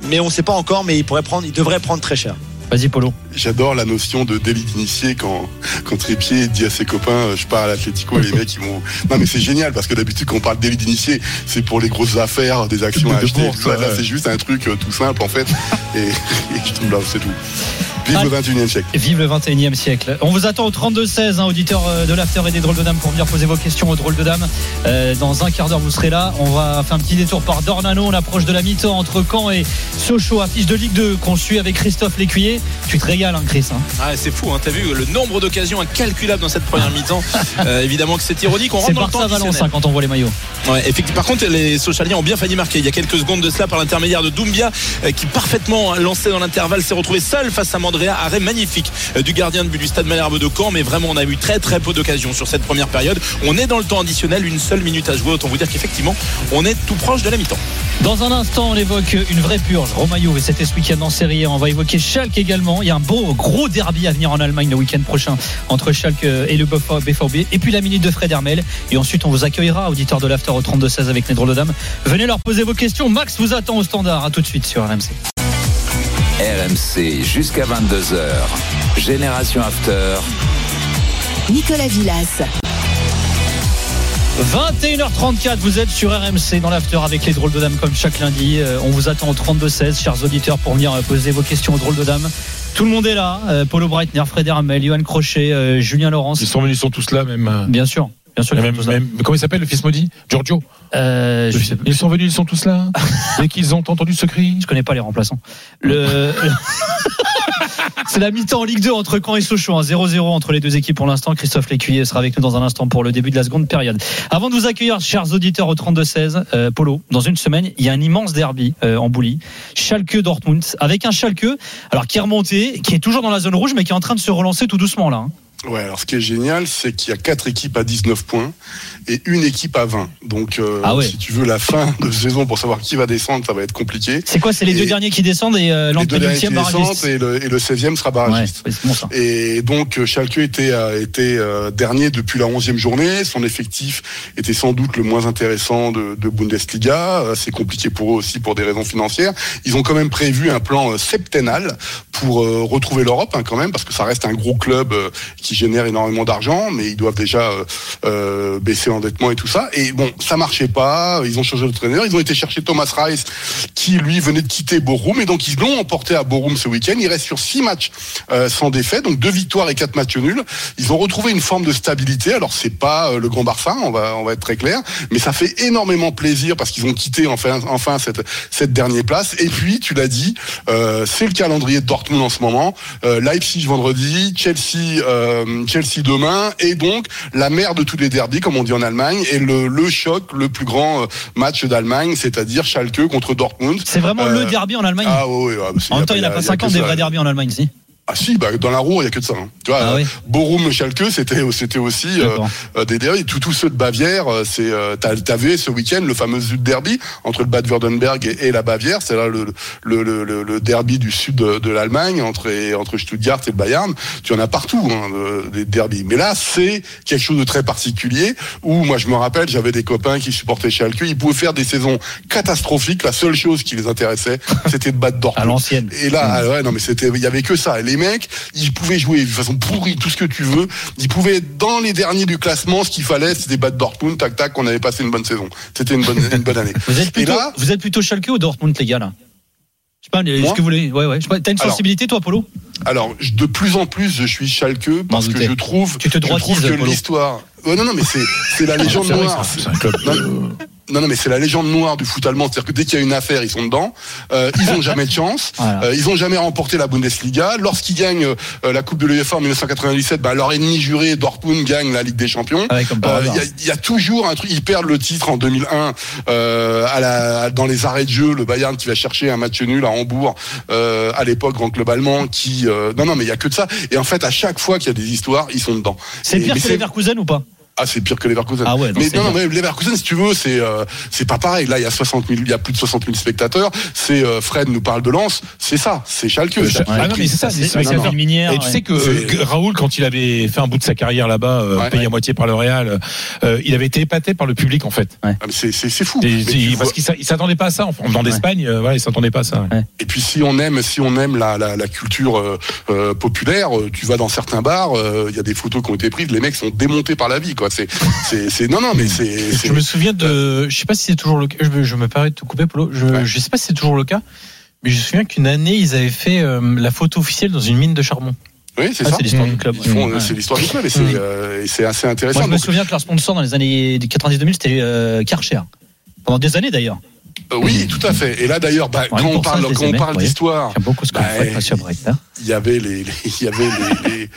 Mais on sait pas encore. Mais il pourrait prendre. Il devrait prendre très cher. Vas-y, Polo. J'adore la notion de délit d'initié quand, quand Trépied dit à ses copains euh, je pars à l'Atlético et les mecs ils vont. Non mais c'est génial parce que d'habitude quand on parle délit d'initié c'est pour les grosses affaires, des actions à acheter. bourse, tout ça. Là ouais. c'est juste un truc euh, tout simple en fait. Et, et je trouve là c'est tout. Vive Ah. le 21 e siècle. Vive le 21e siècle. On vous attend au 32-16, hein, auditeurs euh, de l'After et des Drôles de Dames, pour venir poser vos questions aux Drôles de Dames. Euh, dans un quart d'heure, vous serez là. On va faire un petit détour par Dornano. On approche de la mi-temps entre Caen et Sochaux, affiche de Ligue 2 qu'on suit avec Christophe Lécuyer. Tu te régales, hein, Chris. hein. Ah, c'est fou, hein, t'as vu le nombre d'occasions incalculable dans cette première mi-temps. Euh, évidemment que c'est ironique. On rentre dans le temps Valence hein, quand on voit les maillots. Ouais, effectivement. Par contre, les Sochaliens ont bien failli marquer. Il y a quelques secondes de cela par l'intermédiaire de Doumbia, euh, qui parfaitement lancé dans l'intervalle s'est retrouvé seul face à Mandrea. Arrêt magnifique euh, du gardien de but du Stade Malherbe de Caen. Mais vraiment, on a eu très très peu d'occasions sur cette première période. On est dans le temps additionnel, une seule minute à jouer. Autant vous dire qu'effectivement, on est tout proche de la mi-temps. Dans un instant, on évoque une vraie purge. Romaillot, et c'était ce week-end en Série. On va évoquer Schalke également. Il y a un beau gros derby à venir en Allemagne le week-end prochain entre Schalke et le BVB. Et puis la minute de Fred Hermel. Et ensuite, on vous accueillera, auditeurs de l'After au 32-16 avec les drôles de dames. Venez leur poser vos questions. Max vous attend au standard. À tout de suite sur RMC. RMC jusqu'à 22h. Génération After. Nicolas Villas. 21h34, vous êtes sur RMC dans l'after avec les drôles de dames comme chaque lundi. Euh, on vous attend au 32-16, chers auditeurs, pour venir euh, poser vos questions aux drôles de dames. Tout le monde est là. Euh, Paulo Breitner, Fred Hermel, Johan Crochet, euh, Julien Laurence. Ils sont venus, ils sont tous là, même. euh, Bien sûr. Bien sûr, même, même- comment il s'appelle le fils maudit? Giorgio. Euh, je, sais, Ils sont venus, ils sont tous là. Dès qu'ils ont entendu ce cri. je connais pas les remplaçants. Le... C'est la mi-temps en Ligue 2 entre Caen et Sochaux. hein. 0-0 entre les deux équipes pour l'instant. Christophe Lécuyer sera avec nous dans un instant pour le début de la seconde période. Avant de vous accueillir, chers auditeurs au 32-16, euh, Polo, dans une semaine, il y a un immense derby euh, en Boulie. Schalke-Dortmund, avec un Schalke alors qui est remonté, qui est toujours dans la zone rouge, mais qui est en train de se relancer tout doucement là. hein. Ouais, alors ce qui est génial, c'est qu'il y a quatre équipes à 19 points et une équipe à 20. Donc, euh, Ah ouais. si tu veux la fin de saison pour savoir qui va descendre, ça va être compliqué. C'est quoi C'est les deux derniers qui descendent et euh, Les deux derniers qui l'antépenultième barragiste descendent et le, et le 16e sera barragiste. ouais, bon. Et donc euh, Schalke était euh, était euh, dernier depuis la 11e journée. Son effectif était sans doute le moins intéressant de, de Bundesliga. C'est compliqué pour eux aussi pour des raisons financières. Ils ont quand même prévu un plan septennal pour retrouver l'Europe hein, quand même parce que ça reste un gros club qui génère énormément d'argent, mais ils doivent déjà euh, euh, baisser l'endettement et tout ça. Et bon, ça marchait pas. Ils ont changé de traîneur. Ils ont été chercher Thomas Rice qui lui venait de quitter Bochum et donc ils l'ont emporté à Bochum ce week-end. Il reste sur six matchs euh, sans défaite, donc deux victoires et quatre matchs nuls. Ils ont retrouvé une forme de stabilité. Alors c'est pas euh, le grand Barça, on va on va être très clair, mais ça fait énormément plaisir parce qu'ils ont quitté enfin enfin cette cette dernière place. Et puis tu l'as dit, euh, c'est le calendrier de Dortmund en ce moment. Leipzig vendredi, Chelsea euh, Chelsea demain et donc la mère de tous les derbies comme on dit en Allemagne et le le choc le plus grand euh, match d'Allemagne, c'est-à-dire Schalke contre Dortmund. C'est vraiment Euh, le derby en Allemagne. Ah oui, ouais, c'est- en même temps, il n'y a y pas y 50 que des vrais derbys en Allemagne, si. Ah si, bah, dans la roue, il y a que de ça. hein. Tu vois, Ah euh, oui. Bochum, Schalke, c'était c'était aussi euh, euh, des derbys. Tous ceux de Bavière, euh, c'est euh, t'as- t'avais ce week-end le fameux derby entre le Bad Württemberg et, et la Bavière. C'est là le, le, le, le- derby du sud de, de l'Allemagne entre et- entre Stuttgart et le Bayern. Tu en as partout hein, de- des derbys. Mais là, c'est quelque chose de très particulier où moi je me rappelle, j'avais des copains qui supportaient Schalke. Ils pouvaient faire des saisons catastrophiques. La seule chose qui les intéressait, c'était de battre À Dortmund. l'ancienne. Et là, ah ouais, non, mais c'était, il y avait que ça. Les mecs, ils pouvaient jouer de façon pourrie, tout ce que tu veux. Ils pouvaient être dans les derniers du classement. Ce qu'il fallait, c'était battre Dortmund, tac, tac. On avait passé une bonne saison. C'était une bonne, une bonne année. Vous êtes Et plutôt, là, vous êtes plutôt Schalke ou Dortmund, les gars, là? Je sais pas, est-ce Moi que vous voulez. Ouais, ouais. T'as une Alors, sensibilité, toi, Polo? Alors, de plus en plus, je suis Schalke parce que je trouve, Tu te je trouve que l'histoire. Ouais, non, non, mais c'est, c'est la légende vrai que noire. c'est un- c'est un club. Non, non, mais c'est la légende noire du foot allemand. C'est-à-dire que dès qu'il y a une affaire, ils sont dedans. Euh, ils ont jamais de chance. Voilà. Euh, ils ont jamais remporté la Bundesliga. Lorsqu'ils gagnent euh, la Coupe de l'UEFA en 1997, bah, leur ennemi juré, Dortmund, gagne la Ligue des Champions. Ouais, comme par Euh. Il y, a- il y a toujours un truc. Ils perdent le titre en 2001 euh, à la, dans les arrêts de jeu. Le Bayern qui va chercher un match nul à Hambourg euh, à l'époque, grand club allemand. Qui euh, non, non, mais il y a que de ça. Et en fait, à chaque fois qu'il y a des histoires, ils sont dedans. C'est pire que Leverkusen ou pas? Ah, c'est pire que Leverkusen. Ah ouais, non, mais non, non, mais Leverkusen, si tu veux, c'est euh, c'est pas pareil. Là, il y a 60 000, il y a plus de 60 000 spectateurs. C'est euh, Fred nous parle de Lens, c'est ça, c'est Schalke. Ah Schalke. non, mais c'est ça, c'est C'est ça. c'est une minière. Et tu ouais. sais que Raoul, quand il avait fait un bout de sa carrière là-bas, euh, Ouais. payé à moitié par le Real, euh, il avait été épaté par le public en fait. Ah, c'est c'est c'est fou. Et- Mais parce vois- qu'il s'a- il s'attendait pas à ça. En venant d'Espagne, euh, voilà, il s'attendait pas à ça. ouais. Et puis si on aime, si on aime la, la, la culture euh, euh, populaire, euh, tu vas dans certains bars, euh, il y a des photos qui ont été prises, les mecs sont démontés par la vie, quoi. C'est, c'est, c'est, non, non, mais c'est, c'est- Je me souviens de, je sais pas si c'est toujours le cas, je me, je me permets de te couper, Polo, je, Ouais. je sais pas si c'est toujours le cas, mais je me souviens qu'une année, ils avaient fait euh, la photo officielle dans une mine de charbon. oui, c'est Ah, ça. c'est l'histoire Mmh. du club. Ils font, Ouais. c'est l'histoire du club et c'est, Mm. euh, assez intéressant. Moi, je me Donc, souviens que leur sponsor dans les années 90-2000, c'était euh, Karcher. Pendant des années d'ailleurs. euh, oui, tout à fait. Et là d'ailleurs, bah, quand on ça, parle, quand on aimais, parle d'histoire, Bah, il y avait les, les- il y avait les, les-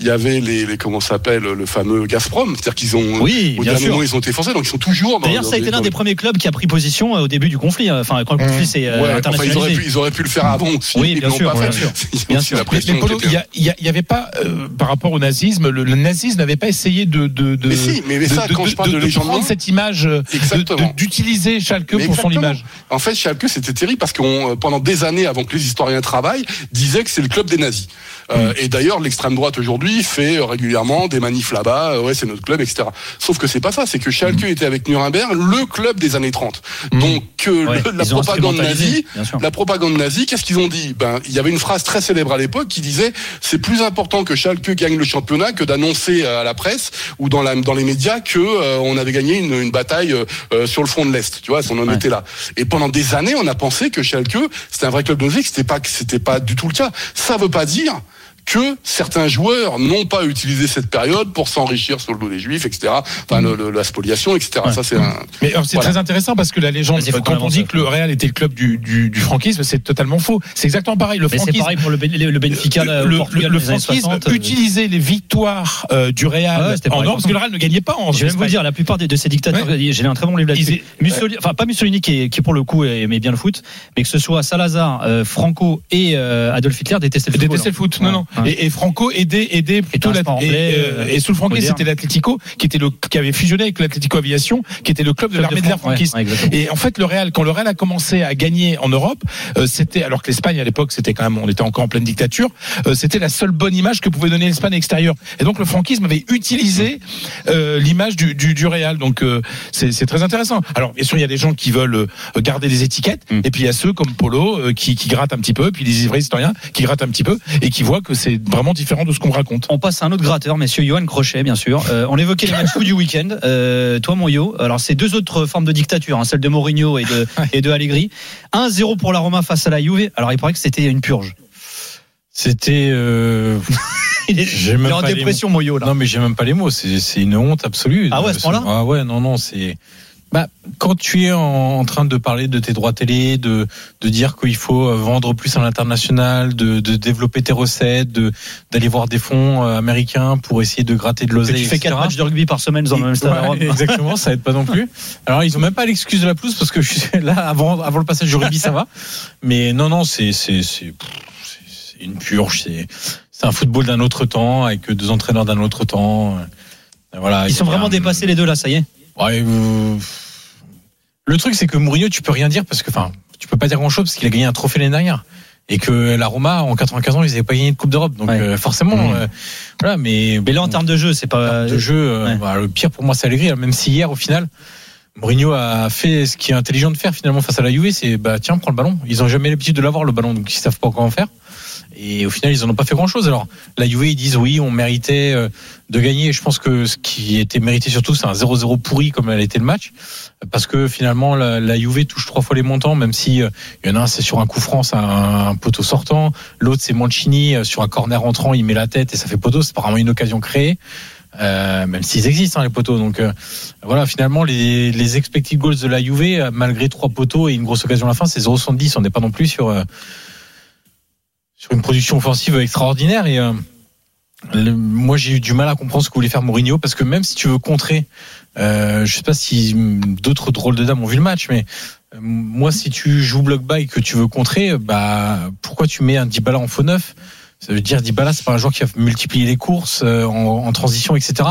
il y avait les, les comment s'appelle le fameux Gazprom, c'est-à-dire qu'ils ont Oui, au dernier moment ils ont été forcés, donc ils sont toujours. dans- D'ailleurs, ça a été l'un des premiers clubs qui a pris position euh, au début du conflit. hein. Enfin, quand le conflit s'est euh, Ouais, enfin, ils auraient internationalisé. pu, ils auraient pu le faire avant aussi. Oui, bien sûr. Il y a Bien aussi sûr. la Mais, pression mais Polo, qui il était- y, a- il y a- il y avait pas, euh, par rapport au nazisme, le, le nazisme n'avait pas essayé de, de, de, Mais si, mais- ça, de- quand de- je parle de de prendre cette image, euh, d'utiliser Schalke Mais pour son image. En fait, Schalke, c'était terrible parce qu'on, euh, pendant des années, avant que les historiens travaillent, disaient que c'est le club des nazis. Euh, Mm. Et d'ailleurs, l'extrême droite aujourd'hui fait euh, régulièrement des manifs là-bas. euh, ouais, c'est notre club, etc. Sauf que c'est pas ça. C'est que Schalke Mm. était avec Nuremberg le club des années 30. Donc euh, Ouais, le- la propagande nazie, la propagande nazie, qu'est-ce qu'ils ont dit? Ben, il y avait une phrase très célèbre à l'époque qui disait c'est plus important que Schalke gagne le championnat que d'annoncer à la presse ou dans, la, dans les médias que euh, on avait gagné une, une bataille euh, euh, sur le front de l'est. Tu vois, on en Ouais. était là. Et pendant des années, on a pensé que Schalke c'était un vrai club de musique. C'était pas c'était pas du tout le cas. Ça veut pas dire que certains joueurs n'ont pas utilisé cette période pour s'enrichir sur le dos des juifs, etc. Enfin, le- le- la spoliation, etc. Ouais. Ça, c'est un. Mais alors, c'est Voilà. très intéressant parce que la légende, euh, quand on avance. dit que le Real était le club du, du, du franquisme, c'est totalement faux. C'est exactement pareil. Le Mais c'est franquisme, pareil pour le, le Benfica au le, Portugal franquisme 60. euh, utilisait les victoires euh, du Real Ah ouais, en pareil or, parce que le Real ne gagnait pas en Je vais vous dire, la plupart des- de ces dictateurs, j'ai un très bon livre là-dessus. Mussolini, enfin pas Mussolini qui, pour le coup aimait bien le foot, mais que ce soit Salazar, euh, Franco et euh, Adolf Hitler détestaient le football. Détestait le foot. Non, Ouais. Et, et Franco aidait, aidait plutôt la, et, euh, euh, et sous le Franquet, moderne. c'était l'Atlético qui était le qui avait fusionné avec l'Atlético Aviation, qui était le club de Club l'armée de, l'air ouais, franquiste. ouais, et en fait, le Real, quand le Real a commencé à gagner en Europe, euh, c'était alors que l'Espagne à l'époque, c'était quand même, on était encore en pleine dictature, euh, c'était la seule bonne image que pouvait donner l'Espagne extérieure. Et donc le franquisme avait utilisé euh, l'image du, du, du Real. Donc euh, c'est très intéressant. Alors bien sûr, il y a des gens qui veulent garder des étiquettes, Mm. et puis il y a ceux comme Polo euh, qui, qui grattent un petit peu, puis les vrais historiens qui grattent un petit peu et qui voient que c'est vraiment différent de ce qu'on raconte. On passe à un autre gratteur, messieurs Johan Crochet, bien sûr. Euh, on évoquait les matchs fous du week-end. Euh, toi, mon Yo, alors c'est deux autres formes de dictature, hein, celle de Mourinho et de, et de Allegri. 1-0 pour la Roma face à la Juve. Alors il paraît que c'était une purge. C'était. euh, Il est, même en dépression, Moyo, là. Non, mais j'ai même pas les mots. C'est c'est une honte absolue. Ah ouais, à ce point-là Ah ouais, non, non, c'est. Bah, quand tu es en, en train de parler de tes droits télé, de, de dire qu'il faut euh, vendre plus à l'international, de, de développer tes recettes, de d'aller voir des fonds euh, américains pour essayer de gratter de l'oseille. tu fais etc. quatre matchs de rugby par semaine dans le même stade. Ouais, exactement, ça aide pas non plus. Alors ils ont même pas l'excuse de la pelouse parce que je suis là avant avant le passage du rugby ça va. Mais non non c'est une purge. C'est un football d'un autre temps avec deux entraîneurs d'un autre temps. Euh, Voilà. Ils sont vraiment dépassés les deux là, ça y est. Ouais, vous- Le truc c'est que Mourinho tu peux rien dire parce que enfin tu peux pas dire grand chose parce qu'il a gagné un trophée l'année dernière. Et que la Roma, en 95 ans, ils n'avaient pas gagné de Coupe d'Europe. Donc, Ouais. euh, forcément, Mmh. euh, voilà, mais. Mais là, en termes de jeu, c'est pas. de jeu, euh, ouais. bah, le pire pour moi, c'est Allegri. hein. Même si hier, au final, Mourinho a fait ce qui est intelligent de faire finalement face à la Juve, c'est bah tiens, prends le ballon. Ils ont jamais l'habitude de l'avoir le ballon, donc ils savent pas comment faire. Et au final, ils en ont pas fait grand chose. Alors, la Juve, ils disent oui, on méritait euh, de gagner. Je pense que ce qui était mérité surtout, c'est un 0-0 pourri comme elle été le match, parce que finalement, la, Juve touche trois fois les montants, même si euh, il y en a un, c'est sur un coup franc, c'est un, poteau sortant. L'autre, c'est Mancini euh, sur un corner entrant, il met la tête et ça fait poteau. C'est vraiment une occasion créée. Euh, même s'ils existent hein, les poteaux. Donc euh, voilà, finalement les, les expected goals de la Juve, malgré trois poteaux et une grosse occasion à la fin, c'est 0,70. On n'est pas non plus sur sur une production offensive extraordinaire. Et euh, moi j'ai eu du mal à comprendre ce que voulait faire Mourinho parce que même si tu veux contrer, euh, je sais pas si d'autres drôles de dames ont vu le match, mais euh, moi si tu joues bloc bas et que tu veux contrer, bah pourquoi tu mets un Dybala en faux neuf? Ça veut dire Dybala, c'est pas un joueur qui va multiplier les courses euh, en, transition, etc.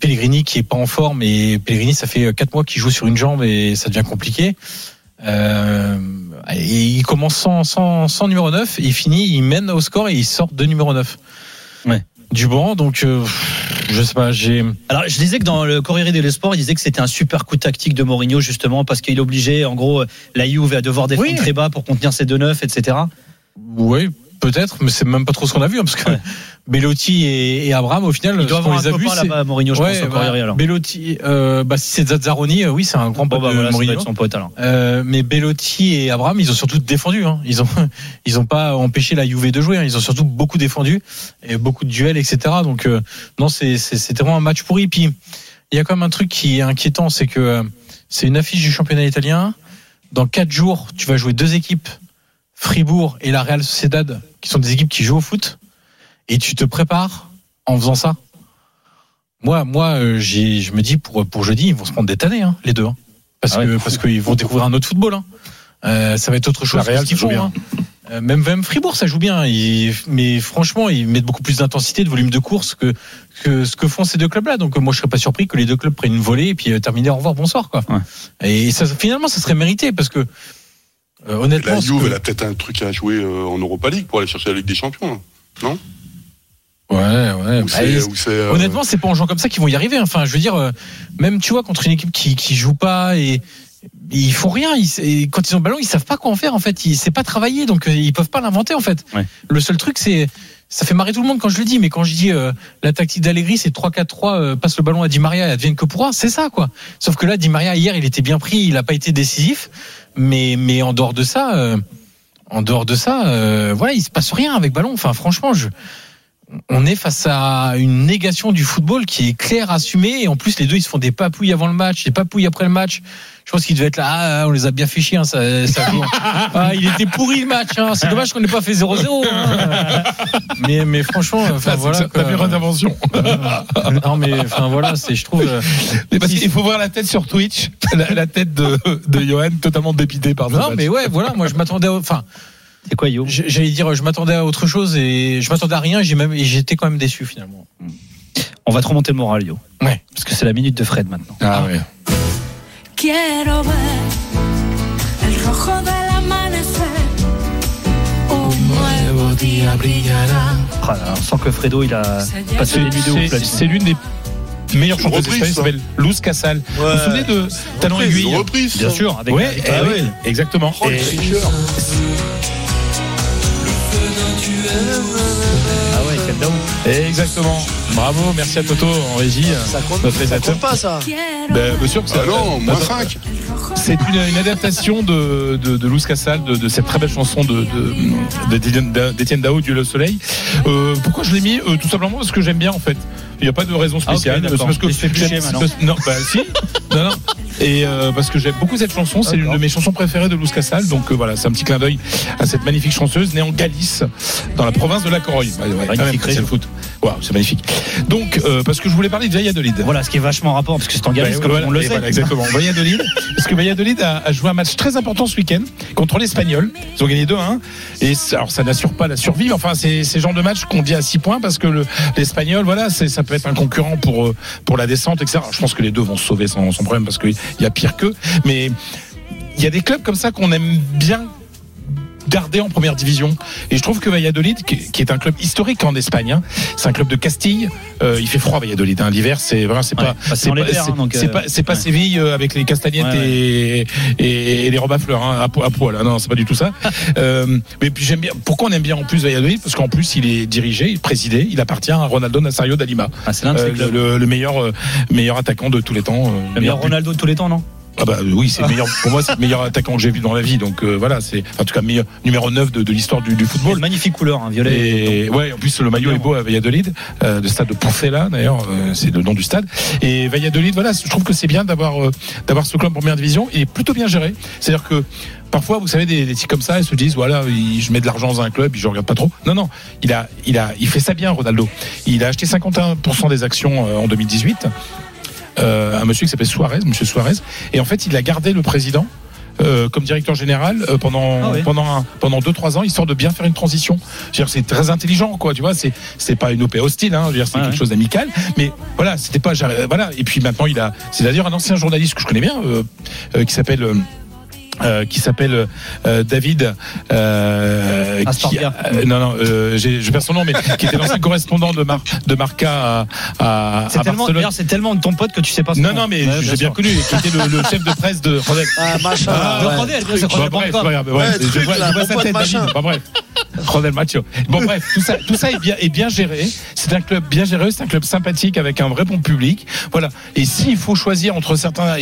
Pellegrini qui est pas en forme et Pellegrini, ça fait quatre mois qu'il joue sur une jambe et ça devient compliqué. Et il commence sans, sans, sans numéro 9 et il finit, il mène au score et il sort de numéro 9. Ouais. Du banc, donc euh, je sais pas, j'ai. Alors, je disais que dans le Corriere dello Sport, il disait que c'était un super coup tactique de Mourinho, justement, parce qu'il obligeait, en gros, la Juve à devoir défendre Oui. très bas pour contenir ses deux neufs, etc. Oui, peut-être, mais c'est même pas trop ce qu'on a vu, hein, parce que Ouais. Bellotti et, et Abraham, au final, Il doit avoir un les a vus, là-bas, Mourinho, je Ouais, pense, bah, alors. Bellotti, euh, bah, si c'est Zazzaroni, euh, oui, c'est un grand Bon, pote bah, de voilà, Mourinho. son pote, alors. Euh, mais Bellotti et Abraham, ils ont surtout défendu. Hein. Ils ont, ils ont pas empêché la Juve de jouer. hein. Ils ont surtout beaucoup défendu et beaucoup de duels, etc. Donc euh, non, c'est c'est- c'était vraiment un match pourri. Puis il y a quand même un truc qui est inquiétant, c'est que euh, c'est une affiche du championnat italien. Dans quatre jours, tu vas jouer deux équipes, Fribourg et la Real Sociedad, qui sont des équipes qui jouent au foot, et tu te prépares en faisant ça. Moi, moi, euh, j'ai, je me dis pour pour jeudi, ils vont se prendre des tannées, hein, les deux, hein. parce Ah ouais. que parce qu'ils vont découvrir un autre football. Hein. Euh, ça va être autre chose. La Real, qu'ils font, bien. hein. Euh, Même, même Fribourg, ça joue bien. Ils- mais franchement, ils mettent beaucoup plus d'intensité, de volume de course que, que ce que font ces deux clubs-là. Donc, moi, je serais pas surpris que les deux clubs prennent une volée et puis euh, terminer au revoir, bonsoir, quoi. Ouais. Et ça, finalement, ça serait mérité parce que, euh, honnêtement, La Juve, que- elle a peut-être un truc à jouer euh, en Europa League pour aller chercher la Ligue des Champions. hein. ouais, ouais. Ou bah, c'est- ils- ou c'est, euh, Honnêtement, c'est pas en jouant comme ça qu'ils vont y arriver. Enfin, je veux dire, euh, même tu vois contre une équipe qui qui joue pas et ils font rien. Ils, et quand ils ont le ballon, ils savent pas quoi en faire. En fait, ils c'est pas travailler, donc euh, ils peuvent pas l'inventer. En fait, Ouais. le seul truc, c'est ça fait marrer tout le monde quand je le dis, mais quand je dis euh, la tactique d'Allegri, c'est 3-4-3, euh, passe le ballon à Di Maria et advienne que pourra, c'est ça quoi. Sauf que là, Di Maria hier, il était bien pris, il a pas été décisif, mais mais en dehors de ça, euh, en dehors de ça, euh, voilà, il se passe rien avec ballon. Enfin, franchement, je on est face à une négation du football qui est claire, assumée. Et en plus, les deux, ils se font des papouilles avant le match, des papouilles après le match. Je pense qu'ils devaient être là. Ah, on les a bien fait chier. hein, ça. Ah, il était pourri le match. hein. C'est dommage qu'on n'ait pas fait 0-0. hein. Mais, mais franchement, enfin Ça, voilà. c'est ta quoi. meilleure intervention. Non, mais enfin voilà, c'est, je trouve. euh, Mais parce qu'il faut voir la tête sur Twitch, la, la tête de, de Johan totalement dépité par Non, mais ouais, voilà. Moi, je m'attendais. Enfin, C'est quoi, Yo? J'allais dire, je m'attendais à autre chose et je m'attendais à rien. et j'ai même, et j'étais quand même déçu finalement. On va te remonter le moral, Yo. Ouais. Parce que c'est la minute de Fred maintenant. Ah ouais. Quiero ver el rojo del amanecer. Un nuevo día brillará. Ah là, on sent que Fredo, il a passé les ouf C'est- l'une des espagnoles qui ça. s'appelle Luz Casal. Vous vous souvenez de Talent Reprise, Aiguille reprise, Bien sûr, avec Ouais, avec- eh exactement. Oh, Et-. Ah ouais, quel down. Exactement. Bravo, merci à Toto en régie. Ça compte, Notre ça compte pas ça. Ben, bien sûr que c'est. Ah non, moins Attends, 5. C'est une, une adaptation de, de, de Luz Casal, de, de cette très belle chanson de, d'Étienne Dao, Dieu le soleil. Euh, pourquoi je l'ai mis Euh, Tout simplement parce que j'aime bien en fait. Il n'y a pas de raison Ah, spéciale. parce que maintenant. non, bah si. non, non. Et euh, parce que j'aime beaucoup cette chanson, c'est l'une de mes chansons préférées de Luz Casal. Donc euh, voilà, c'est un petit clin d'œil à cette magnifique chanteuse née en Galice, dans la province de la Corogne. Ouais, ouais, c'est le foot. Waouh, c'est magnifique. Donc euh, parce que je voulais parler de Valladolid. Voilà, ce qui est vachement rapport, parce que c'est en Galice, Ouais, comme voilà, on le sait. voilà, exactement. Valladolid, parce que Valladolid a, a joué un match très important ce week-end contre l'Espagnol. Ils ont gagné 2-1. Et alors, ça n'assure pas la survie. mais Enfin, c'est ces genres de matchs qu'on dit à 6 points parce que le- l'Espagnol, voilà, ça peut être un concurrent pour, euh, pour la descente, etc. Alors, je pense que les deux vont se sauver sans, sans problème parce qu'il y a pire qu'eux. Mais il y a des clubs comme ça qu'on aime bien garder en première division. Et je trouve que Valladolid, qui est un club historique en Espagne, hein, c'est un club de Castille. Euh, il fait froid Valladolid. Hein, L'hiver, c'est vraiment, c'est Ouais, pas, c'est pas, hein, euh, pas, ouais. Séville euh, avec les castagnettes Ouais, Et, et, et les robes à fleurs hein, à, po- à poil. hein. Non, c'est pas du tout ça. euh, mais puis j'aime bien. Pourquoi on aime bien en plus Valladolid? Parce qu'en plus, il est dirigé, présidé, il appartient à Ronaldo Nazario d'Alima, Ah, c'est le, le meilleur, meilleur attaquant de tous les temps. Le meilleur Ronaldo de tous les temps, non? Ah bah oui, c'est le meilleur. Pour moi, c'est le meilleur attaquant que j'ai vu dans la vie. Donc euh, voilà, c'est en tout cas meilleur numéro 9 de, de l'histoire du, football. magnifique couleur, hein, violet. Et ouais, en plus le maillot est beau à Valladolid, euh, de stade de Porcela d'ailleurs, euh, c'est le nom du stade. Et Valladolid, voilà, je trouve que c'est bien d'avoir d'avoir ce club en première division. Il est plutôt bien géré. C'est-à-dire que parfois, vous savez, des, des types comme ça, ils se disent voilà, il- je mets de l'argent dans un club, je regarde pas trop. Non, non, il a il a il fait ça bien, Ronaldo. Il a acheté 51% des actions en 2018. Euh, un monsieur qui s'appelle Suarez, monsieur Suarez, et en fait, il a gardé le président. euh, comme directeur général euh, pendant Ah oui. pendant un, pendant deux trois ans histoire de bien faire une transition. C'est très intelligent quoi, tu vois, c'est c'est pas une OP hostile hein, c'est Ouais, quelque ouais. chose d'amical, mais voilà, c'était pas euh, voilà et puis maintenant il a c'est d'ailleurs un ancien journaliste que je connais bien euh, euh, qui s'appelle euh, qui s'appelle euh, David euh, qui, euh, non non euh, je perds son nom mais qui était l'ancien correspondant de Mar de Marca à, à, C'est à tellement, Barcelone d'ailleurs, c'est tellement de ton pote que tu sais pas. son non, nom. non, mais Ouais, j'ai bien sûr. connu, qui était le, le chef de presse de Rodel. Ah, machin. De ouais. Rodel, bien sûr, Bon, Rodel bref, Banca. c'est pas grave, ouais, Ouais, je vois, là, je vois sa tête, machin. David. Bon, bref. Rodel Macho. Bon, bref, tout ça, tout ça est bien, est bien géré. C'est un club bien géré, c'est un club sympathique avec un vrai bon public. Voilà. Et s'il faut choisir entre certains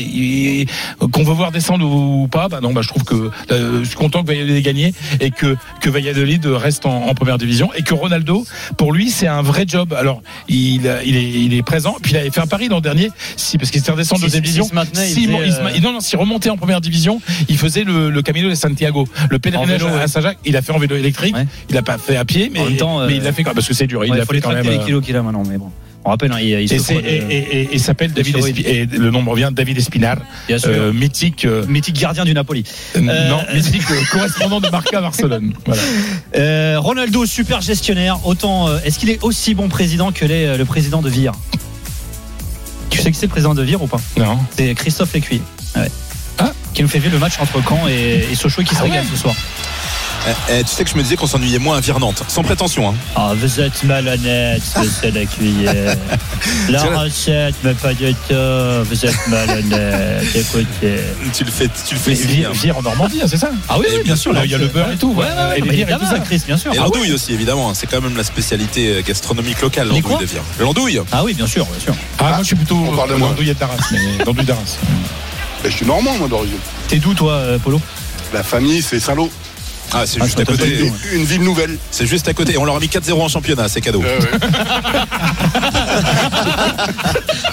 qu'on veut voir descendre ou pas, bah non, bah je trouve que euh, je suis content que Valladolid ait gagné et que que Valladolid reste en, en première division et que Ronaldo, pour lui, c'est un vrai job. Alors, il, il est, il est présent. Puis il avait fait un pari l'an dernier, si parce qu'il était redescendu en Si- deuxième si- division. maintenait, il il se euh, non, non, s'il remontait en première division, il faisait le, le Camino de Santiago, le pèlerinage à. Saint-Jacques. Il a fait en vélo électrique. Ouais. Il a pas fait à pied, mais, En même temps, euh, mais il l'a fait quand parce que c'est dur. Il Ouais, l'a faut fait quand même. les euh, kilos qu'il a maintenant, mais bon. On rappelle, hein, il, il et, souffre c'est- de- et, et- et- et s'appelle David. Espi- et le nom revient David Espinar, euh, mythique, euh, mythique gardien du Napoli. euh, non, mythique euh, correspondant de Marca à Barcelone. Voilà. Euh, Ronaldo, super gestionnaire. Autant, euh, est-ce qu'il est aussi bon président que l'est euh, le président de Vire? Tu sais qui c'est le président de Vire ou pas? Non. C'est Christophe Lécuyer. Ouais. Ah. Qui nous fait vivre le match entre Caen et, et Sochaux qui se Ah régale ouais. ce soir. Eh, eh, tu sais que je me disais qu'on s'ennuyait moins à Virnante, sans prétention. Hein. Ah, vous êtes malhonnête, monsieur. La C'est la- recette, mais pas du tout. Vous êtes malhonnête. Écoutez. Tu le fais, tu le fais Vire. Vire en Normandie, hein, c'est ça Ah oui, bien sûr, Là, il y a le beurre et tout. Ouais, ouais, ouais, et les et tout ça. Chris, bien sûr. Et Ah l'andouille ouais. aussi, évidemment. hein. C'est quand même la spécialité euh, gastronomique locale, l'andouille quoi de Vire. L'andouille Ah oui, bien sûr, bien sûr. Ah, moi je suis plutôt on parle de moi. d'andouille d'Arras, mais d'andouille d'Arras. Ben, je suis normand, moi, d'origine. T'es d'où, toi, euh, Polo? La famille, c'est Saint-Lô. Ah, c'est Ah, juste à côté. Une ville nouvelle. C'est juste à côté. On leur a mis 4-0 en championnat, c'est cadeau. Ouais, ouais.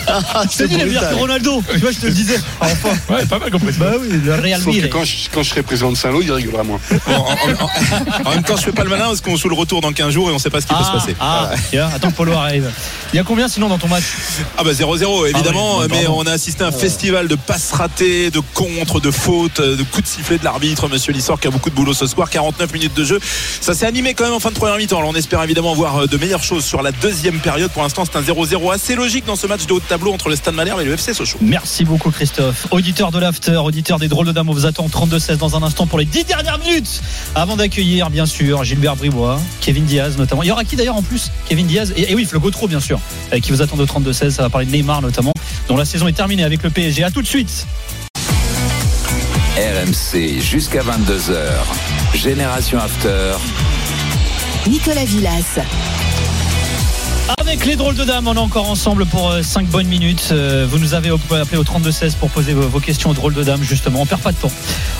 Ah, t'ai dit, brutal. Ronaldo. Tu vois, je te le disais. Enfin. Ouais, pas mal compris. Bah oui, le Real Madrid. quand je, quand je serai président de Saint-Lô, il rigolera moins. Bon, en, en- en même temps, je fais pas le malin parce qu'on joue le retour dans 15 jours et on sait pas ce qui peut se Ah, passer. ah, attends que Polo arrive. Il y a combien sinon dans ton match? Ah bah 0-0 évidemment, Ah oui, mais pardon. on a assisté à un festival de passes ratées, de contres, de fautes, de coups de sifflet de l'arbitre, Monsieur Lissor qui a beaucoup de boulot ce soir. Victoire, 49 minutes de jeu. Ça s'est animé quand même en fin de première mi-temps. Alors on espère évidemment voir euh, de meilleures choses sur la deuxième période. Pour l'instant, c'est un 0-0 assez logique dans ce match de haut de tableau entre le Stade Malherbe et le FC Sochaux. Merci beaucoup Christophe. Auditeur de l'after, auditeur des drôles de dames, on vous attend 32-16 dans un instant pour les 10 dernières minutes. Avant d'accueillir bien sûr Gilbert Bribois, Kevin Diaz notamment. Il y aura qui d'ailleurs en plus Kevin Diaz et, et oui, Flo Gautreau bien sûr, euh, qui vous attend de 32-16. Ça va parler de Neymar notamment, dont la saison est terminée avec le PSG. À tout de suite. RMC jusqu'à 22h. Génération After. Nicolas Villas. Avec les drôles de dames, on est encore ensemble pour 5 bonnes minutes. Euh, Vous nous avez appelé au 32-16 pour poser vos questions aux drôles de dames, justement. On perd pas de temps.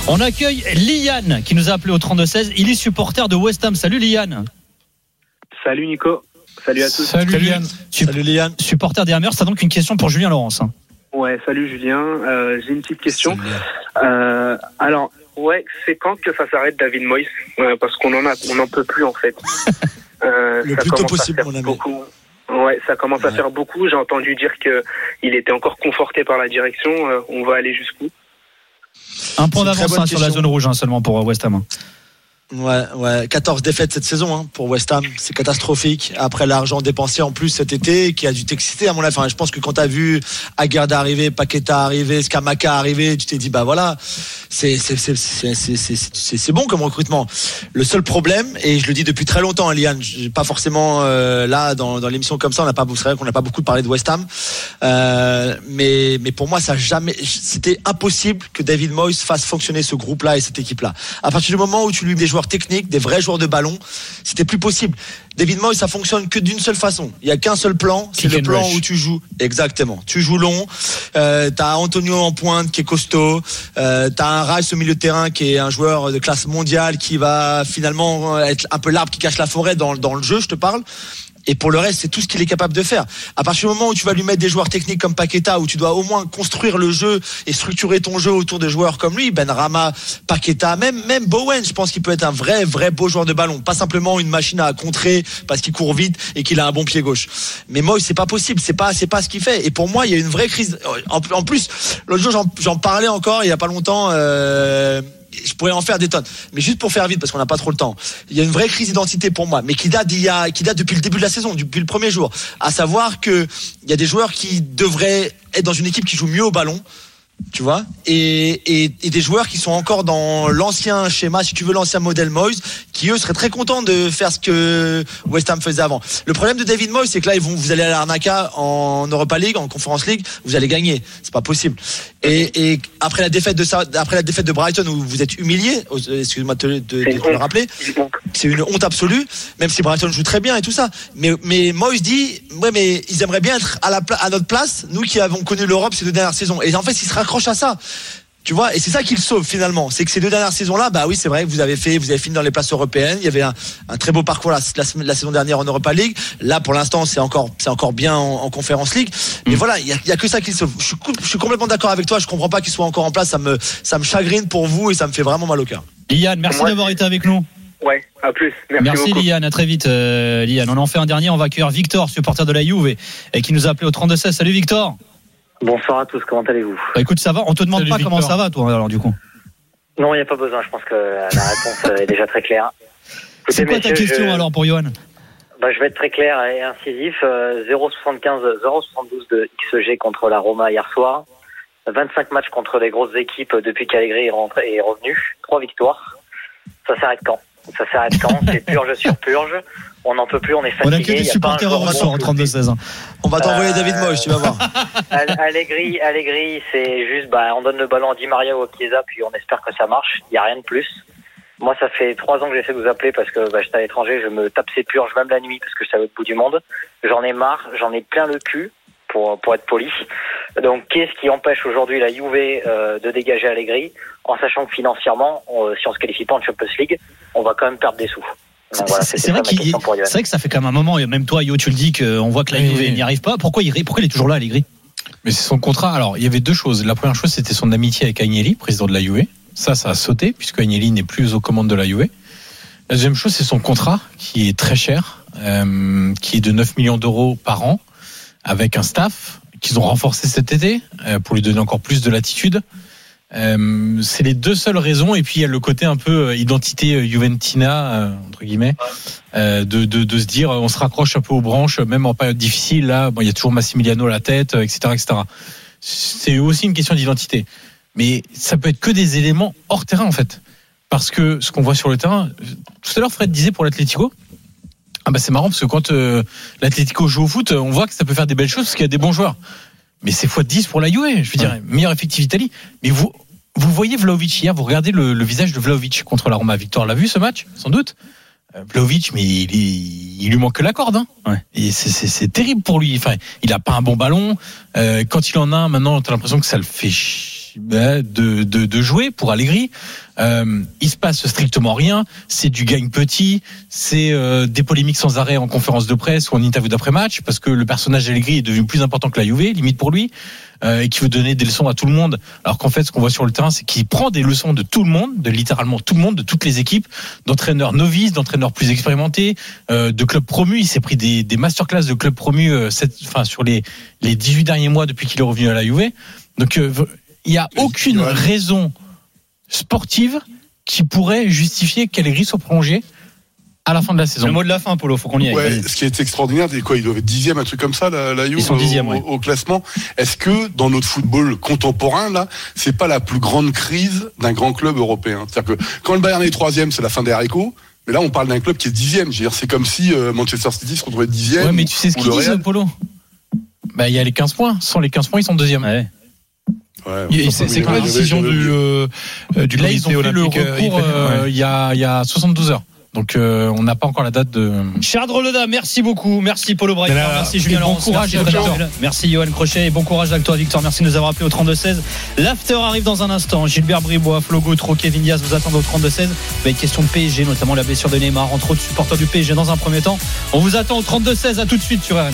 On accueille Liane qui nous a appelé au 32-16. Il est supporter de West Ham. Salut Liane. Salut Nico. Salut à tous. Salut, Liane. Salut Liane. Supporter des Hammers, c'est donc une question pour Julien Laurence. Ouais, salut Julien. Euh, J'ai une petite question. Euh, alors, ouais, c'est quand que ça s'arrête David Moyes? Ouais, Parce qu'on en a, on n'en peut plus en fait. Euh, Le ça plus tôt commence à possible, ami. Beaucoup. Ouais, ça commence à faire beaucoup. J'ai entendu dire que il était encore conforté par la direction. Euh, on va aller jusqu'où? Un point d'avance hein, sur la zone rouge hein, seulement pour euh, West Ham. Ouais, ouais, 14 défaites cette saison hein, pour West Ham, c'est catastrophique. Après l'argent dépensé en plus cet été, qui a dû t'exciter à mon avis. Enfin, je pense que quand t'as vu Agarda arriver, Paqueta arriver, Skamaka arriver, tu t'es dit bah voilà, c'est c'est c'est c'est c'est c'est- c'est- c'est bon comme recrutement. Le seul problème, et je le dis depuis très longtemps, hein, Liane, j'ai pas forcément euh, là dans dans l'émission comme ça, on n'a pas, vous savez qu'on n'a pas beaucoup parlé de West Ham, euh, mais mais pour moi ça jamais, c'était impossible que David Moyes fasse fonctionner ce groupe-là et cette équipe-là. À partir du moment où tu lui mets techniques, des vrais joueurs de ballon, c'était plus possible. David Moyes, ça fonctionne que d'une seule façon. Il y a qu'un seul plan, c'est le plan rush. où tu joues. Exactement. Tu joues long. Euh, t'as Antonio en pointe qui est costaud. Euh, t'as un Rice au milieu de terrain qui est un joueur de classe mondiale qui va finalement être un peu l'arbre qui cache la forêt dans, dans le jeu. Je te parle. Et pour le reste, c'est tout ce qu'il est capable de faire. À partir du moment où tu vas lui mettre des joueurs techniques comme Paqueta, où tu dois au moins construire le jeu et structurer ton jeu autour de joueurs comme lui, Ben Rama, Paqueta, même même Bowen, je pense qu'il peut être un vrai vrai beau joueur de ballon, pas simplement une machine à contrer parce qu'il court vite et qu'il a un bon pied gauche. Mais moi, c'est pas possible, c'est pas c'est pas ce qu'il fait. Et pour moi, il y a une vraie crise. En, plus, l'autre jour, j'en- j'en parlais encore il y a pas longtemps. Euh, je pourrais en faire des tonnes, mais juste pour faire vite parce qu'on n'a pas trop le temps. Il y a une vraie crise d'identité pour moi, mais qui date depuis le début de la saison, depuis le premier jour. À savoir que il y a des joueurs qui devraient être dans une équipe qui joue mieux au ballon, tu vois, et, des joueurs qui sont encore dans l'ancien schéma, si tu veux, l'ancien modèle Moyes, qui eux seraient très contents de faire ce que West Ham faisait avant. Le problème de David Moyes, c'est que là, vous allez à l'Arnaca en Europa League, en Conference League, vous allez gagner. C'est pas possible. Et, et après la défaite de ça, après la défaite de Brighton où vous êtes humilié, excuse-moi de, de, de- de le rappeler, c'est une honte absolue, même si Brighton joue très bien et tout ça. Mais, mais Moyes dit, ouais, mais ils aimeraient bien être à, la, à notre place, nous qui avons connu l'Europe ces deux dernières saisons. Et en fait, ils se raccrochent à ça. Tu vois, et c'est ça qui le sauve finalement. C'est que ces deux dernières saisons-là, bah oui, c'est vrai que vous avez fait, vous avez fini dans les places européennes. Il y avait un, un très beau parcours la, la, saison dernière en Europa League. Là, pour l'instant, c'est encore, c'est encore bien en, en Conférence League. Mais voilà, il y a, il y a que ça qui le sauve. Je suis, cou- je suis complètement d'accord avec toi. Je comprends pas qu'il soit encore en place. Ça me, ça me chagrine pour vous et ça me fait vraiment mal au cœur. Liane, merci d'avoir été avec nous. Ouais, à plus. Merci, Merci beaucoup. Liane, à très vite euh, Liane. On en fait un dernier, on va accueillir Victor, supporter de la Juve, et, et qui nous a appelé au 32-16. Salut Victor. Bonsoir à tous, comment allez-vous Bah, écoute, ça va On te demande Salut, pas comment ça va, toi, alors du coup. Non, il n'y a pas besoin, je pense que la réponse est déjà très claire. C'est quoi ta question je- alors pour Johan? Bah, Je vais être très clair et incisif. Euh, 0,75, 0,72 de XG contre la Roma hier soir. 25 matchs contre les grosses équipes depuis qu'Allegri est, rentré- est revenu. 3 victoires. Ça s'arrête quand? Ça s'arrête quand? C'est purge sur purge. On n'en peut plus, on est fatigué. On a que des supporters ressort en où- 32-16. hein. On va t'envoyer Euh, David Moyes, tu vas voir. Al- Allegri, Allegri, c'est juste, bah, on donne le ballon à Di Maria ou à Chiesa, puis on espère que ça marche. Il n'y a rien de plus. Moi, ça fait trois ans que j'essaie de vous appeler parce que bah, j'étais à l'étranger, je me tape ces purges même la nuit parce que je suis à l'autre bout du monde. J'en ai marre, j'en ai plein le cul pour pour être poli. Donc, qu'est-ce qui empêche aujourd'hui la Juve euh, de dégager Allegri? En sachant que financièrement, on- si on se qualifie pas en Champions League, on va quand même perdre des sous. Voilà, C'est vrai que ça fait quand même un moment, et même toi, Yo, tu le dis, qu'on voit que la Juve oui. n'y arrive pas. Pourquoi il, pourquoi il est toujours là, Allegri? Mais c'est son contrat. Alors, il y avait deux choses. La première chose, c'était son amitié avec Agnelli, président de la Juve. Ça, ça a sauté, puisque Agnelli n'est plus aux commandes de la Juve. La deuxième chose, c'est son contrat, qui est très cher, euh, qui est de 9 millions d'euros par an, avec un staff qu'ils ont renforcé cet été, euh, pour lui donner encore plus de latitude. Euh, c'est les deux seules raisons. Et puis il y a le côté un peu euh, identité euh, Juventina euh, entre guillemets, euh, de, de, de se dire on se raccroche un peu aux branches, même en période difficile. Là, bon, il y a toujours Massimiliano à la tête, etc., etc. C'est aussi une question d'identité. Mais ça peut être que des éléments hors terrain en fait, parce que ce qu'on voit sur le terrain. Tout à l'heure, Fred disait pour l'Atlético. Ah bah c'est marrant parce que quand l'Atlético joue au foot, on voit que ça peut faire des belles choses parce qu'il y a des bons joueurs. Mais c'est x 10 pour la Juve, je veux dire, meilleur effectif Italie. Mais vous, vous voyez Vlaovic hier, vous regardez le, le visage de Vlaovic contre la Roma. Victor l'a vu ce match, sans doute. Euh, Vlaovic, mais il, est- il lui manque que la corde. Hein. Et c'est- terrible pour lui. Enfin, il a pas un bon ballon. Euh, quand il en a maintenant, t'as l'impression que ça le fait de, de, de jouer pour Allegri. Euh, il se passe strictement rien. C'est du gagne petit. C'est euh, des polémiques sans arrêt en conférence de presse ou en interview d'après match parce que le personnage d'Allegri est devenu plus important que la Juve, limite pour lui, euh, et qui veut donner des leçons à tout le monde. Alors qu'en fait, ce qu'on voit sur le terrain, c'est qu'il prend des leçons de tout le monde, de littéralement tout le monde, de toutes les équipes, d'entraîneurs novices, d'entraîneurs plus expérimentés, euh, de clubs promus. Il s'est pris des, des masterclass de clubs promus euh, cette- enfin, sur les, les 18 derniers mois depuis qu'il est revenu à la Juve. Donc, euh, il n'y a aucune raison sportive qui pourrait justifier qu'Allegri soit prolongé à la fin de la saison. Le mot de la fin, Polo, faut qu'on y aille. Ouais, ce qui est extraordinaire, c'est quoi Ils doivent être dixième, un truc comme ça, la, la Juve, Ils sont au- dixième, au, ouais. au classement. Est-ce que dans notre football contemporain, là, c'est pas la plus grande crise d'un grand club européen? C'est-à-dire que quand le Bayern est troisième, c'est la fin des haricots. Mais là, on parle d'un club qui est dixième. C'est comme si euh, Manchester City se retrouvait dixième. Ouais, mais tu sais ce qu'ils disent. Polo? Bah, Il y a les 15 points. Sans les 15 points, ils sont deuxième. Ouais, C'est quoi la décision du, euh, du Là, ils ont fait le euh, recours euh, ouais. il y, a, il y a 72 heures. Donc, euh, on n'a pas encore la date de. Charles Leda, merci beaucoup. Merci. Mais là, Merci Julien bon Laurence. courage, merci, merci Johan Crochet et bon courage avec toi Victor. Merci de nous avoir appelé au 32-16. L'after arrive dans un instant. Gilbert Bribois, Flo Gautreau, Kevin Diaz vous attendent au 32-16. Avec question de PSG, notamment la blessure de Neymar, entre autres supporters du PSG dans un premier temps. On vous attend au 32-16. À tout de suite sur RMC.